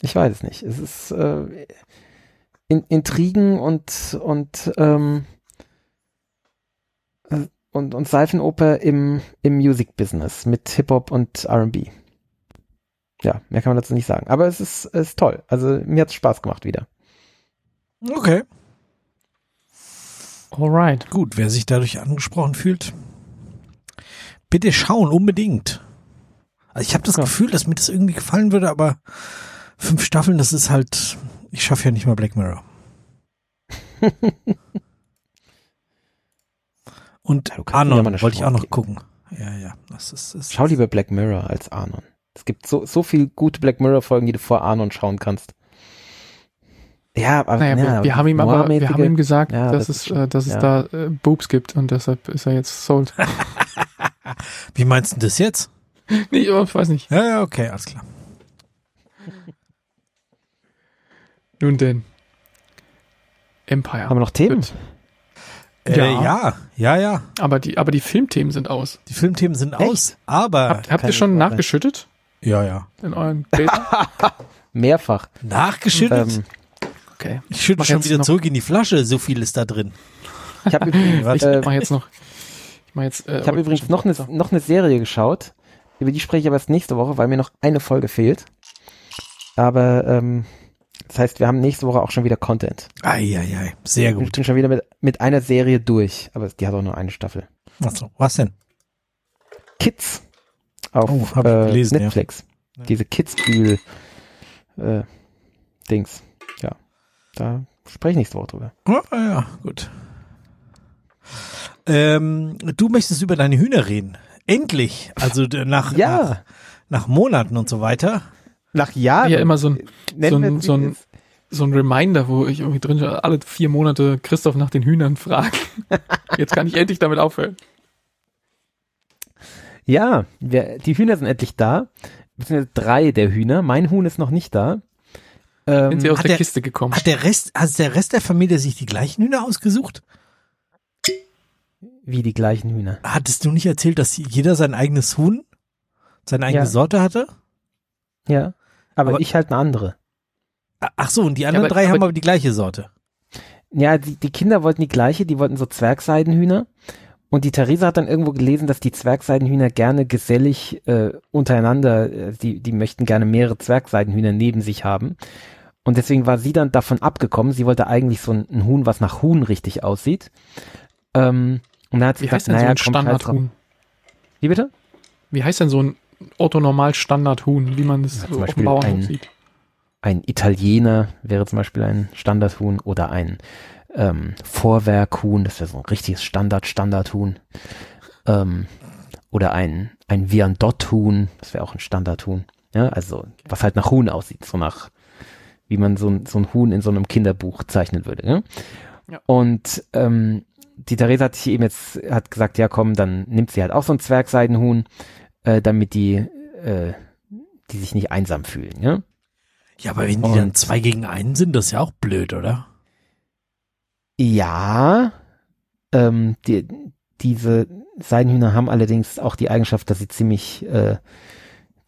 ich weiß es nicht. Es ist äh, in, Intrigen und und ähm, äh, und, und Seifenoper im, im Music-Business mit Hip-Hop und R&B. Ja, mehr kann man dazu nicht sagen. Aber es ist, es ist toll. Also mir hat's Spaß gemacht wieder. Okay. Alright. Gut, wer sich dadurch angesprochen fühlt, bitte schauen, unbedingt. Also ich habe das Ja. Gefühl, dass mir das irgendwie gefallen würde, aber fünf Staffeln, das ist halt, ich schaffe ja nicht mal Black Mirror. Und Ja, ja Anon eine wollte ich auch noch geben. gucken. Ja, ja, das ist, ist Schau lieber Black Mirror als Anon. Es gibt so, so viel gute Black Mirror Folgen, die du vor Anon schauen kannst. Ja, aber Naja, ja, wir, wir haben ihm aber, wir haben ihm gesagt, Ja, dass das es, ist schon- äh, dass es da äh, Boobs gibt und deshalb ist er jetzt sold. Wie meinst du das jetzt? nee, ich weiß nicht. Ja, ja, okay, alles klar. Nun denn. Empire. Haben wir noch Themen? Äh, Ja. ja, ja, ja. Aber die, aber die Filmthemen sind aus. Die Filmthemen sind aus, aber Habt, habt ihr schon nachgeschüttet ja, ja. in euren Gläsern? Mehrfach. Nachgeschüttet? Ähm, Okay. ich schütte schon wieder noch- zurück in die Flasche, so viel ist da drin. ich habe übrigens, Ich äh, mach jetzt noch. Ich mach jetzt. Äh, ich hab übrigens noch eine, noch eine Serie geschaut. Über die spreche ich aber erst nächste Woche, weil mir noch eine Folge fehlt. Aber ähm, das heißt, wir haben nächste Woche auch schon wieder Content. Eieiei, sehr Ich gut. bin schon wieder mit, mit einer Serie durch, aber die hat auch nur eine Staffel. Achso, was denn? Kids auf Oh, ich äh, gelesen. Netflix. Ja. Diese Kids-Bühl äh, Dings. Ja. Da spreche ich nächste Woche drüber. Ja, ja, gut. Ähm, du möchtest über deine Hühner reden. Endlich. Also nach, nach, Ja, nach Monaten und so weiter. nach Jahren. Ja, immer so ein, so ein, so ein, so ein Reminder, wo ich irgendwie drin stehe, alle vier Monate Christoph nach den Hühnern frage. Jetzt kann ich endlich damit aufhören. Ja, wir, die Hühner sind endlich da. Beziehungsweise drei der Hühner. Mein Huhn ist noch nicht da. Ähm, Sind sie aus hat der der- Kiste gekommen. Hat der Rest, hat der Rest der Familie sich die gleichen Hühner ausgesucht? wie die gleichen Hühner. Hattest du nicht erzählt, dass jeder sein eigenes Huhn, seine eigene Ja. Sorte hatte? Ja. Aber, Aber- ich halt eine andere. Ach so, und die anderen aber- drei haben aber- aber die gleiche Sorte. Ja, die, die Kinder wollten die gleiche, die wollten so Zwergseidenhühner. Und die Theresa hat dann irgendwo gelesen, dass die Zwergseidenhühner gerne gesellig äh, untereinander, äh, die, die möchten gerne mehrere Zwergseidenhühner neben sich haben. Und deswegen war sie dann davon abgekommen. Sie wollte eigentlich so ein, ein Huhn, was nach Huhn richtig aussieht. Ähm, und dann hat sie Wie gesagt, so naja, ein kommt halt drauf. Standardhuhn? Wie bitte? Wie heißt denn so ein Otto-Normal-Standardhuhn, wie man es Ja, zum so auf Beispiel dem Bauernhof ein- sieht? Ein Italiener wäre zum Beispiel ein Standardhuhn oder ein ähm, Vorwerkhuhn, das wäre so ein richtiges Standard-Standardhuhn. Ähm, oder ein, ein Viandott-Huhn, das wäre auch ein Standardhuhn. Ja, also was halt nach Huhn aussieht, so nach, wie man so ein, so ein Huhn in so einem Kinderbuch zeichnen würde. Ja? Ja. Und ähm, die Theresa hat sich eben jetzt, hat gesagt, ja komm, dann nimmt sie halt auch so ein Zwergseidenhuhn, äh, damit die, äh, die sich nicht einsam fühlen. Ja? Ja, aber wenn die Und- dann zwei gegen einen sind, das ist ja auch blöd, oder? Ja, ähm, die, diese Seidenhühner haben allerdings auch die Eigenschaft, dass sie ziemlich, äh,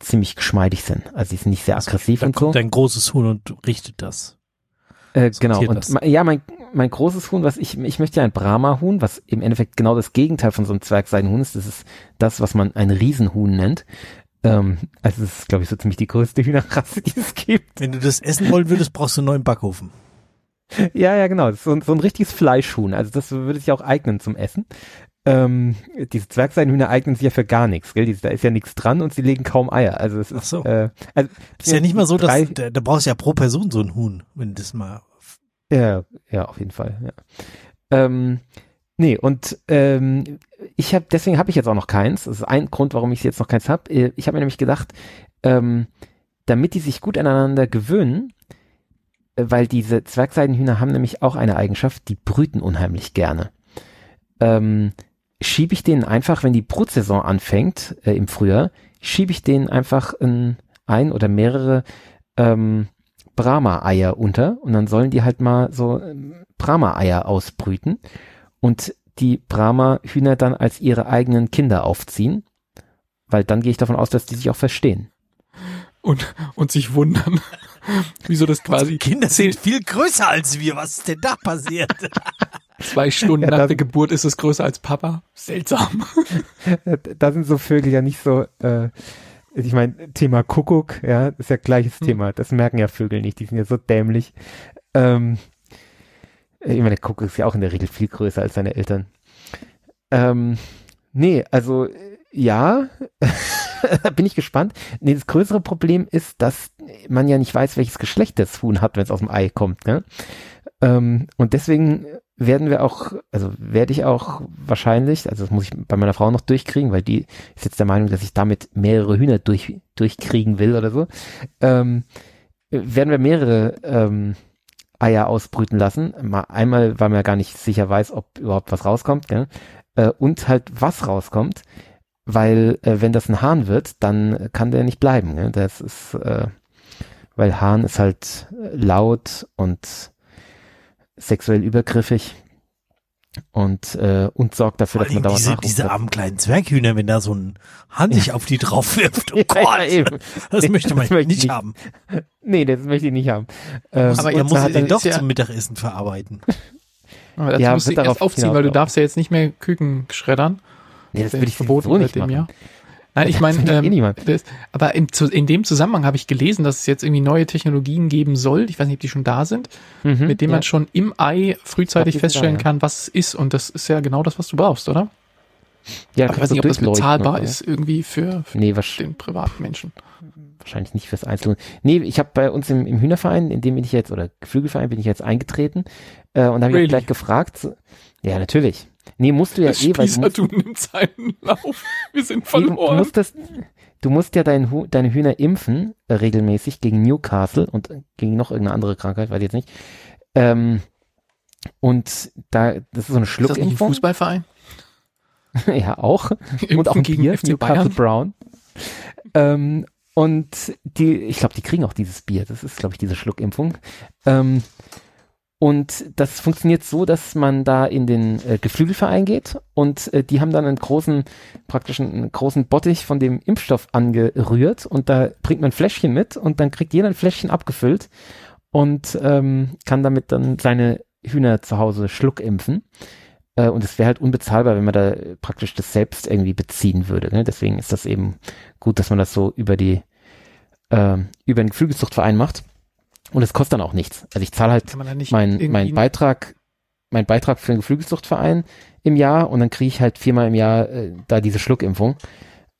ziemlich geschmeidig sind. Also sie sind nicht sehr aggressiv Da und so. kommt ein großes Huhn und richtet das. Äh, genau. Und das. ja, mein, mein großes Huhn, was ich, ich möchte ja ein Brahma-Huhn, was im Endeffekt genau das Gegenteil von so einem Zwergseidenhuhn ist. Das ist das, was man ein Riesenhuhn nennt. Ähm, also das ist, glaube ich, so ziemlich die größte Hühnerrasse, die es gibt. Wenn du das essen wollen würdest, brauchst du einen neuen Backofen. Ja, ja, genau. So, so ein richtiges Fleischhuhn. Also das würde sich auch eignen zum Essen. Ähm, diese Zwergseidenhühner eignen sich ja für gar nichts, gell? Da ist ja nichts dran und sie legen kaum Eier. Also es ist, Ach so. äh, also, Ist ja nicht mal so, dass da, da brauchst du ja pro Person so ein Huhn, wenn das mal. Ja, ja, auf jeden Fall. Ja. Ähm, nee, und ähm, ich habe, deswegen habe ich jetzt auch noch keins. Das ist ein Grund, warum ich jetzt noch keins habe. Ich habe mir nämlich gedacht, ähm, damit die sich gut aneinander gewöhnen, äh, weil diese Zwergseidenhühner haben nämlich auch eine Eigenschaft, die brüten unheimlich gerne. Ähm, schiebe ich denen einfach, wenn die Brutsaison anfängt äh, im Frühjahr, schiebe ich denen einfach ein, ein oder mehrere ähm, Brahma-Eier unter und dann sollen die halt mal so ähm, Brahma-Eier ausbrüten und die Brahma-Hühner dann als ihre eigenen Kinder aufziehen, weil dann gehe ich davon aus, dass die sich auch verstehen. Und, und sich wundern, wieso das quasi Kinder sind viel größer als wir. Was ist denn da passiert? zwei Stunden Ja, nach der Geburt ist es größer als Papa. Seltsam. da sind so Vögel ja nicht so, äh, ich meine, Thema Kuckuck, ja, ist ja gleiches Hm. Thema. Das merken ja Vögel nicht, die sind ja so dämlich. Ähm, ich meine, der Kuckuck ist ja auch in der Regel viel größer als seine Eltern. Ähm, nee, also äh, ja, bin ich gespannt. Nee, das größere Problem ist, dass man ja nicht weiß, welches Geschlecht das Huhn hat, wenn es aus dem Ei kommt. Ne? Ähm, und deswegen werden wir auch, also werde ich auch wahrscheinlich, also das muss ich bei meiner Frau noch durchkriegen, weil die ist jetzt der Meinung, dass ich damit mehrere Hühner durch, durchkriegen will oder so, ähm, werden wir mehrere ähm, Eier ausbrüten lassen. Mal einmal, weil man ja gar nicht sicher weiß, ob überhaupt was rauskommt, gell? Äh, und halt was rauskommt, weil äh, wenn das ein Hahn wird, dann kann der nicht bleiben. Gell? Das ist, äh, weil Hahn ist halt äh, laut und sexuell übergriffig und äh, und sorgt dafür, dass man dauernd diese, diese armen kleinen Zwerghühner, wenn da so ein Hahn sich auf die drauf wirft. Oh Ja, Gott, ja, eben. das Nee, möchte man das möchte ich nicht nicht. haben. Nee, das möchte ich nicht haben. Ähm, Aber dann muss den er- doch ja- zum Mittagessen verarbeiten. Aber dazu Ja, musst du erst darauf aufziehen, weil du darfst ja jetzt nicht mehr Küken schreddern. nee, das Wäre würde ich verboten seit dem machen. Jahr. Nein, ich meine, eh ähm, das, aber in, in dem Zusammenhang habe ich gelesen, dass es jetzt irgendwie neue Technologien geben soll. Ich weiß nicht, ob die schon da sind, Mhm, mit denen ja. man schon im Ei frühzeitig feststellen da, ja. kann, was es ist. Und das ist ja genau das, was du brauchst, oder? ja, Aber ich weiß nicht, ob das bezahlbar so. ist irgendwie für, für Nee, den Privatmenschen. wahrscheinlich nicht fürs Einzelne. Nee, ich habe bei uns im, im Hühnerverein, in dem bin ich jetzt, oder Geflügelverein bin ich jetzt eingetreten, äh, und da habe Really? gleich gefragt, ja, natürlich. Nee, musst du ja Das eh, weil du musst, Spießertum nimmt seinen Lauf. Wir sind nee, du, du verloren. das, du musst ja dein, deine Hühner impfen, äh, regelmäßig gegen Newcastle und gegen noch irgendeine andere Krankheit, weiß ich jetzt nicht. Ähm, und da, das ist so eine ist das nicht ein Schluckimpfung. Fußballverein? ja, auch. Impfen und auch ein gegen Bier, FC Newcastle Bayern? Brown. Ähm, und die, ich glaube, die kriegen auch dieses Bier. Das ist, glaube ich, diese Schluckimpfung. Ähm, und das funktioniert so, dass man da in den äh, Geflügelverein geht und äh, die haben dann einen großen, praktisch einen großen Bottich von dem Impfstoff angerührt und da bringt man Fläschchen mit und dann kriegt jeder ein Fläschchen abgefüllt und ähm, kann damit dann seine Hühner zu Hause schluckimpfen. Äh, und es wäre halt unbezahlbar, wenn man da äh, praktisch das selbst irgendwie beziehen würde. Ne? Deswegen ist das eben gut, dass man das so über die ähm, über den Geflügelzuchtverein macht. Und es kostet dann auch nichts. Also ich zahle halt nicht mein, Beitrag, mein Beitrag für den Geflügelzuchtverein im Jahr und dann kriege ich halt viermal im Jahr äh, da diese Schluckimpfung.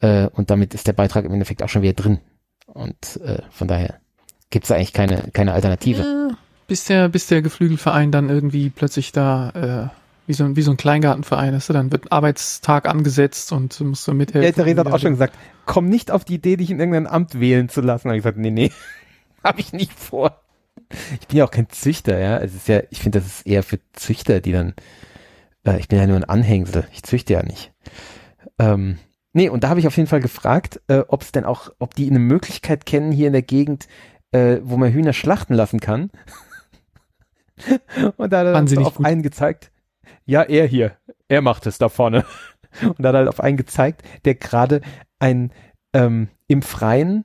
Äh, und damit ist der Beitrag im Endeffekt auch schon wieder drin. Und äh, von daher gibt es eigentlich keine, keine Alternative. Ja, bis der, bis der Geflügelverein dann irgendwie plötzlich da, äh, wie so, ein- wie so ein Kleingartenverein ist, dann wird ein Arbeitstag angesetzt und du musst so mithelfen. Ja, Theresa hat auch schon gesagt, komm nicht auf die Idee, dich in irgendein Amt wählen zu lassen. Da habe ich gesagt, nee, nee, habe ich nicht vor. Ich bin ja auch kein Züchter, ja. Es ist ja, ich finde, das ist eher für Züchter, die dann, äh, ich bin ja nur ein Anhängsel, ich züchte ja nicht. Ähm, nee, und da habe ich auf jeden Fall gefragt, äh, ob es denn auch, ob die eine Möglichkeit kennen hier in der Gegend, äh, wo man Hühner schlachten lassen kann. und da hat er dann so auf gut. einen gezeigt, ja, er hier, er macht es da vorne. Und da hat er halt auf einen gezeigt, der gerade ein ähm, im Freien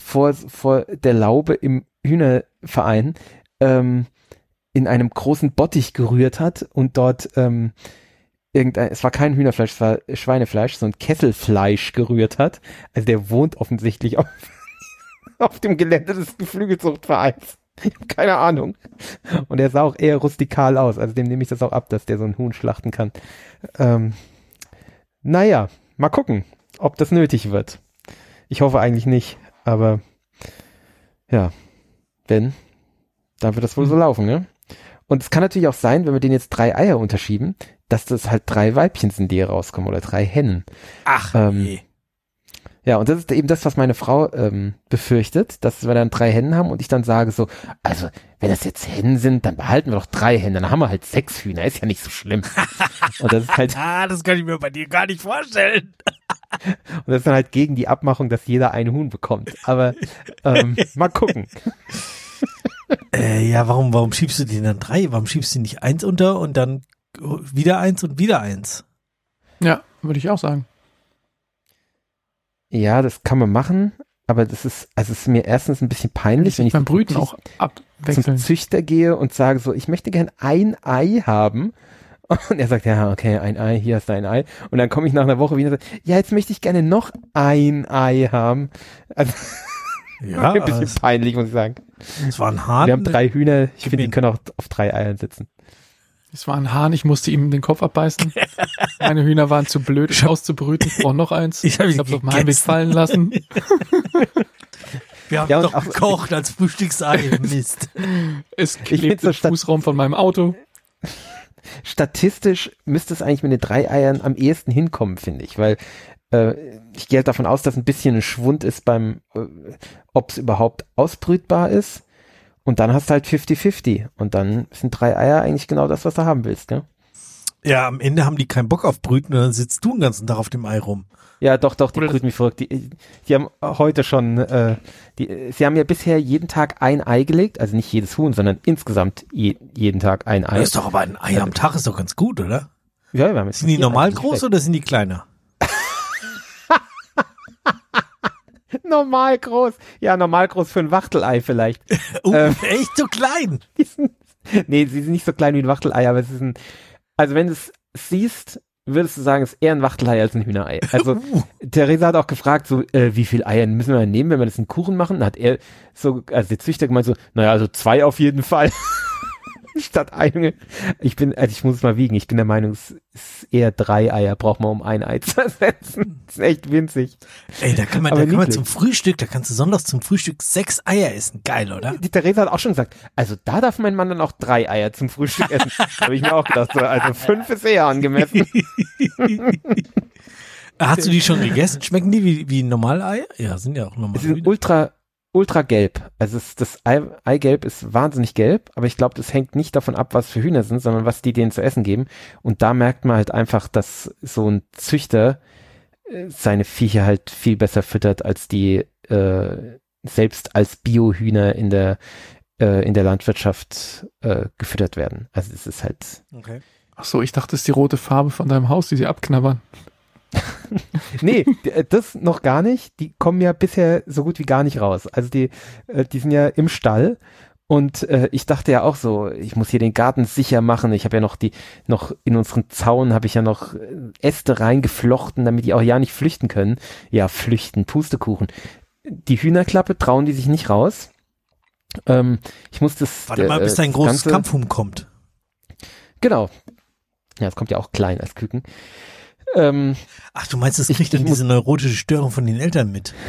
vor, vor der Laube im Hühnerverein ähm, in einem großen Bottich gerührt hat und dort ähm, irgendein, es war kein Hühnerfleisch, es war Schweinefleisch, so ein Kesselfleisch gerührt hat. Also der wohnt offensichtlich auf, auf dem Gelände des Geflügelzuchtvereins. Keine Ahnung. Und er sah auch eher rustikal aus. Also dem nehme ich das auch ab, dass der so ein Huhn schlachten kann. Ähm, naja, mal gucken, ob das nötig wird. Ich hoffe eigentlich nicht, aber ja, wenn, dann wird das wohl so laufen, ne? Und es kann natürlich auch sein, wenn wir denen jetzt drei Eier unterschieben, dass das halt drei Weibchen sind, die hier rauskommen oder drei Hennen. Ach, Ähm, nee. Ja, und das ist eben das, was meine Frau ähm, befürchtet, dass wir dann drei Hennen haben und ich dann sage so, also wenn das jetzt Hennen sind, dann behalten wir doch drei Hennen, dann haben wir halt sechs Hühner, ist ja nicht so schlimm. und das ist halt, Ah, das kann ich mir bei dir gar nicht vorstellen. und das ist dann halt gegen die Abmachung, dass jeder ein Huhn bekommt. Aber ähm, mal gucken. Äh, ja, warum, warum schiebst du den dann drei? Warum schiebst du nicht eins unter und dann wieder eins und wieder eins? Ja, würde ich auch sagen. Ja, das kann man machen, aber das ist, also es ist mir erstens ein bisschen peinlich, wenn ich beim Brüten zum auch zum. Züchter gehe und sage so, ich möchte gern ein Ei haben. Und er sagt, ja, okay, ein Ei, hier hast du ein Ei. Und dann komme ich nach einer Woche wieder und sage, ja, jetzt möchte ich gerne noch ein Ei haben. Also Ja, ein bisschen es, peinlich, muss ich sagen. es war ein Hahn. Wir haben drei Hühner, ich finde, die können auch auf drei Eiern sitzen. Es war ein Hahn, ich musste ihm den Kopf abbeißen. Meine Hühner waren zu blöd, es auszubrüten. Ich brauche noch eins. Ich hab ihn hab's auf dem Heimweg fallen lassen. Wir haben Ja, doch gekocht als Frühstücksei. Mist. Es klebt so im Fußraum von meinem Auto. Statistisch müsste es eigentlich mit den drei Eiern am ehesten hinkommen, finde ich, weil äh, ich gehe halt davon aus, dass ein bisschen ein Schwund ist beim, äh, ob es überhaupt ausbrütbar ist. Und dann hast du halt 50-50. Und dann sind drei Eier eigentlich genau das, was du haben willst, gell? Ja, am Ende haben die keinen Bock auf Brüten und dann sitzt du den ganzen Tag auf dem Ei rum. Ja, doch, doch, die Oder brüten mich verrückt. Die, die haben heute schon, äh, die, sie haben ja bisher jeden Tag ein Ei gelegt, also nicht jedes Huhn, sondern insgesamt je, jeden Tag ein Ei. Das ist doch aber ein Ei am Tag ist doch ganz gut, oder? ja, wir haben jetzt Sind die normal groß oder sind die kleiner? Normal groß. Ja, normal groß für ein Wachtelei vielleicht. Oh, Ähm. echt so klein. Die sind, nee, sie sind nicht so klein wie ein Wachtelei, aber es ist ein, also wenn du es siehst, würdest du sagen, es ist eher ein Wachtelei als ein Hühnerei. Also Uh, Theresa hat auch gefragt, so, äh, wie viel Eier müssen wir denn nehmen, wenn wir das in Kuchen machen? Dann hat er so, also der Züchter gemeint so, naja, also zwei auf jeden Fall. Statt eine. Ich bin, also ich muss es mal wiegen. Ich bin der Meinung, es ist eher drei Eier braucht man, um ein Ei zu ersetzen. Das ist echt winzig. ey, da kann man, Aber da kann man zum Frühstück, da kannst du sonntags zum Frühstück sechs Eier essen. Geil, oder? Die Theresa hat auch schon gesagt, also da darf mein Mann dann auch drei Eier zum Frühstück essen. Habe ich mir auch gedacht, so, also fünf ist eher angemessen. Hast du die schon gegessen? Schmecken die wie, wie Normaleier? Ja, sind ja auch normal. ist ultra, ultra gelb. Also es, das Ei, Eigelb ist wahnsinnig gelb, aber ich glaube, das hängt nicht davon ab, was für Hühner sind, sondern was die denen zu essen geben. Und da merkt man halt einfach, dass so ein Züchter äh, seine Viecher halt viel besser füttert, als die äh, selbst als Biohühner in der äh, in der Landwirtschaft äh, gefüttert werden. Also es ist halt Okay. Ach so, ich dachte, es ist die rote Farbe von deinem Haus, die sie abknabbern. Nee, äh, das noch gar nicht. Die kommen ja bisher so gut wie gar nicht raus. Also die, äh, die sind ja im Stall. Und äh, ich dachte ja auch so, ich muss hier den Garten sicher machen. Ich habe ja noch die, noch in unseren Zaun habe ich ja noch äh, Äste reingeflochten, damit die auch ja nicht flüchten können. Ja, flüchten, Pustekuchen. Die Hühnerklappe trauen die sich nicht raus. Ähm, ich muss das. Warte mal, äh, bis dein großes Kampfhuhn kommt. Genau. Ja, es kommt ja auch klein als Küken. Ähm, Ach, du meinst, das kriegt dann diese neurotische Störung von den Eltern mit?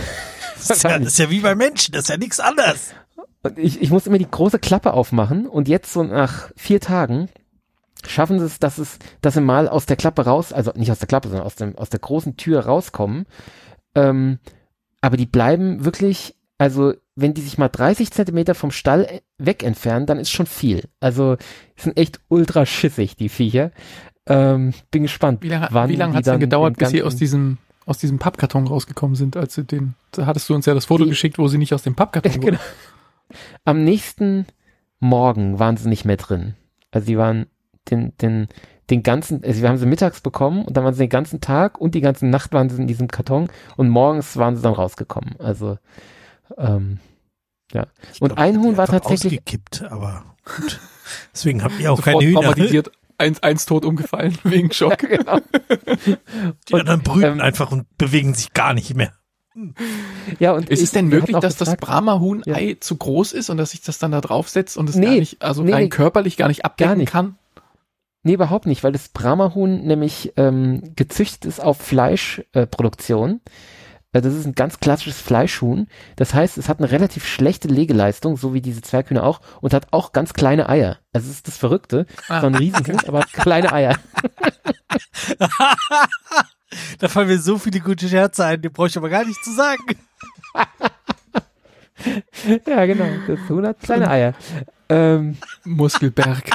Das ist, ja, das ist ja wie bei Menschen, das ist ja nichts anderes. Und ich, ich muss immer die große Klappe aufmachen und jetzt so nach vier Tagen schaffen sie es, dass es, dass sie mal aus der Klappe raus, also nicht aus der Klappe, sondern aus dem, aus der großen Tür rauskommen. Ähm, aber die bleiben wirklich, also wenn die sich mal 30 Zentimeter vom Stall äh, weg entfernen, dann ist schon viel. Also sind echt ultra schissig, die Viecher. Ähm, bin gespannt. Wie lange, wann wie lange die hat es denn dann gedauert, bis sie aus diesem, aus diesem Pappkarton rausgekommen sind, als sie den, da hattest du uns ja das Foto Die- geschickt, wo sie nicht aus dem Pappkarton Genau. Am nächsten Morgen waren sie nicht mehr drin. Also sie waren den, den, den ganzen, also wir haben sie mittags bekommen und dann waren sie den ganzen Tag und die ganze Nacht waren sie in diesem Karton und morgens waren sie dann rausgekommen. Also ähm, ja. Ich Und glaub, ein Huhn war tatsächlich- Ausgekippt, aber gut. Deswegen habt ihr auch Sofort keine Hühner. traumatisiert, eins, eins tot umgefallen wegen Schock. genau. Die anderen brüten ähm, einfach und bewegen sich gar nicht mehr. Ja, und Ist ich- es denn möglich, dass das gefragt- Brahma-Huhn-Ei zu groß ist und dass sich das dann da draufsetzt und es gar Nee, nicht, also nee, rein nee. körperlich gar nicht abdecken Gar nicht. kann? Nee, überhaupt nicht, weil das Brahma-Huhn nämlich ähm, gezüchtet ist auf Fleischproduktion. Produktion. Äh, das ist ein ganz klassisches Fleischhuhn. Das heißt, es hat eine relativ schlechte Legeleistung, so wie diese Zwerghühner auch, und hat auch ganz kleine Eier. Also das ist das Verrückte. Ah. So ein Riesenhuhn, aber hat kleine Eier. Da fallen mir so viele gute Scherze ein, die brauche ich aber gar nicht zu sagen. ja, genau. Das Huhn hat kleine Eier. Ähm, Muskelberg.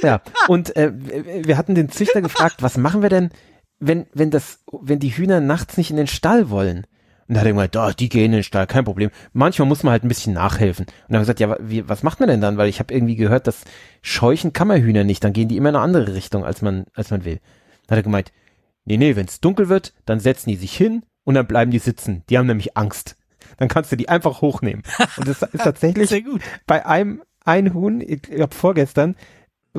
ja, und äh, wir hatten den Züchter gefragt, was machen wir denn, wenn, wenn das, wenn die Hühner nachts nicht in den Stall wollen? Und da hat er gemeint, oh, die gehen in den Stall, kein Problem. Manchmal muss man halt ein bisschen nachhelfen. Und dann haben wir gesagt, ja, wie, was macht man denn dann? Weil ich habe irgendwie gehört, dass scheuchen Kammerhühner nicht, dann gehen die immer in eine andere Richtung, als man, als man will. Dann hat er gemeint, nee, nee, wenn es dunkel wird, dann setzen die sich hin und dann bleiben die sitzen. Die haben nämlich Angst. Dann kannst du die einfach hochnehmen. Und das ist tatsächlich Sehr gut. bei einem ein Huhn, ich glaube vorgestern,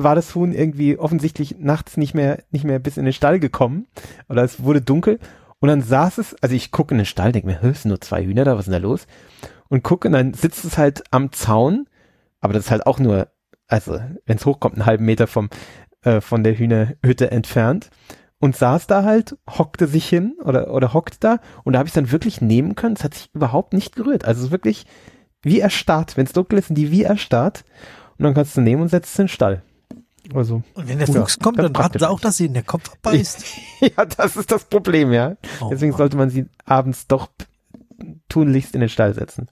war das Huhn irgendwie offensichtlich nachts nicht mehr, nicht mehr bis in den Stall gekommen. Oder es wurde dunkel. Und dann saß es, also ich gucke in den Stall, denke mir, es sind nur zwei Hühner da, was ist denn da los? Und gucke, und dann sitzt es halt am Zaun, aber das ist halt auch nur, also wenn es hochkommt, einen halben Meter vom, äh, von der Hühnerhütte entfernt und saß da halt, hockte sich hin oder, oder hockt da und da habe ich dann wirklich nehmen können. Es hat sich überhaupt nicht gerührt. Also es wirklich wie erstarrt. Wenn es dunkel ist, sind die wie erstarrt. Und dann kannst du nehmen und setzt es in den Stall. Also, Und wenn der Ja, Fuchs kommt, dann warten sie auch, dass sie in der Kopf abbeißt. ja, das ist das Problem, ja. Oh Deswegen Mann. sollte man sie abends doch tunlichst in den Stall setzen.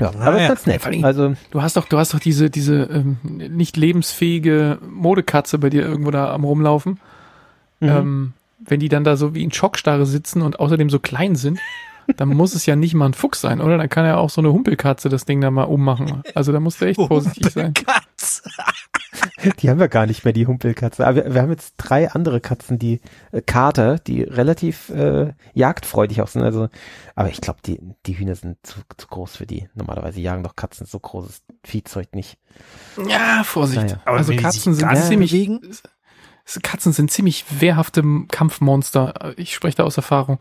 Ja, aber Naja, ist ganz nett. allem- Also, Du hast doch, du hast doch diese, diese ähm, nicht lebensfähige Modekatze bei dir irgendwo da am rumlaufen. mhm. Ähm, wenn die dann da so wie in Schockstarre sitzen und außerdem so klein sind, dann muss es ja nicht mal ein Fuchs sein, oder? Dann kann ja auch so eine Humpelkatze das Ding da mal ummachen. Also da musst du echt vorsichtig sein. Die haben wir gar nicht mehr, die Humpelkatze. Aber wir, wir haben jetzt drei andere Katzen, die äh, Kater, die relativ äh, jagdfreudig auch sind. Also, aber ich glaube, die, die Hühner sind zu, zu groß für die. Normalerweise jagen doch Katzen so großes Viehzeug nicht. Ja, Vorsicht. Naja. Aber also Katzen sind ziemlich, bewegen? Katzen sind ziemlich wehrhafte Kampfmonster. Ich spreche da aus Erfahrung.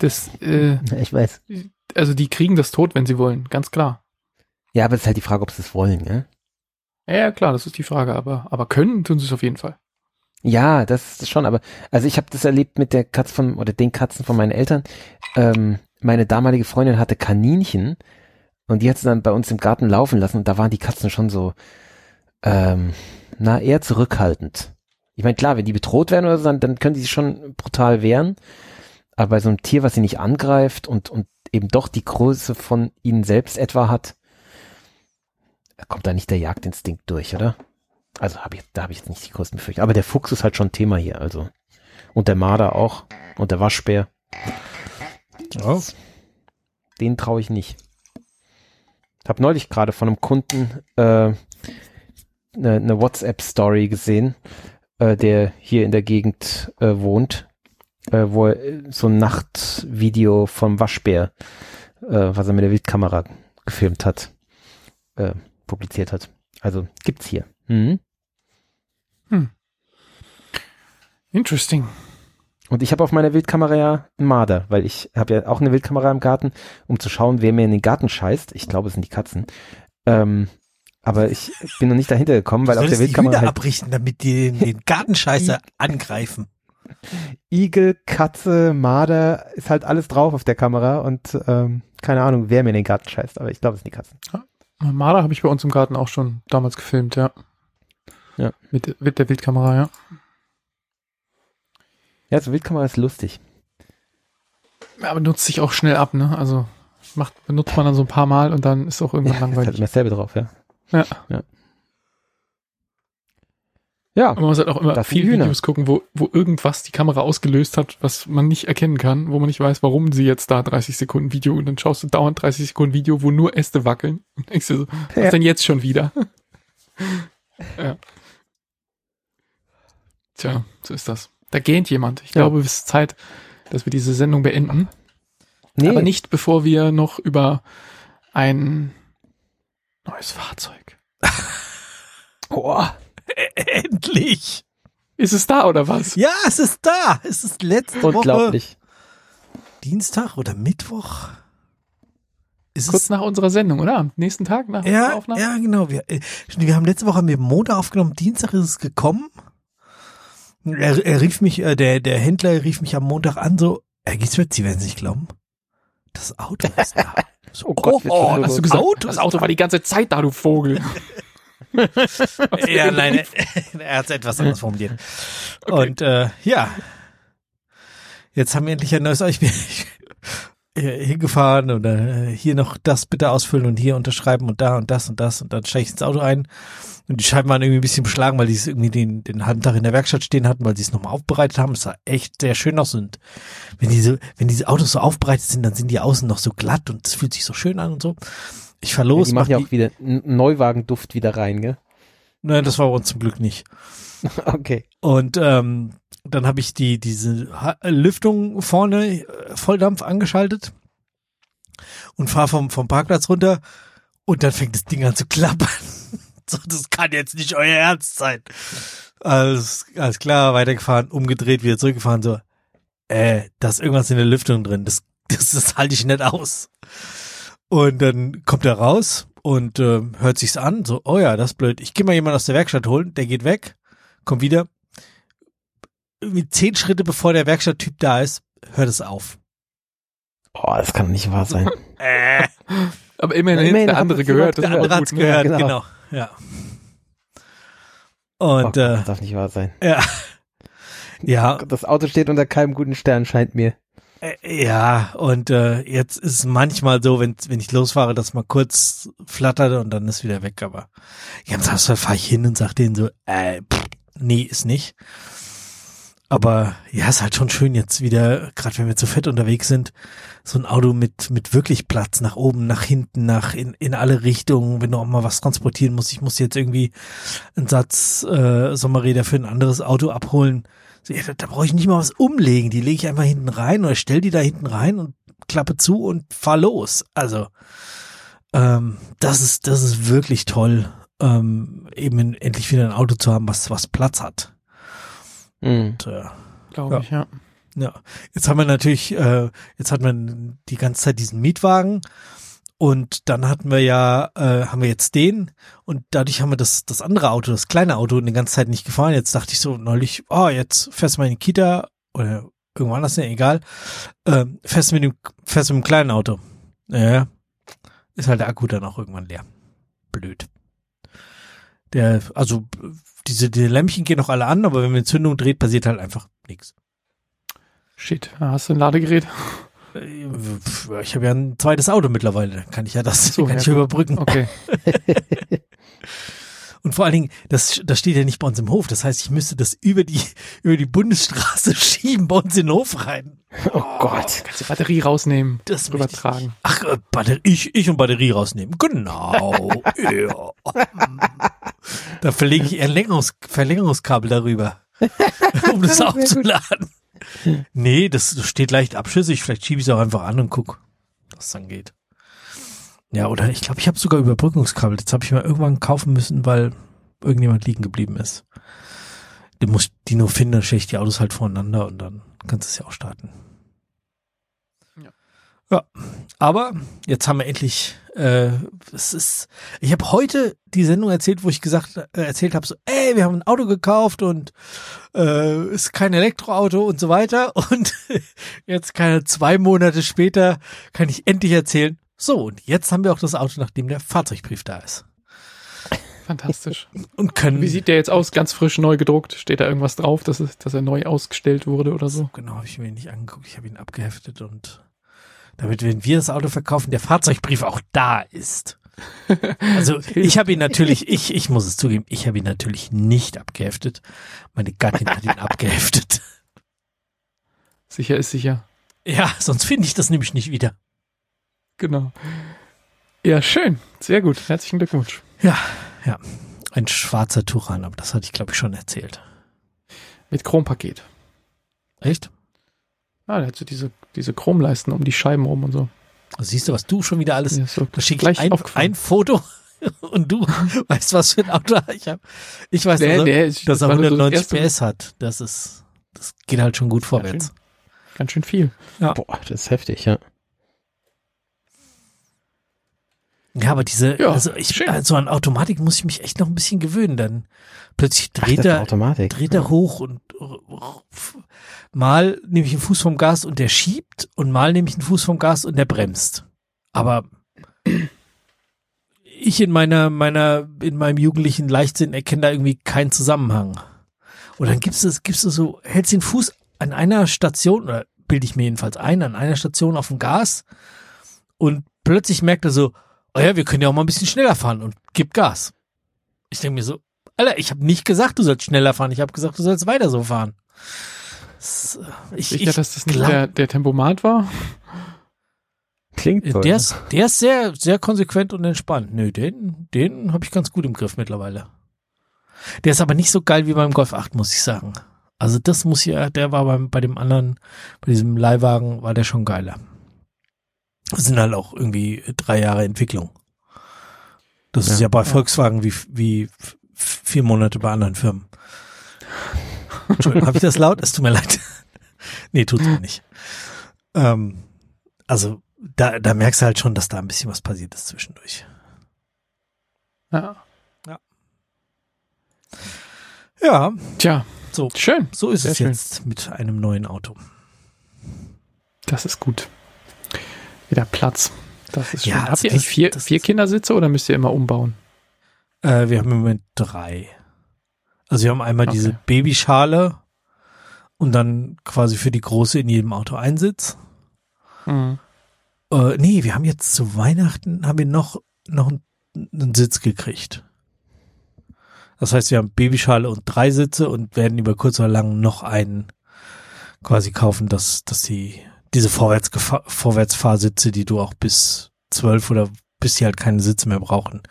Das, äh, Ich weiß. also die kriegen das tot, wenn sie wollen, ganz klar. Ja, aber es ist halt die Frage, ob sie es wollen, ja? Ja, ja, klar, das ist die Frage, aber, aber können tun sie es auf jeden Fall. Ja, das ist schon, aber also ich habe das erlebt mit der Katze von oder den Katzen von meinen Eltern. Ähm, meine damalige Freundin hatte Kaninchen und die hat sie dann bei uns im Garten laufen lassen und da waren die Katzen schon so, ähm, na eher zurückhaltend. Ich meine, klar, wenn die bedroht werden oder so, dann, dann können die sich schon brutal wehren. Aber bei so einem Tier, was sie nicht angreift und, und eben doch die Größe von ihnen selbst etwa hat, kommt da nicht der Jagdinstinkt durch, oder? Also hab ich, da habe ich jetzt nicht die größten Befürchtungen. Aber der Fuchs ist halt schon Thema hier, also. Und der Marder auch. Und der Waschbär. Oh. Den traue ich nicht. Hab neulich gerade von einem Kunden äh, eine, eine WhatsApp-Story gesehen, äh, der hier in der Gegend äh, wohnt, äh, wo er äh, so ein Nachtvideo vom Waschbär, äh, was er mit der Wildkamera gefilmt hat, äh, publiziert hat. Also gibt's hier. Mhm. Interesting. Und ich habe auf meiner Wildkamera ja einen Marder, weil ich habe ja auch eine Wildkamera im Garten, um zu schauen, wer mir in den Garten scheißt. Ich glaube, es sind die Katzen. Ähm, aber ich bin noch nicht dahinter gekommen, weil auf der solltest die Wildkamera Hühner halt abrichten, damit die den, den Gartenscheißer angreifen. Igel, Katze, Marder, ist halt alles drauf auf der Kamera und ähm, keine Ahnung, wer mir in den Garten scheißt, aber ich glaube, es sind die Katzen. Marder habe ich bei uns im Garten auch schon damals gefilmt, ja. Ja. Mit, mit der Wildkamera, ja. Ja, so Wildkamera ist lustig. Ja, Aber nutzt sich auch schnell ab, ne? Also macht, benutzt man dann so ein paar Mal und dann ist auch irgendwann Ja, ist halt langweilig. immer dasselbe drauf, ja. Ja. Ja. Ja, Aber man muss halt auch immer viele. Videos gucken, wo, wo irgendwas die Kamera ausgelöst hat, was man nicht erkennen kann, wo man nicht weiß, warum sie jetzt da 30 Sekunden Video und dann schaust du dauernd 30 Sekunden Video, wo nur Äste wackeln und denkst dir so, was Ja. denn jetzt schon wieder? ja. Tja, so ist das. Da gähnt jemand. Ich Ja. glaube, es ist Zeit, dass wir diese Sendung beenden. nee, Aber nicht, bevor wir noch über ein neues Fahrzeug. Oh, Endlich! Ist es da oder was? Ja, es ist da! Es ist letzte Woche unglaublich. Dienstag oder Mittwoch. Ist Kurz nach unserer Sendung, oder? Am nächsten Tag nach unserer ja, Aufnahme? ja, genau. Wir, äh, wir haben letzte Woche haben wir Montag aufgenommen, Dienstag ist es gekommen. Er, er rief mich, äh, der, der Händler rief mich am Montag an, so, Herr Giswitz, Sie werden es nicht glauben. Das Auto ist da. So, Oh Gott, Oh, hast du gesagt, Auto das Auto war die ganze Zeit da, du Vogel. ja, nein, er hat es etwas anders formuliert. Okay. Und äh, ja, jetzt haben wir endlich ein neues Ich bin hingefahren und äh, hier noch das bitte ausfüllen und hier unterschreiben und da und das und das und dann steige ich ins Auto ein und die Scheiben waren irgendwie ein bisschen beschlagen, weil die es irgendwie den, den halben Tag in der Werkstatt stehen hatten, weil sie es nochmal aufbereitet haben. Es sah echt sehr schön aus und wenn diese, wenn diese Autos so aufbereitet sind, dann sind die außen noch so glatt und es fühlt sich so schön an und so. Ich verlos. Ja, die machen ja auch wieder Neuwagenduft wieder rein, gell? Nein, das war bei uns zum Glück nicht. okay. Und ähm, dann habe ich die diese Lüftung vorne äh, Volldampf angeschaltet und fahre vom vom Parkplatz runter und dann fängt das Ding an zu klappern. so, das kann jetzt nicht euer Ernst sein. Alles, alles klar, weitergefahren, umgedreht, wieder zurückgefahren, so, äh, da ist irgendwas in der Lüftung drin, das, das, das halte ich nicht aus. Und dann kommt er raus und äh, hört sich's an, so, oh ja, das ist blöd. Ich gehe mal jemanden aus der Werkstatt holen, der geht weg, kommt wieder. Irgendwie zehn Schritte bevor der Werkstatttyp da ist, hört es auf. Boah, das kann nicht wahr sein. äh. Aber immerhin, immerhin der andere gehört. Der andere hat's gehört, genau. genau. Ja. Und oh, äh, das darf nicht wahr sein. Ja. Ja. Das Auto steht unter keinem guten Stern, scheint mir. Äh, ja, und äh, jetzt ist es manchmal so, wenn, wenn ich losfahre, dass mal kurz flattert und dann ist wieder weg, aber ja, am Samstag fahre ich hin und sag denen so, äh, pff, nee, ist nicht. Aber ja, ist halt schon schön jetzt wieder, gerade wenn wir zu fett unterwegs sind, so ein Auto mit mit wirklich Platz nach oben, nach hinten, nach in in alle Richtungen. Wenn du auch mal was transportieren musst, ich muss jetzt irgendwie einen Satz äh, Sommerräder für ein anderes Auto abholen. So, ja, da, da brauche ich nicht mal was umlegen. Die lege ich einfach hinten rein oder stell die da hinten rein und klappe zu und fahr los. Also ähm, das ist das ist wirklich toll, ähm, eben in, endlich wieder ein Auto zu haben, was was Platz hat. Mhm. äh, Glaube ja. ich, ja. Ja, jetzt haben wir natürlich, äh, jetzt hat man die ganze Zeit diesen Mietwagen und dann hatten wir ja, äh, haben wir jetzt den und dadurch haben wir das, das andere Auto, das kleine Auto in der ganzen Zeit nicht gefahren. Jetzt dachte ich so neulich, oh, jetzt fährst du mal in die Kita oder irgendwo anders, ja, egal, äh, fährst du mit dem, fährst du mit dem kleinen Auto. Ja, ist halt der Akku dann auch irgendwann leer. Blöd. Der, also diese die Lämpchen gehen noch alle an, aber wenn man Zündung dreht, passiert halt einfach nichts. Shit, hast du ein Ladegerät? Äh, ich habe ja ein zweites Auto mittlerweile, kann ich ja das so, kann ja, ich überbrücken. Okay. Und vor allen Dingen, das, das steht ja nicht bei uns im Hof. Das heißt, ich müsste das über die, über die Bundesstraße schieben bei uns in den Hof rein. Oh Gott. Kannst du Batterie rausnehmen. Das übertragen. Ach, äh, Batterie, ich, ich und Batterie rausnehmen. Genau. ja. Da verlege ich Erlängerungs Verlängerungskabel darüber, um das aufzuladen. Nee, das, steht leicht abschüssig. Vielleicht schiebe ich es auch einfach an und guck, was dann geht. Ja, oder ich glaube, ich habe sogar Überbrückungskabel. Das habe ich mal irgendwann kaufen müssen, weil irgendjemand liegen geblieben ist. Du musst die nur finden, dann stelle ich die Autos halt voneinander und dann kannst du es ja auch starten. Ja, aber jetzt haben wir endlich, äh, es ist, ich habe heute die Sendung erzählt, wo ich gesagt, äh, erzählt habe, so, ey, wir haben ein Auto gekauft und äh, ist kein Elektroauto und so weiter. Und jetzt keine zwei Monate später kann ich endlich erzählen, so, und jetzt haben wir auch das Auto, nachdem der Fahrzeugbrief da ist. Fantastisch. Und können. Wie sieht der jetzt aus? Ganz frisch neu gedruckt? Steht da irgendwas drauf, dass, es, dass er neu ausgestellt wurde oder so? Genau, habe ich mir nicht angeguckt. Ich habe ihn abgeheftet und damit, wenn wir das Auto verkaufen, der Fahrzeugbrief auch da ist. Also ich habe ihn natürlich, ich, ich muss es zugeben, ich habe ihn natürlich nicht abgeheftet. Meine Gattin hat ihn abgeheftet. Sicher ist sicher. Ja, sonst finde ich das nämlich nicht wieder. Genau. Ja, schön. Sehr gut. Herzlichen Glückwunsch. Ja, ja. Ein schwarzer Turan, aber das hatte ich, glaube ich, schon erzählt. Mit Chrompaket. Echt? Ja, der hat so diese, diese Chromleisten um die Scheiben rum und so. Also siehst du, was du schon wieder alles. Ja, so da schicke ich ein, ein Foto und du weißt, was für ein Auto ich habe. Ich weiß, der, also, der, dass er 190 PS hat. Das ist, das geht halt schon gut vorwärts. Ganz schön, ganz schön viel. Ja. Boah, das ist heftig, ja. Ja, aber diese, ja, also ich, schön. also an Automatik muss ich mich echt noch ein bisschen gewöhnen, dann plötzlich dreht er, dreht er hoch und mal nehme ich einen Fuß vom Gas und der schiebt und mal nehme ich einen Fuß vom Gas und der bremst. Aber ich in meiner, meiner, in meinem jugendlichen Leichtsinn erkenne da irgendwie keinen Zusammenhang. Und dann gibst du, gibst du so, hältst den Fuß an einer Station, oder bilde ich mir jedenfalls ein, an einer Station auf dem Gas und plötzlich merkt er so, oh ja, wir können ja auch mal ein bisschen schneller fahren und gib Gas. Ich denke mir so, Alter, ich habe nicht gesagt, du sollst schneller fahren, ich habe gesagt, du sollst weiter so fahren. Ich, Sicher, ich dass das nicht der, der Tempomat war? Klingt toll. Der ist, der ist sehr, sehr konsequent und entspannt. Nö, den, den habe ich ganz gut im Griff mittlerweile. Der ist aber nicht so geil wie beim Golf 8, muss ich sagen. Also das muss ja, der war beim, bei dem anderen, bei diesem Leihwagen war der schon geiler. Das sind halt auch irgendwie drei Jahre Entwicklung. Das ja, ist ja bei Volkswagen wie, wie vier Monate bei anderen Firmen. Entschuldigung, habe ich das laut? Es tut mir leid. nee, tut's mir nicht. Ähm, also da, da merkst du halt schon, dass da ein bisschen was passiert ist zwischendurch. Ja. Ja. Ja. Tja. So. Schön. So ist Sehr es schön. jetzt mit einem neuen Auto. Das ist gut. Wieder Platz. Das ist schön. Ja, Habt also ihr eigentlich vier, vier Kindersitze oder müsst ihr immer umbauen? Äh, wir haben im Moment drei. Also wir haben einmal Okay. diese Babyschale und dann quasi für die große in jedem Auto ein Sitz. Mhm. Äh, nee, wir haben jetzt zu Weihnachten haben wir noch, noch einen, einen Sitz gekriegt. Das heißt, wir haben Babyschale und drei Sitze und werden über kurz oder lang noch einen quasi kaufen, dass, dass die, diese Vorwärts Vorwärtsfahrsitze, die du auch bis zwölf oder bis sie halt keine Sitze mehr brauchen,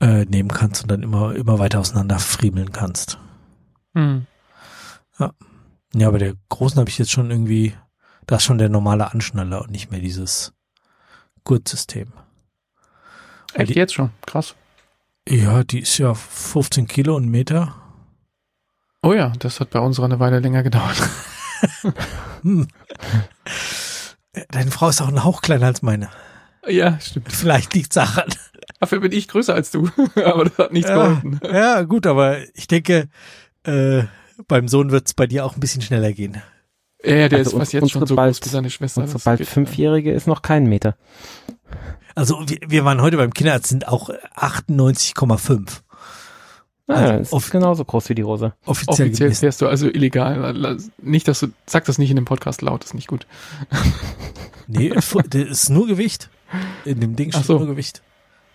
äh, nehmen kannst und dann immer, immer weiter auseinander friemeln kannst. Mhm. Ja, bei der großen habe ich jetzt schon irgendwie, da ist schon der normale Anschnaller und nicht mehr dieses Gurtsystem. Echt die- jetzt schon? Krass. Ja, die ist ja 15 Kilo und Meter. Oh ja, das hat bei unserer eine Weile länger gedauert. Hm. Deine Frau ist auch ein Hauch kleiner als meine. ja, stimmt. Vielleicht liegt's daran. Dafür bin ich größer als du. Aber das hat nichts Ja, geholfen. ja, gut, aber ich denke, äh, beim Sohn wird's bei dir auch ein bisschen schneller gehen. Ja, ja, der Also ist fast jetzt schon so bald- groß wie seine Schwester. Unsere Das bald Fünfjährige ist noch kein Meter. Also wir, wir waren heute beim Kinderarzt, sind auch 98,5. Ah, Also ist genauso groß wie die Rose. Offiziell, Offiziell fährst du also illegal. Nicht, dass du, sag das nicht in dem Podcast laut, ist nicht gut. Nee, das ist nur Gewicht. In dem Ding steht so. nur Gewicht.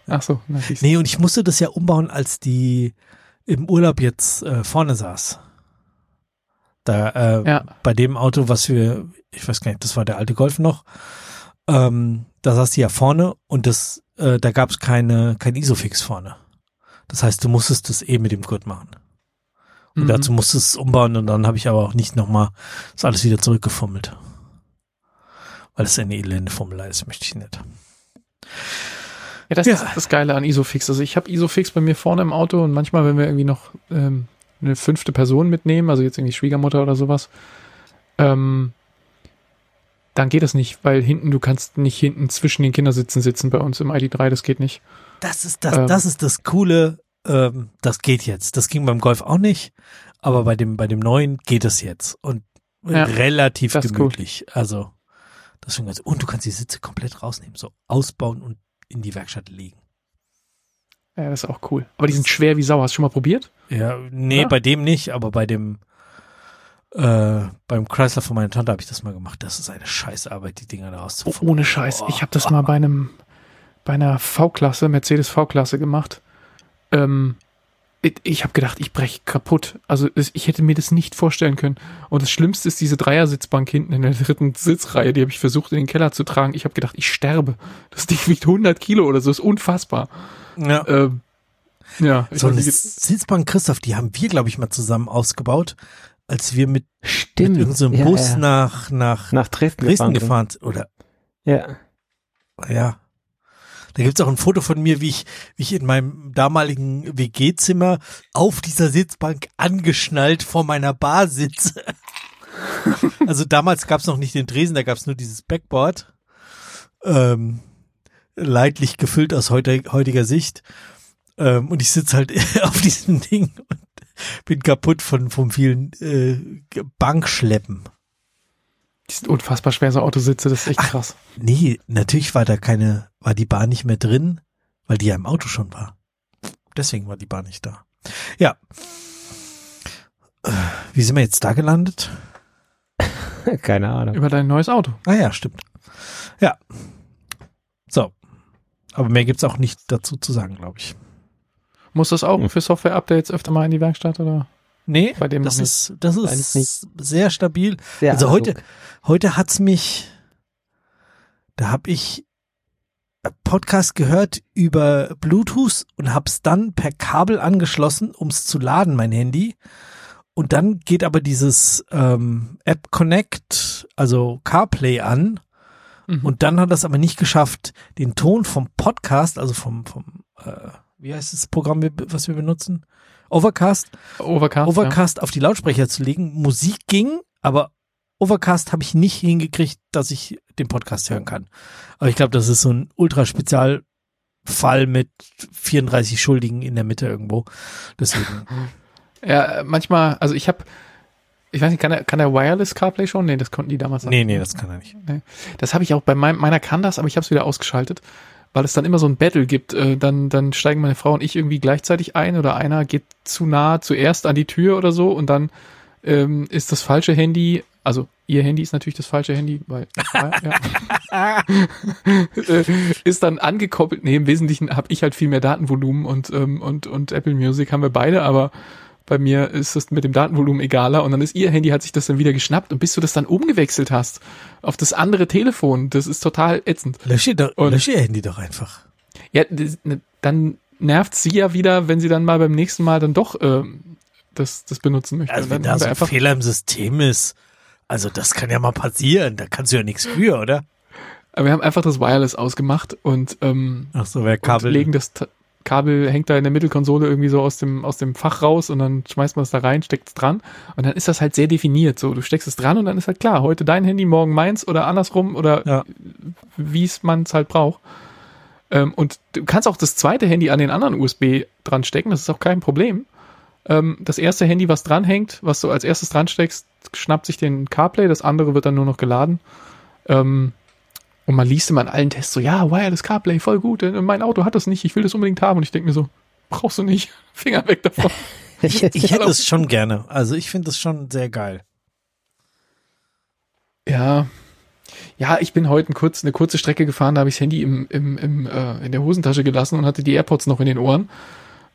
Ach so, na. Nee, und ich musste das ja umbauen, als die im Urlaub jetzt äh, vorne saß. Da, äh, Ja. bei dem Auto, was wir, ich weiß gar nicht, das war der alte Golf noch, ähm, da saß die ja vorne und das, äh, da gab es keine, kein Isofix vorne. Das heißt, du musstest das eh mit dem Gurt machen. Und Mhm. dazu musstest du es umbauen und dann habe ich aber auch nicht nochmal das alles wieder zurückgefummelt. Weil es eine elende Formelei ist, möchte ich nicht. Ja, das Ja. ist das Geile an Isofix. Also ich habe Isofix bei mir vorne im Auto und manchmal, wenn wir irgendwie noch ähm, eine fünfte Person mitnehmen, also jetzt irgendwie Schwiegermutter oder sowas, ähm, dann geht das nicht, weil hinten, du kannst nicht hinten zwischen den Kindersitzen sitzen bei uns im ID3, das geht nicht. Das ist das, Ähm. das ist das Coole. Ähm, das geht jetzt. Das ging beim Golf auch nicht, aber bei dem bei dem neuen geht es jetzt und Ja, relativ ist cool. gemütlich. Also das schon ganz und du kannst die Sitze komplett rausnehmen, so ausbauen und in die Werkstatt legen. Ja, das ist auch cool. Aber die sind schwer wie Sau. Hast du schon mal probiert? Ja, nee, Ja. bei dem nicht, aber bei dem äh, beim Chrysler von meiner Tante habe ich das mal gemacht. Das ist eine Scheißarbeit, die Dinger da Oh, rauszufahren. ohne Scheiß. Ich habe das mal bei einem, bei einer V-Klasse, Mercedes V-Klasse gemacht. Ähm, ich ich habe gedacht, ich breche kaputt. Also ich hätte mir das nicht vorstellen können. Und das Schlimmste ist diese Dreiersitzbank hinten in der dritten Sitzreihe. Die habe ich versucht in den Keller zu tragen. Ich habe gedacht, ich sterbe. Das Ding wiegt 100 Kilo oder so. Ist unfassbar. Ja. Ähm, ja. So eine Sitzbank, Christoph, die haben wir, glaube ich, mal zusammen ausgebaut, als wir mit, Stimmt. mit irgendeinem ja, Bus ja. nach, nach nach Dresden, Dresden gefahren sind. Oder Ja. Ja. Da gibt's auch ein Foto von mir, wie ich, wie ich in meinem damaligen WG-Zimmer auf dieser Sitzbank angeschnallt vor meiner Bar sitze. also damals gab's noch nicht den Tresen, da gab's nur dieses Backboard. Ähm, leidlich gefüllt aus heutiger Sicht. Ähm, und ich sitze halt auf diesem Ding und bin kaputt von, vom vielen äh, Bankschleppen. Die sind unfassbar schwer, so Autositze. Das ist echt krass. Nee, natürlich war da keine, war die Bar nicht mehr drin, weil die ja im Auto schon war. Deswegen war die Bar nicht da. Ja. Wie sind wir jetzt da gelandet? Keine Ahnung. Über dein neues Auto. Ah ja, stimmt. Ja. So. Aber mehr gibt's auch nicht dazu zu sagen, glaube ich. Muss das auch Hm. für Software-Updates öfter mal in die Werkstatt oder? Nee, Bei dem das ist, das ist nicht. sehr stabil. Sehr also heute, analog. heute hat's mich, da habe ich Podcast gehört über Bluetooth und hab's dann per Kabel angeschlossen, ums zu laden, mein Handy. Und dann geht aber dieses ähm, App Connect, also CarPlay an. Mhm. Und dann hat das aber nicht geschafft, den Ton vom Podcast, also vom, vom äh, wie heißt das Programm, was wir benutzen? Overcast, Overcast. Overcast auf die Lautsprecher zu legen. Musik ging, aber Overcast habe ich nicht hingekriegt, dass ich den Podcast hören kann. Aber ich glaube, das ist so ein Ultraspezialfall mit 34 Schuldigen in der Mitte irgendwo. Deswegen. Ja, ja manchmal, also ich habe, ich weiß nicht, kann der, kann der Wireless CarPlay schon? Nee, das konnten die damals nee, nee, das kann er nicht. Das habe ich auch bei meinem, meiner kann das, aber ich habe es wieder ausgeschaltet, weil es dann immer so ein Battle gibt. Äh, dann, dann steigen meine Frau und ich irgendwie gleichzeitig ein oder einer geht zu nah zuerst an die Tür oder so und dann ähm, ist das falsche Handy, also ihr Handy ist natürlich das falsche Handy, weil ja, äh, ist dann angekoppelt. Nee, im Wesentlichen habe ich halt viel mehr Datenvolumen und ähm, und und Apple Music haben wir beide, aber bei mir ist es mit dem Datenvolumen egaler und dann ist ihr Handy hat sich das dann wieder geschnappt und bis du das dann umgewechselt hast auf das andere Telefon, das ist total ätzend. Lösche, doch, Und- lösche ihr Handy doch einfach. Ja, das, ne, dann nervt sie ja wieder, wenn sie dann mal beim nächsten Mal dann doch ähm, das, das benutzen möchte. Also wenn da so ein Fehler im System ist, also das kann ja mal passieren. Da kannst du ja nichts für, oder? wir haben einfach das Wireless ausgemacht und, ähm, Ach so, wer Kabel. legen das Kabel hängt da in der Mittelkonsole irgendwie so aus dem aus dem Fach raus und dann schmeißt man es da rein, steckt es dran und dann ist das halt sehr definiert. So, du steckst es dran und dann ist halt klar, heute dein Handy, morgen meins oder andersrum oder Ja. wie es man es halt braucht. Ähm, und du kannst auch das zweite Handy an den anderen USB dran stecken, das ist auch kein Problem. Ähm, das erste Handy, was dranhängt, was du als erstes dran steckst, schnappt sich den CarPlay, das andere wird dann nur noch geladen. Ähm, und man liest immer in allen Tests so, ja, Wireless CarPlay, voll gut, äh, mein Auto hat das nicht, ich will das unbedingt haben. Und ich denke mir so, brauchst du nicht, Finger weg davon. Ich, ich hätte es schon gerne. Also ich finde es schon sehr geil. Ja. Ja, ich bin heute ein kurz, eine kurze Strecke gefahren, da habe ich das Handy im, im, im, äh, in der Hosentasche gelassen und hatte die AirPods noch in den Ohren.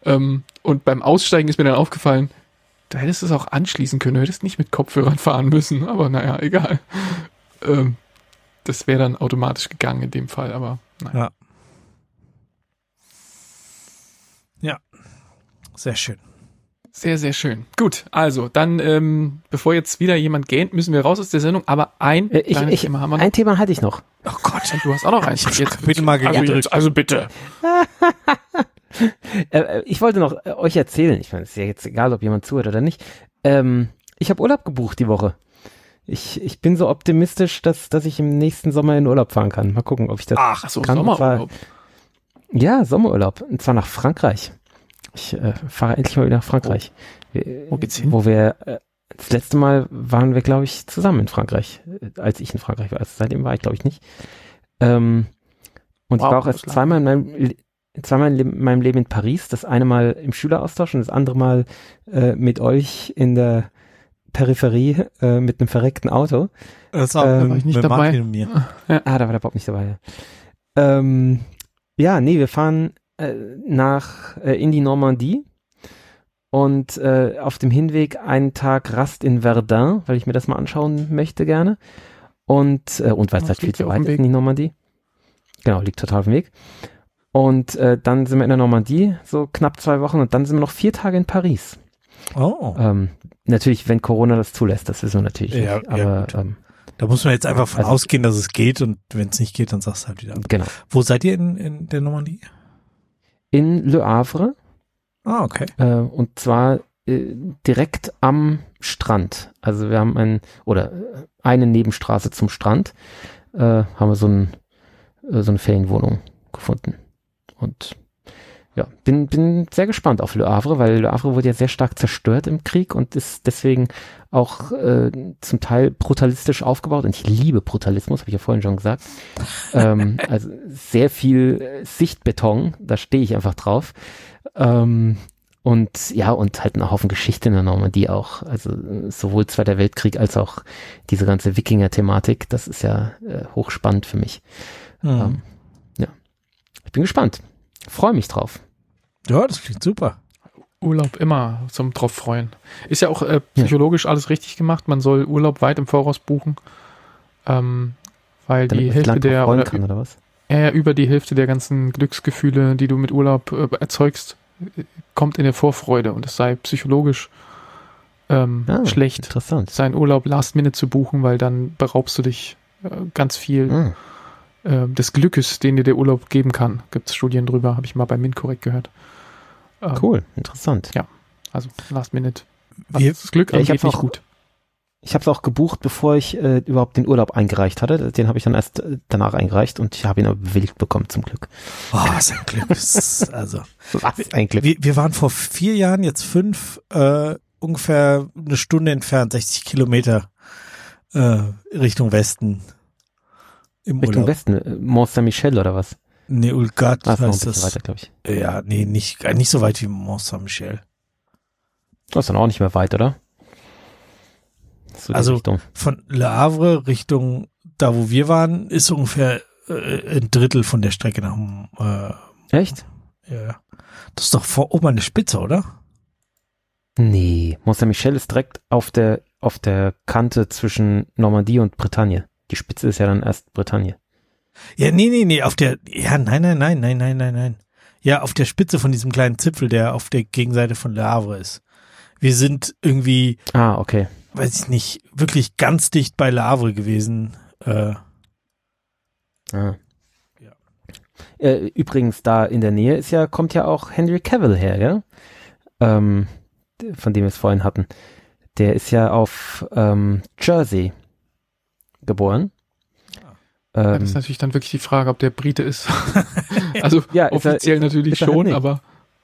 Ähm, und beim Aussteigen ist mir dann aufgefallen, du hättest es auch anschließen können, du hättest nicht mit Kopfhörern fahren müssen, aber naja, egal. Ähm, das wäre dann automatisch gegangen in dem Fall, aber naja. Ja. Sehr schön. Sehr, sehr schön. Gut, also dann, ähm, bevor jetzt wieder jemand gähnt, müssen wir raus aus der Sendung, aber ein Äh, Ich, ich, Thema haben wir noch. ein Thema hatte ich noch. Oh Gott. Du hast auch noch eins. Schon bitte mal also, jetzt, also bitte. Äh, äh, ich wollte noch äh, euch erzählen, ich meine, es ist ja jetzt egal, ob jemand zuhört oder nicht. Ähm, ich habe Urlaub gebucht die Woche. Ich, ich bin so optimistisch, dass, dass ich im nächsten Sommer in Urlaub fahren kann. Mal gucken, ob ich das Ach, Ach so, kann. Zwar- Sommerurlaub. Ja, Sommerurlaub. Und zwar nach Frankreich. Ich äh, fahre endlich mal wieder nach Frankreich. Wir- Wo geht's hin? Wo wir, äh, das letzte Mal waren wir, glaube ich, zusammen in Frankreich, äh, als ich in Frankreich war. Also seitdem war ich, glaube ich, nicht. Ähm, und Wow, ich war auch erst zweimal in meinem, zweimal in meinem Leben in Paris. Das eine Mal im Schüleraustausch und das andere Mal äh, mit euch in der Peripherie äh, mit einem verreckten Auto. Das war Ähm, war ich nicht mit dabei. Martin und mir. Ah, da war der Bob nicht dabei. Ähm, ja, nee, wir fahren äh, nach äh, in die Normandie und äh, auf dem Hinweg einen Tag Rast in Verdun, weil ich mir das mal anschauen möchte gerne. Und äh, und weil es halt viel zu ja weit ist in die Normandie. Genau, liegt total auf dem Weg. Und äh, dann sind wir in der Normandie, so knapp zwei Wochen, und dann sind wir noch vier Tage in Paris. Oh. Ähm, natürlich, wenn Corona das zulässt, das wissen wir natürlich Ja, nicht. ja, Aber gut. ähm, Da muss man jetzt einfach von Also- ausgehen, dass es geht und wenn es nicht geht, dann sagst du halt wieder. ab. genau. Wo seid ihr in, in der Normandie? In Le Havre, Ah, okay. Äh, und zwar äh, direkt am Strand. Also wir haben ein oder äh, eine Nebenstraße zum Strand äh, haben wir so, ein, äh, so eine Ferienwohnung gefunden. Und ja, bin, bin sehr gespannt auf Le Havre, weil Le Havre wurde ja sehr stark zerstört im Krieg und ist deswegen auch äh, zum Teil brutalistisch aufgebaut. Und ich liebe Brutalismus, habe ich ja vorhin schon gesagt. ähm, also sehr viel äh, Sichtbeton, da stehe ich einfach drauf. Ähm, und ja, und halt ein Haufen Geschichte in der Normandie auch. Also sowohl Zweiter Weltkrieg als auch diese ganze Wikinger-Thematik. Das ist ja äh, hochspannend für mich. Mhm. Ähm, ja. Ich bin gespannt. Freue mich drauf. Ja, das klingt super. Urlaub immer zum drauf freuen. Ist ja auch äh, psychologisch alles richtig gemacht. Man soll Urlaub weit im Voraus buchen, ähm, weil Damit die Hälfte der oder, kann, oder was? äh, über die Hälfte der ganzen Glücksgefühle, die du mit Urlaub äh, erzeugst, äh, kommt in der Vorfreude und es sei psychologisch ähm, Ah, schlecht, Interessant. seinen Urlaub Last Minute zu buchen, weil dann beraubst du dich äh, ganz viel Ah, äh, des Glückes, den dir der Urlaub geben kann. Gibt es Studien drüber, habe ich mal bei MinCorrect gehört. Ähm, cool, interessant. Also Last Minute. Wir, das Glück Ja, ich angeht hab's nicht auch- gut. Ich habe es auch gebucht, bevor ich äh, überhaupt den Urlaub eingereicht hatte. Den habe ich dann erst äh, danach eingereicht und ich habe ihn aber bewilligt bekommen, zum Glück. oh, was ein Glück. Also, Was ein Glück. wir, wir waren vor vier Jahren, jetzt fünf, äh, ungefähr eine Stunde entfernt, 60 Kilometer äh, Richtung Westen. Im Richtung Urlaub. Westen, äh, Mont Saint-Michel oder was? Nee, Ulgat Ah, heißt das. weiter, glaube ich. Ja, nee, nicht, äh, nicht so weit wie Mont Saint-Michel. Das ist dann auch nicht mehr weit, oder? So Also- Richtung. Von Le Havre Richtung da, wo wir waren, ist ungefähr äh, ein Drittel von der Strecke nach äh, Echt? ja, ja. Das ist doch vor oben an der Spitze, oder? Nee, Mont Saint-Michel ist direkt auf der, auf der Kante zwischen Normandie und Bretagne. Die Spitze ist ja dann erst Bretagne. Ja, nee, nee, nee, auf der, ja, nein, nein, nein, nein, nein, nein, nein. Ja, auf der Spitze von diesem kleinen Zipfel, der auf der Gegenseite von Le Havre ist. Wir sind irgendwie, Ah, okay. weiß ich nicht, wirklich ganz dicht bei Le Havre gewesen. Äh, Ah. Ja. Äh, übrigens, da in der Nähe ist ja, kommt ja auch Henry Cavill her, ja? Ähm, von dem wir es vorhin hatten. Der ist ja auf ähm, Jersey geboren. Ja, Ähm, das ist natürlich dann wirklich die Frage, ob der Brite ist. also ja, er- offiziell natürlich er halt schon, nicht. aber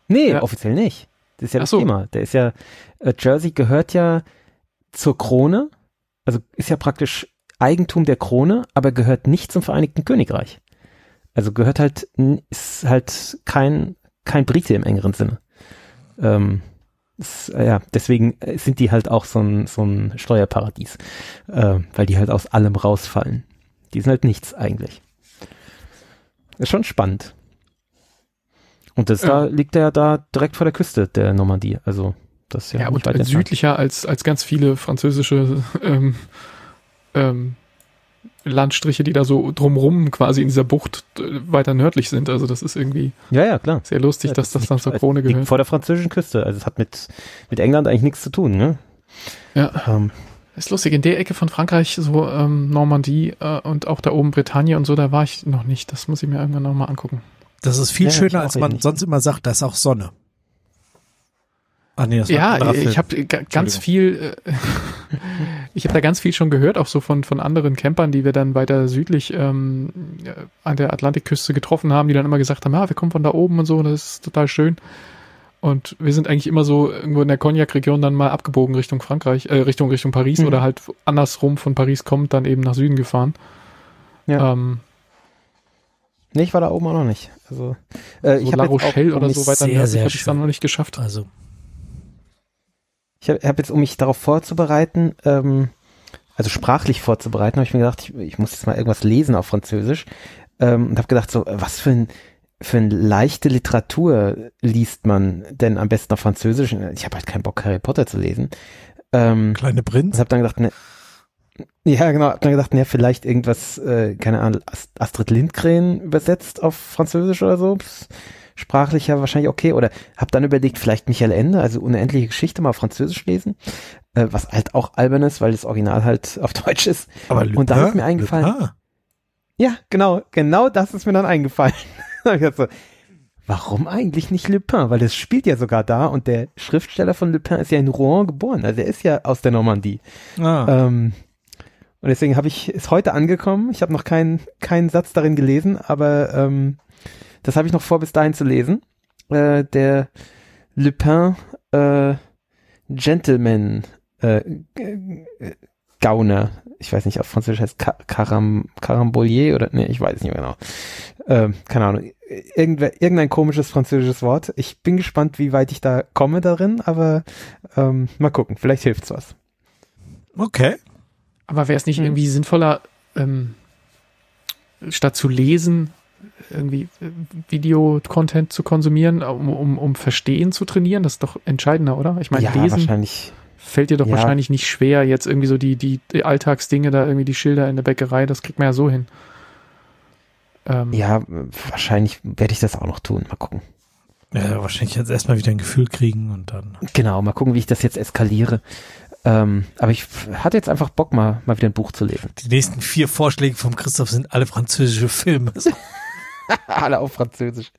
Nee, Ja. offiziell nicht. Das ist ja Ach das so. Thema. Der ist ja, äh, Jersey gehört ja zur Krone, also ist ja praktisch Eigentum der Krone, aber gehört nicht zum Vereinigten Königreich. Also gehört halt, ist halt kein, kein Brite im engeren Sinne. Ähm, äh, ja, deswegen äh, sind die halt auch so ein, so ein Steuerparadies, äh, weil die halt aus allem rausfallen. Die sind halt nichts eigentlich. Ist schon spannend. Und das Ja. da liegt er da direkt vor der Küste der Normandie. Also das ist ja, ja, nicht und südlicher als, als ganz viele französische ähm, ähm, Landstriche, die da so drumrum quasi in dieser Bucht äh, weiter nördlich sind. Also das ist irgendwie Ja, ja, klar. sehr lustig, Ja, dass das dann zur es Krone liegt gehört. vor der französischen Küste. Also es hat mit, mit England eigentlich nichts zu tun, ne? Ja, Ähm, ist lustig. In der Ecke von Frankreich, so ähm, Normandie äh, und auch da oben Bretagne und so, da war ich noch nicht. Das muss ich mir irgendwann nochmal angucken. das ist viel Ja, schöner, als man sonst immer sagt, da ist auch Sonne. Ah, nee, das war ein Ja, ich habe ganz viel, äh, ich habe da ganz viel schon gehört, auch so von von anderen Campern, die wir dann weiter südlich ähm, äh, an der Atlantikküste getroffen haben, die dann immer gesagt haben, ah, wir kommen von da oben und so, das ist total schön. Und wir sind eigentlich immer so irgendwo in der Cognac-Region dann mal abgebogen Richtung Frankreich, äh, Richtung Richtung Paris Mhm. oder halt andersrum von Paris kommt, dann eben nach Süden gefahren. Ja. Ähm, nee, ich war da oben auch noch nicht. Also äh, so ich La auch, Rochelle um oder so weiter sehr, nördlich sehr habe ich dann noch nicht geschafft. Also, Ich habe hab jetzt, um mich darauf vorzubereiten, ähm, also sprachlich vorzubereiten, habe ich mir gedacht, ich, ich muss jetzt mal irgendwas lesen auf Französisch ähm, und habe gedacht, so was für ein für eine leichte Literatur liest man denn am besten auf Französisch? Ich habe halt keinen Bock, Harry Potter zu lesen. Ähm, kleine Prinz. und habe dann gedacht, ne, ja genau, hab dann gedacht, ne, vielleicht irgendwas, äh, keine Ahnung, Ast- Astrid Lindgren übersetzt auf Französisch oder so. Pss, Sprachlich ja wahrscheinlich okay. Oder habe dann überlegt, vielleicht Michael Ende, also unendliche Geschichte mal auf Französisch lesen, äh, was halt auch albern ist, weil das Original halt auf Deutsch ist. Aber Und da ist mir eingefallen- Lupin? Ja, genau, genau das ist mir dann eingefallen. So, warum eigentlich nicht Lupin? Weil das spielt ja sogar da und der Schriftsteller von Lupin ist ja in Rouen geboren. Also er ist ja aus der Normandie. Ah, Ähm, und deswegen habe ich, ist heute angekommen. Ich habe noch keinen keinen Satz darin gelesen, aber ähm, das habe ich noch vor, bis dahin zu lesen. äh, der Lupin äh, Gentleman äh, Gauner. Ich weiß nicht, auf Französisch heißt Caram, Carambolier oder nee, ich weiß nicht mehr genau. Ähm, keine Ahnung. Irgendwer, irgendein komisches französisches Wort. Ich bin gespannt, wie weit ich da komme darin, aber ähm, mal gucken, vielleicht hilft's was. Okay. Aber wäre es nicht hm. irgendwie sinnvoller, ähm, statt zu lesen, irgendwie äh, Videocontent zu konsumieren, um, um, um Verstehen zu trainieren? Das ist doch entscheidender, oder? Ich meine, ja, lesen wahrscheinlich. fällt dir doch ja. wahrscheinlich nicht schwer, jetzt irgendwie so die, die, die Alltagsdinge, da irgendwie die Schilder in der Bäckerei, das kriegt man ja so hin. Ähm, ja, wahrscheinlich werde ich das auch noch tun. Mal gucken. Ja, wahrscheinlich jetzt erstmal wieder ein Gefühl kriegen und dann. Genau, mal gucken, wie ich das jetzt eskaliere. Ähm, aber ich hatte jetzt einfach Bock, mal, mal wieder ein Buch zu lesen. Die nächsten vier Vorschläge vom Christoph sind alle französische Filme. alle auf Französisch.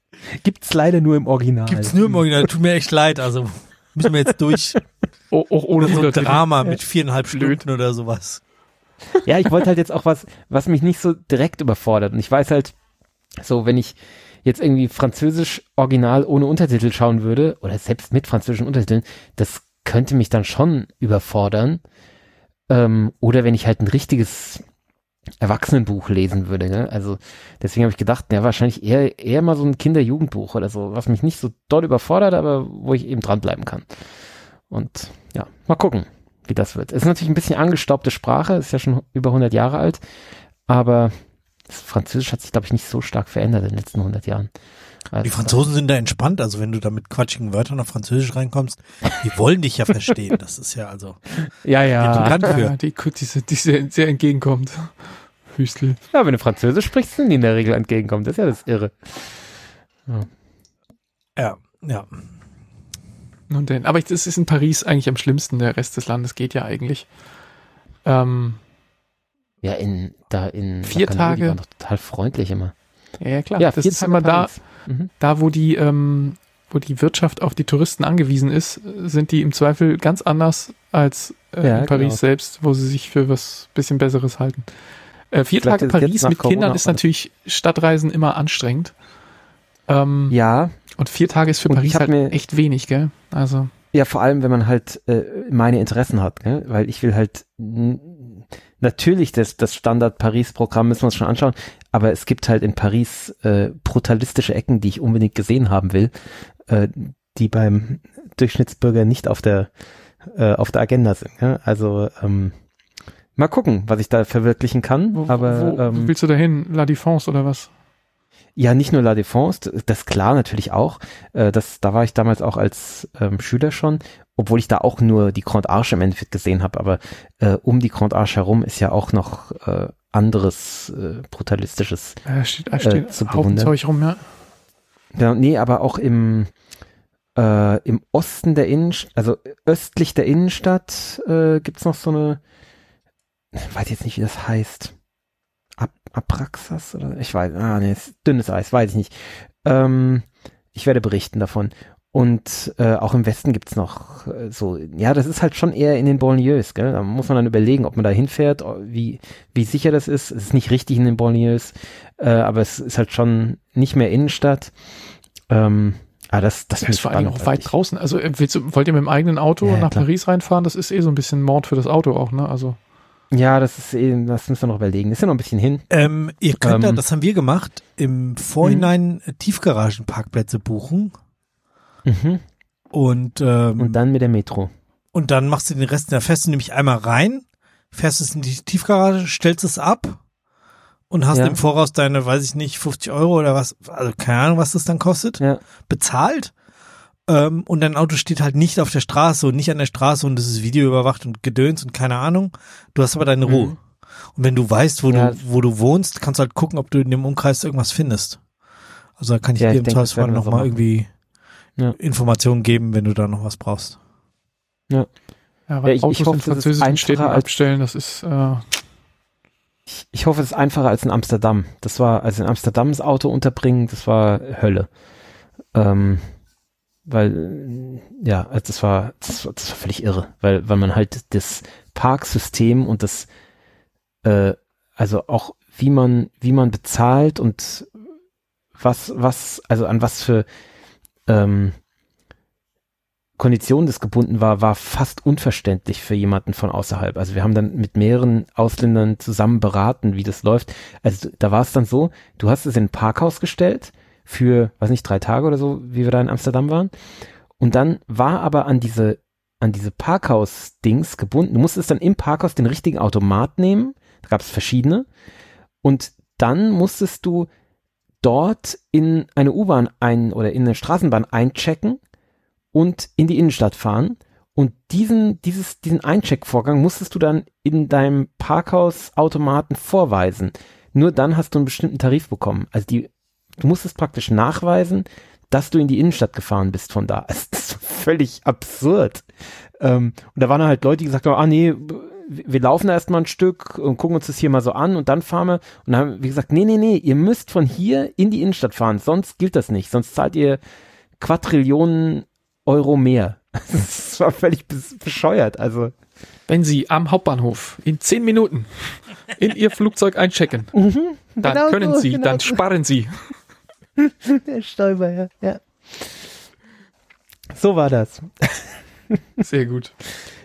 Gibt's leider nur im Original. Gibt's nur im Original. Tut mir echt leid. Also müssen wir jetzt durch. Oh, auch ohne so ein Drama mit viereinhalb Stunden oder sowas. Ja, ich wollte halt jetzt auch was, was mich nicht so direkt überfordert. Und ich weiß halt, so, wenn ich jetzt irgendwie Französisch Original ohne Untertitel schauen würde, oder selbst mit französischen Untertiteln, das könnte mich dann schon überfordern. Ähm, oder wenn ich halt ein richtiges Erwachsenenbuch lesen würde. Ne? Also deswegen habe ich gedacht, ja, wahrscheinlich eher, eher mal so ein Kinderjugendbuch oder so, was mich nicht so doll überfordert, aber wo ich eben dranbleiben kann. Und ja, mal gucken, wie das wird. Es ist natürlich ein bisschen angestaubte Sprache, ist ja schon über 100 Jahre alt, aber das Französisch hat sich, glaube ich, nicht so stark verändert in den letzten 100 Jahren. Also, die Franzosen sind da entspannt, also wenn du da mit quatschigen Wörtern auf Französisch reinkommst, die wollen dich ja verstehen. Das ist ja also. Ja, ja. ja die, die, die sehr, sehr entgegenkommt. Hüstel. Ja, wenn du Französisch sprichst, sind die in der Regel entgegenkommt. Das ist ja das Irre. Ja, ja. ja. Nun denn, aber das ist in Paris eigentlich am schlimmsten. Der Rest des Landes geht ja eigentlich. Ähm, ja, in, da in vier Tage. Die waren doch total freundlich immer. Ja, ja klar. Ja, das ist immer da, mhm. da, wo die, ähm, wo die Wirtschaft auf die Touristen angewiesen ist, sind die im Zweifel ganz anders als äh, ja, in Paris genau. selbst, wo sie sich für was bisschen Besseres halten. Äh, vier Vielleicht Tage Paris mit Corona Kindern ist natürlich Stadtreisen immer anstrengend. Ähm, ja. Und vier Tage ist für Paris halt echt wenig, gell? Also. Ja, vor allem, wenn man halt äh, meine Interessen hat, gell? weil ich will halt natürlich das, das Standard-Paris-Programm müssen wir uns schon anschauen, aber es gibt halt in Paris äh, brutalistische Ecken, die ich unbedingt gesehen haben will, äh, die beim Durchschnittsbürger nicht auf der äh, auf der Agenda sind. Ja? Also ähm, mal gucken, was ich da verwirklichen kann. Wo, aber wo, ähm, willst du da hin? La Défense oder was? Ja, nicht nur La Défense, das klar natürlich auch. Äh, das, da war ich damals auch als ähm, Schüler schon, obwohl ich da auch nur die Grand Arche im Endeffekt gesehen habe. Aber äh, um die Grand Arche herum ist ja auch noch äh, anderes äh, brutalistisches äh, steht, äh, steht zu. Zeug rum, ja. Ja, nee, aber auch im äh, im Osten der Innenstadt, also östlich der Innenstadt äh, gibt's noch so eine, ich weiß jetzt nicht, wie das heißt. Ab Apraxas oder ich weiß, ah nee, dünnes Eis, weiß ich nicht. Ähm, ich werde berichten davon. Und äh, auch im Westen gibt's noch äh, so, ja, das ist halt schon eher in den Banlieues, gell? Da muss man dann überlegen, ob man da hinfährt, wie, wie sicher das ist. Es ist nicht richtig in den Banlieues, äh, aber es ist halt schon nicht mehr Innenstadt. Ähm, ah, das, das, das ist vor allem auch weit draußen. Also äh, willst du, wollt ihr mit dem eigenen Auto ja, nach klar. Paris reinfahren? Das ist eh so ein bisschen Mord für das Auto auch, ne? Also. Ja, das ist eben, das müssen wir noch überlegen. Das ist ja noch ein bisschen hin. Ähm, ihr könnt ähm, da, das haben wir gemacht, im Vorhinein mhm. Tiefgaragenparkplätze buchen. Mhm. Und, ähm, und dann mit der Metro. Und dann machst du den Rest, da fährst du nämlich einmal rein, fährst es in die Tiefgarage, stellst es ab und hast ja. im Voraus deine, weiß ich nicht, 50 Euro oder was, also keine Ahnung, was das dann kostet, ja. bezahlt. Ähm, und dein Auto steht halt nicht auf der Straße und nicht an der Straße und es ist Video überwacht und gedöns und keine Ahnung. Du hast aber deine Ruhe. Mhm. Und wenn du weißt, wo ja. du, wo du wohnst, kannst du halt gucken, ob du in dem Umkreis irgendwas findest. Also da kann ich ja, dir im Zweifelsfall nochmal irgendwie ja. Informationen geben, wenn du da noch was brauchst. Ja. Ja, weil ja, ich, Autos ich hoffe, in französischen Städten abstellen, das ist äh ich, ich hoffe, es ist einfacher als in Amsterdam. Das war, also in Amsterdam das Auto unterbringen, das war Hölle. Ähm, weil, ja, also das war, das war, das war völlig irre, weil, weil man halt das Parksystem und das, äh, also auch wie man, wie man bezahlt und was, was, also an was für ähm, Kondition des gebunden war, war fast unverständlich für jemanden von außerhalb. Also wir haben dann mit mehreren Ausländern zusammen beraten, wie das läuft. Also da war es dann so, du hast es in ein Parkhaus gestellt für, weiß nicht, drei Tage oder so, wie wir da in Amsterdam waren. Und dann war aber an diese, an diese Parkhaus-Dings gebunden. Du musstest dann im Parkhaus den richtigen Automat nehmen. Da gab es verschiedene. Und dann musstest du dort in eine U-Bahn ein oder in eine Straßenbahn einchecken und in die Innenstadt fahren. Und diesen, dieses, diesen Eincheckvorgang musstest du dann in deinem Parkhausautomaten vorweisen. Nur dann hast du einen bestimmten Tarif bekommen. Also die, du musstest praktisch nachweisen, dass du in die Innenstadt gefahren bist von da. Das ist völlig absurd. Ähm, und da waren halt Leute, die gesagt haben, ah nee, wir laufen da erstmal ein Stück und gucken uns das hier mal so an und dann fahren wir. Und dann haben wir gesagt, nee, nee, nee, ihr müsst von hier in die Innenstadt fahren, sonst gilt das nicht. Sonst zahlt ihr Quadrillionen Euro mehr. Das war völlig bescheuert. Also wenn Sie am Hauptbahnhof in zehn Minuten in Ihr Flugzeug einchecken, mhm, dann genau können so, Sie, genau dann sparen Sie. Der Stäuber, ja. ja. So war das. Sehr gut.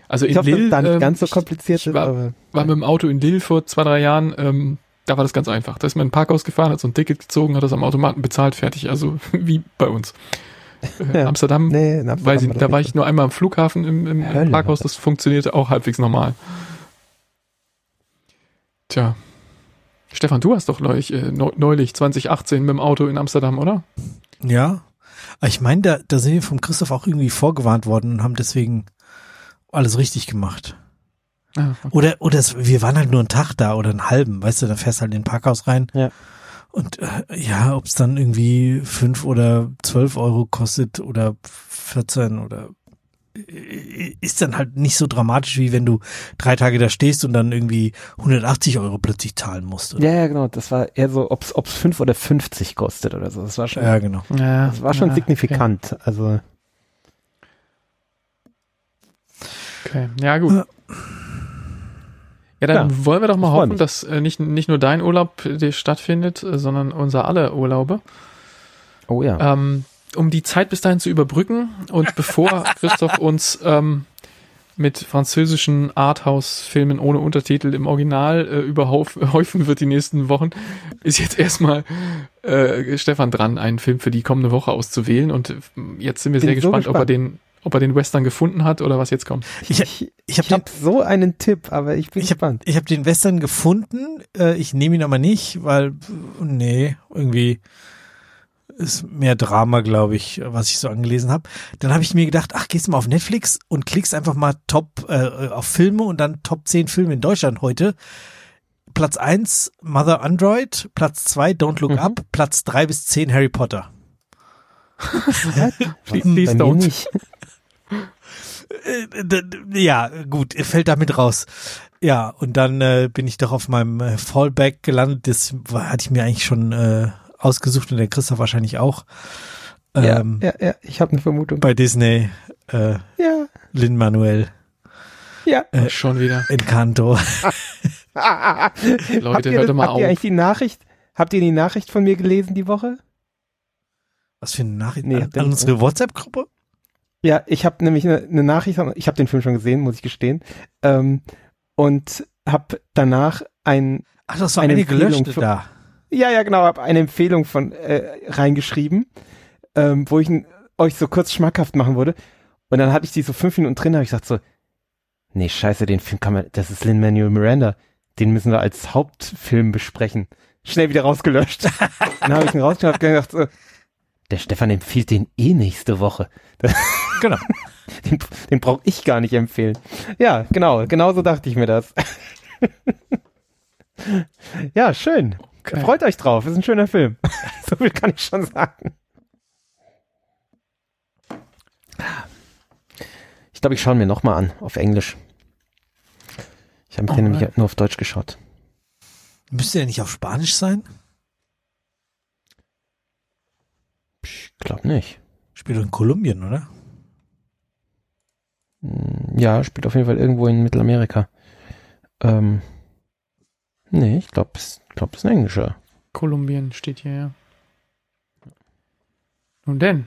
Also ich in Lille, das nicht ähm, ganz so kompliziert ich, ich war, aber, war mit dem Auto in Lille vor zwei, drei Jahren. Ähm, da war das ganz einfach. Da ist man in ein Parkhaus gefahren, hat so ein Ticket gezogen, hat das am Automaten bezahlt, fertig. Also wie bei uns. Äh, ja. Amsterdam, nee, in Amsterdam weiß ich, da war ich nur einmal am Flughafen im, im. Parkhaus, das funktionierte auch halbwegs normal. Tja. Stefan, du hast doch neulich, äh, neulich 2018 mit dem Auto in Amsterdam, oder? Ja. Ich meine, da, da sind wir vom Christoph auch irgendwie vorgewarnt worden und haben deswegen alles richtig gemacht. Ah, okay. Oder, oder es, wir waren halt nur einen Tag da oder einen halben, weißt du, da fährst halt in den Parkhaus rein. Ja. Und äh, ja, ob es dann irgendwie fünf oder zwölf Euro kostet oder 14 oder ist dann halt nicht so dramatisch, wie wenn du drei Tage da stehst und dann irgendwie 180 Euro plötzlich zahlen musst. Oder? Ja, ja, genau. Das war eher so, ob es fünf oder 50 kostet oder so. Das war schon, ja, genau. Ja, das war schon ja, signifikant. Okay. Also. Okay, ja, gut. Ja, dann ja, wollen wir doch mal hoffen, mich. dass äh, nicht, nicht nur dein Urlaub äh, stattfindet, äh, sondern unser alle Urlaube. Oh ja. Ähm, um die Zeit bis dahin zu überbrücken und bevor Christoph uns ähm, mit französischen Arthouse-Filmen ohne Untertitel im Original äh, überhäufen wird die nächsten Wochen, ist jetzt erstmal äh, Stefan dran, einen Film für die kommende Woche auszuwählen. Und äh, jetzt sind wir Bin sehr gespannt, gespannt, ob er den ob er den Western gefunden hat oder was jetzt kommt. Ich, ich, ich habe hab so einen Tipp, aber ich bin ich gespannt. Hab, ich habe den Western gefunden, äh, ich nehme ihn aber nicht, weil, nee, irgendwie ist mehr Drama, glaube ich, was ich so angelesen habe. Dann habe ich mir gedacht, ach, gehst du mal auf Netflix und klickst einfach mal Top äh, auf Filme und dann Top 10 Filme in Deutschland heute. Platz 1 Mother Android, Platz 2 Don't Look mhm. Up, Platz 3 bis 10 Harry Potter. Please don't. Äh, ja, gut, fällt damit raus. Ja, und dann äh, bin ich doch auf meinem äh, Fallback gelandet. Das hatte ich mir eigentlich schon äh, ausgesucht und der Christoph wahrscheinlich auch. Ähm, ja, ja, ja, ich habe eine Vermutung. Bei Disney. Äh, ja. Lin Manuel. Ja. Äh, schon wieder. Encanto. Leute, hört doch mal habt auf. Ihr eigentlich die Nachricht, habt ihr die Nachricht von mir gelesen die Woche? Was für eine Nachricht? Nee, an, an unsere WhatsApp-Gruppe? Ja, ich habe nämlich eine, eine Nachricht, ich habe den Film schon gesehen, muss ich gestehen, ähm, und habe danach ein Ach, das war eine, eine gelöschte da. Ja, ja, genau, habe eine Empfehlung von äh, reingeschrieben, ähm, wo ich euch so kurz schmackhaft machen würde. Und dann hatte ich die so fünf Minuten drin, habe ich gesagt so, nee, scheiße, den Film kann man, das ist Lin-Manuel Miranda, den müssen wir als Hauptfilm besprechen. Schnell wieder rausgelöscht. dann habe ich ihn rausgenommen und gedacht so, der Stefan empfiehlt den eh nächste Woche. Genau. den, den brauche ich gar nicht empfehlen. Ja, genau, genau so dachte ich mir das. ja, schön. Okay. Freut euch drauf, ist ein schöner Film. so viel kann ich schon sagen. Ich glaube, ich schaue mir nochmal an, auf Englisch. Ich habe oh, den nämlich nur auf Deutsch geschaut. Müsste der nicht auf Spanisch sein? Ich glaube nicht. Spielt in Kolumbien, oder? Hm, ja, spielt auf jeden Fall irgendwo in Mittelamerika. Ähm, nee, ich glaube, es glaub, ist ein englischer. Kolumbien steht hier, ja. Nun denn.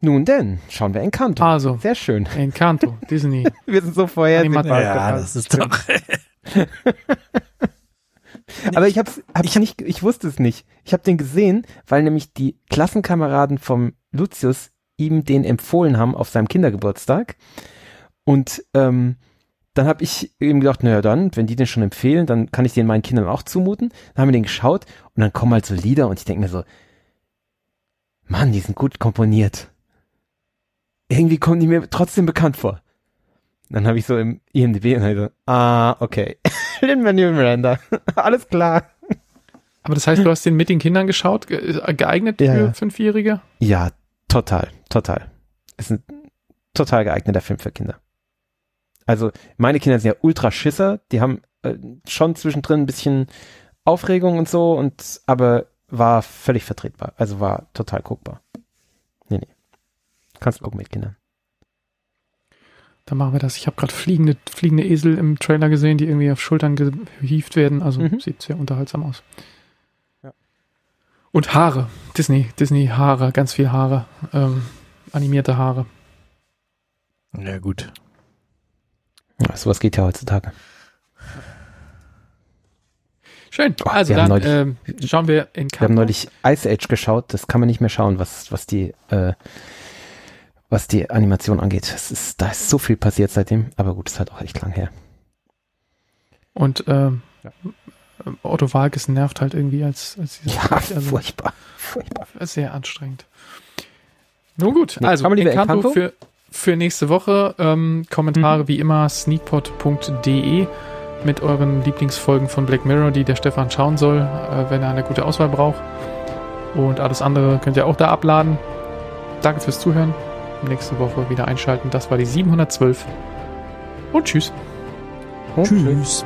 Nun denn, schauen wir Encanto. Also, Sehr schön. Encanto, Disney. Wir sind so. Animat- Ja, das ist doch. Aber ich hab's, hab ich nicht, ich wusste es nicht. Ich habe den gesehen, weil nämlich die Klassenkameraden vom Lucius ihm den empfohlen haben auf seinem Kindergeburtstag. Und ähm, dann habe ich eben gedacht, naja dann, wenn die den schon empfehlen, dann kann ich den meinen Kindern auch zumuten. Dann haben wir den geschaut und dann kommen halt so Lieder und ich denke mir so, Mann, die sind gut komponiert. Irgendwie kommen die mir trotzdem bekannt vor. Dann habe ich so im IMDb und halt so, ah, okay. Lin-Manuel Miranda. Alles klar. Aber das heißt, du hast den mit den Kindern geschaut, ge geeignet Ja, für ja. Fünfjährige? Ja, total, total. Ist ein total geeigneter Film für Kinder. Also, meine Kinder sind ja ultra Schisser, die haben äh, schon zwischendrin ein bisschen Aufregung und so, und aber war völlig vertretbar. Also war total guckbar. Nee, nee. Kannst gucken mit Kindern. Dann machen wir das. Ich habe gerade fliegende, fliegende Esel im Trailer gesehen, die irgendwie auf Schultern gehievt werden. Also Mhm. sieht sehr unterhaltsam aus. Ja. Und Haare. Disney, Disney Haare, ganz viel Haare. Ähm, animierte Haare. Ja, gut. Ja, sowas geht ja heutzutage. Schön. Oh, also wir haben dann neulich- ähm, schauen wir in Wir haben neulich Ice Age geschaut, das kann man nicht mehr schauen, was, was die, äh, was die Animation angeht. Es ist, da ist so viel passiert seitdem, aber gut, ist halt auch echt lang her. Und ähm, Ja. Otto Walkes nervt halt irgendwie als, als dieses Ja, also furchtbar. Furchtbar. sehr anstrengend. Nun gut, Nee, also haben wir lieber Encanto, Encanto? für für nächste Woche ähm, Kommentare Mhm. wie immer sneakpot.de mit euren Lieblingsfolgen von Black Mirror, die der Stefan schauen soll, äh, wenn er eine gute Auswahl braucht. Und alles andere könnt ihr auch da abladen. Danke fürs Zuhören. Nächste Woche wieder einschalten. Das war die 712. Und tschüss. Und Tschüss.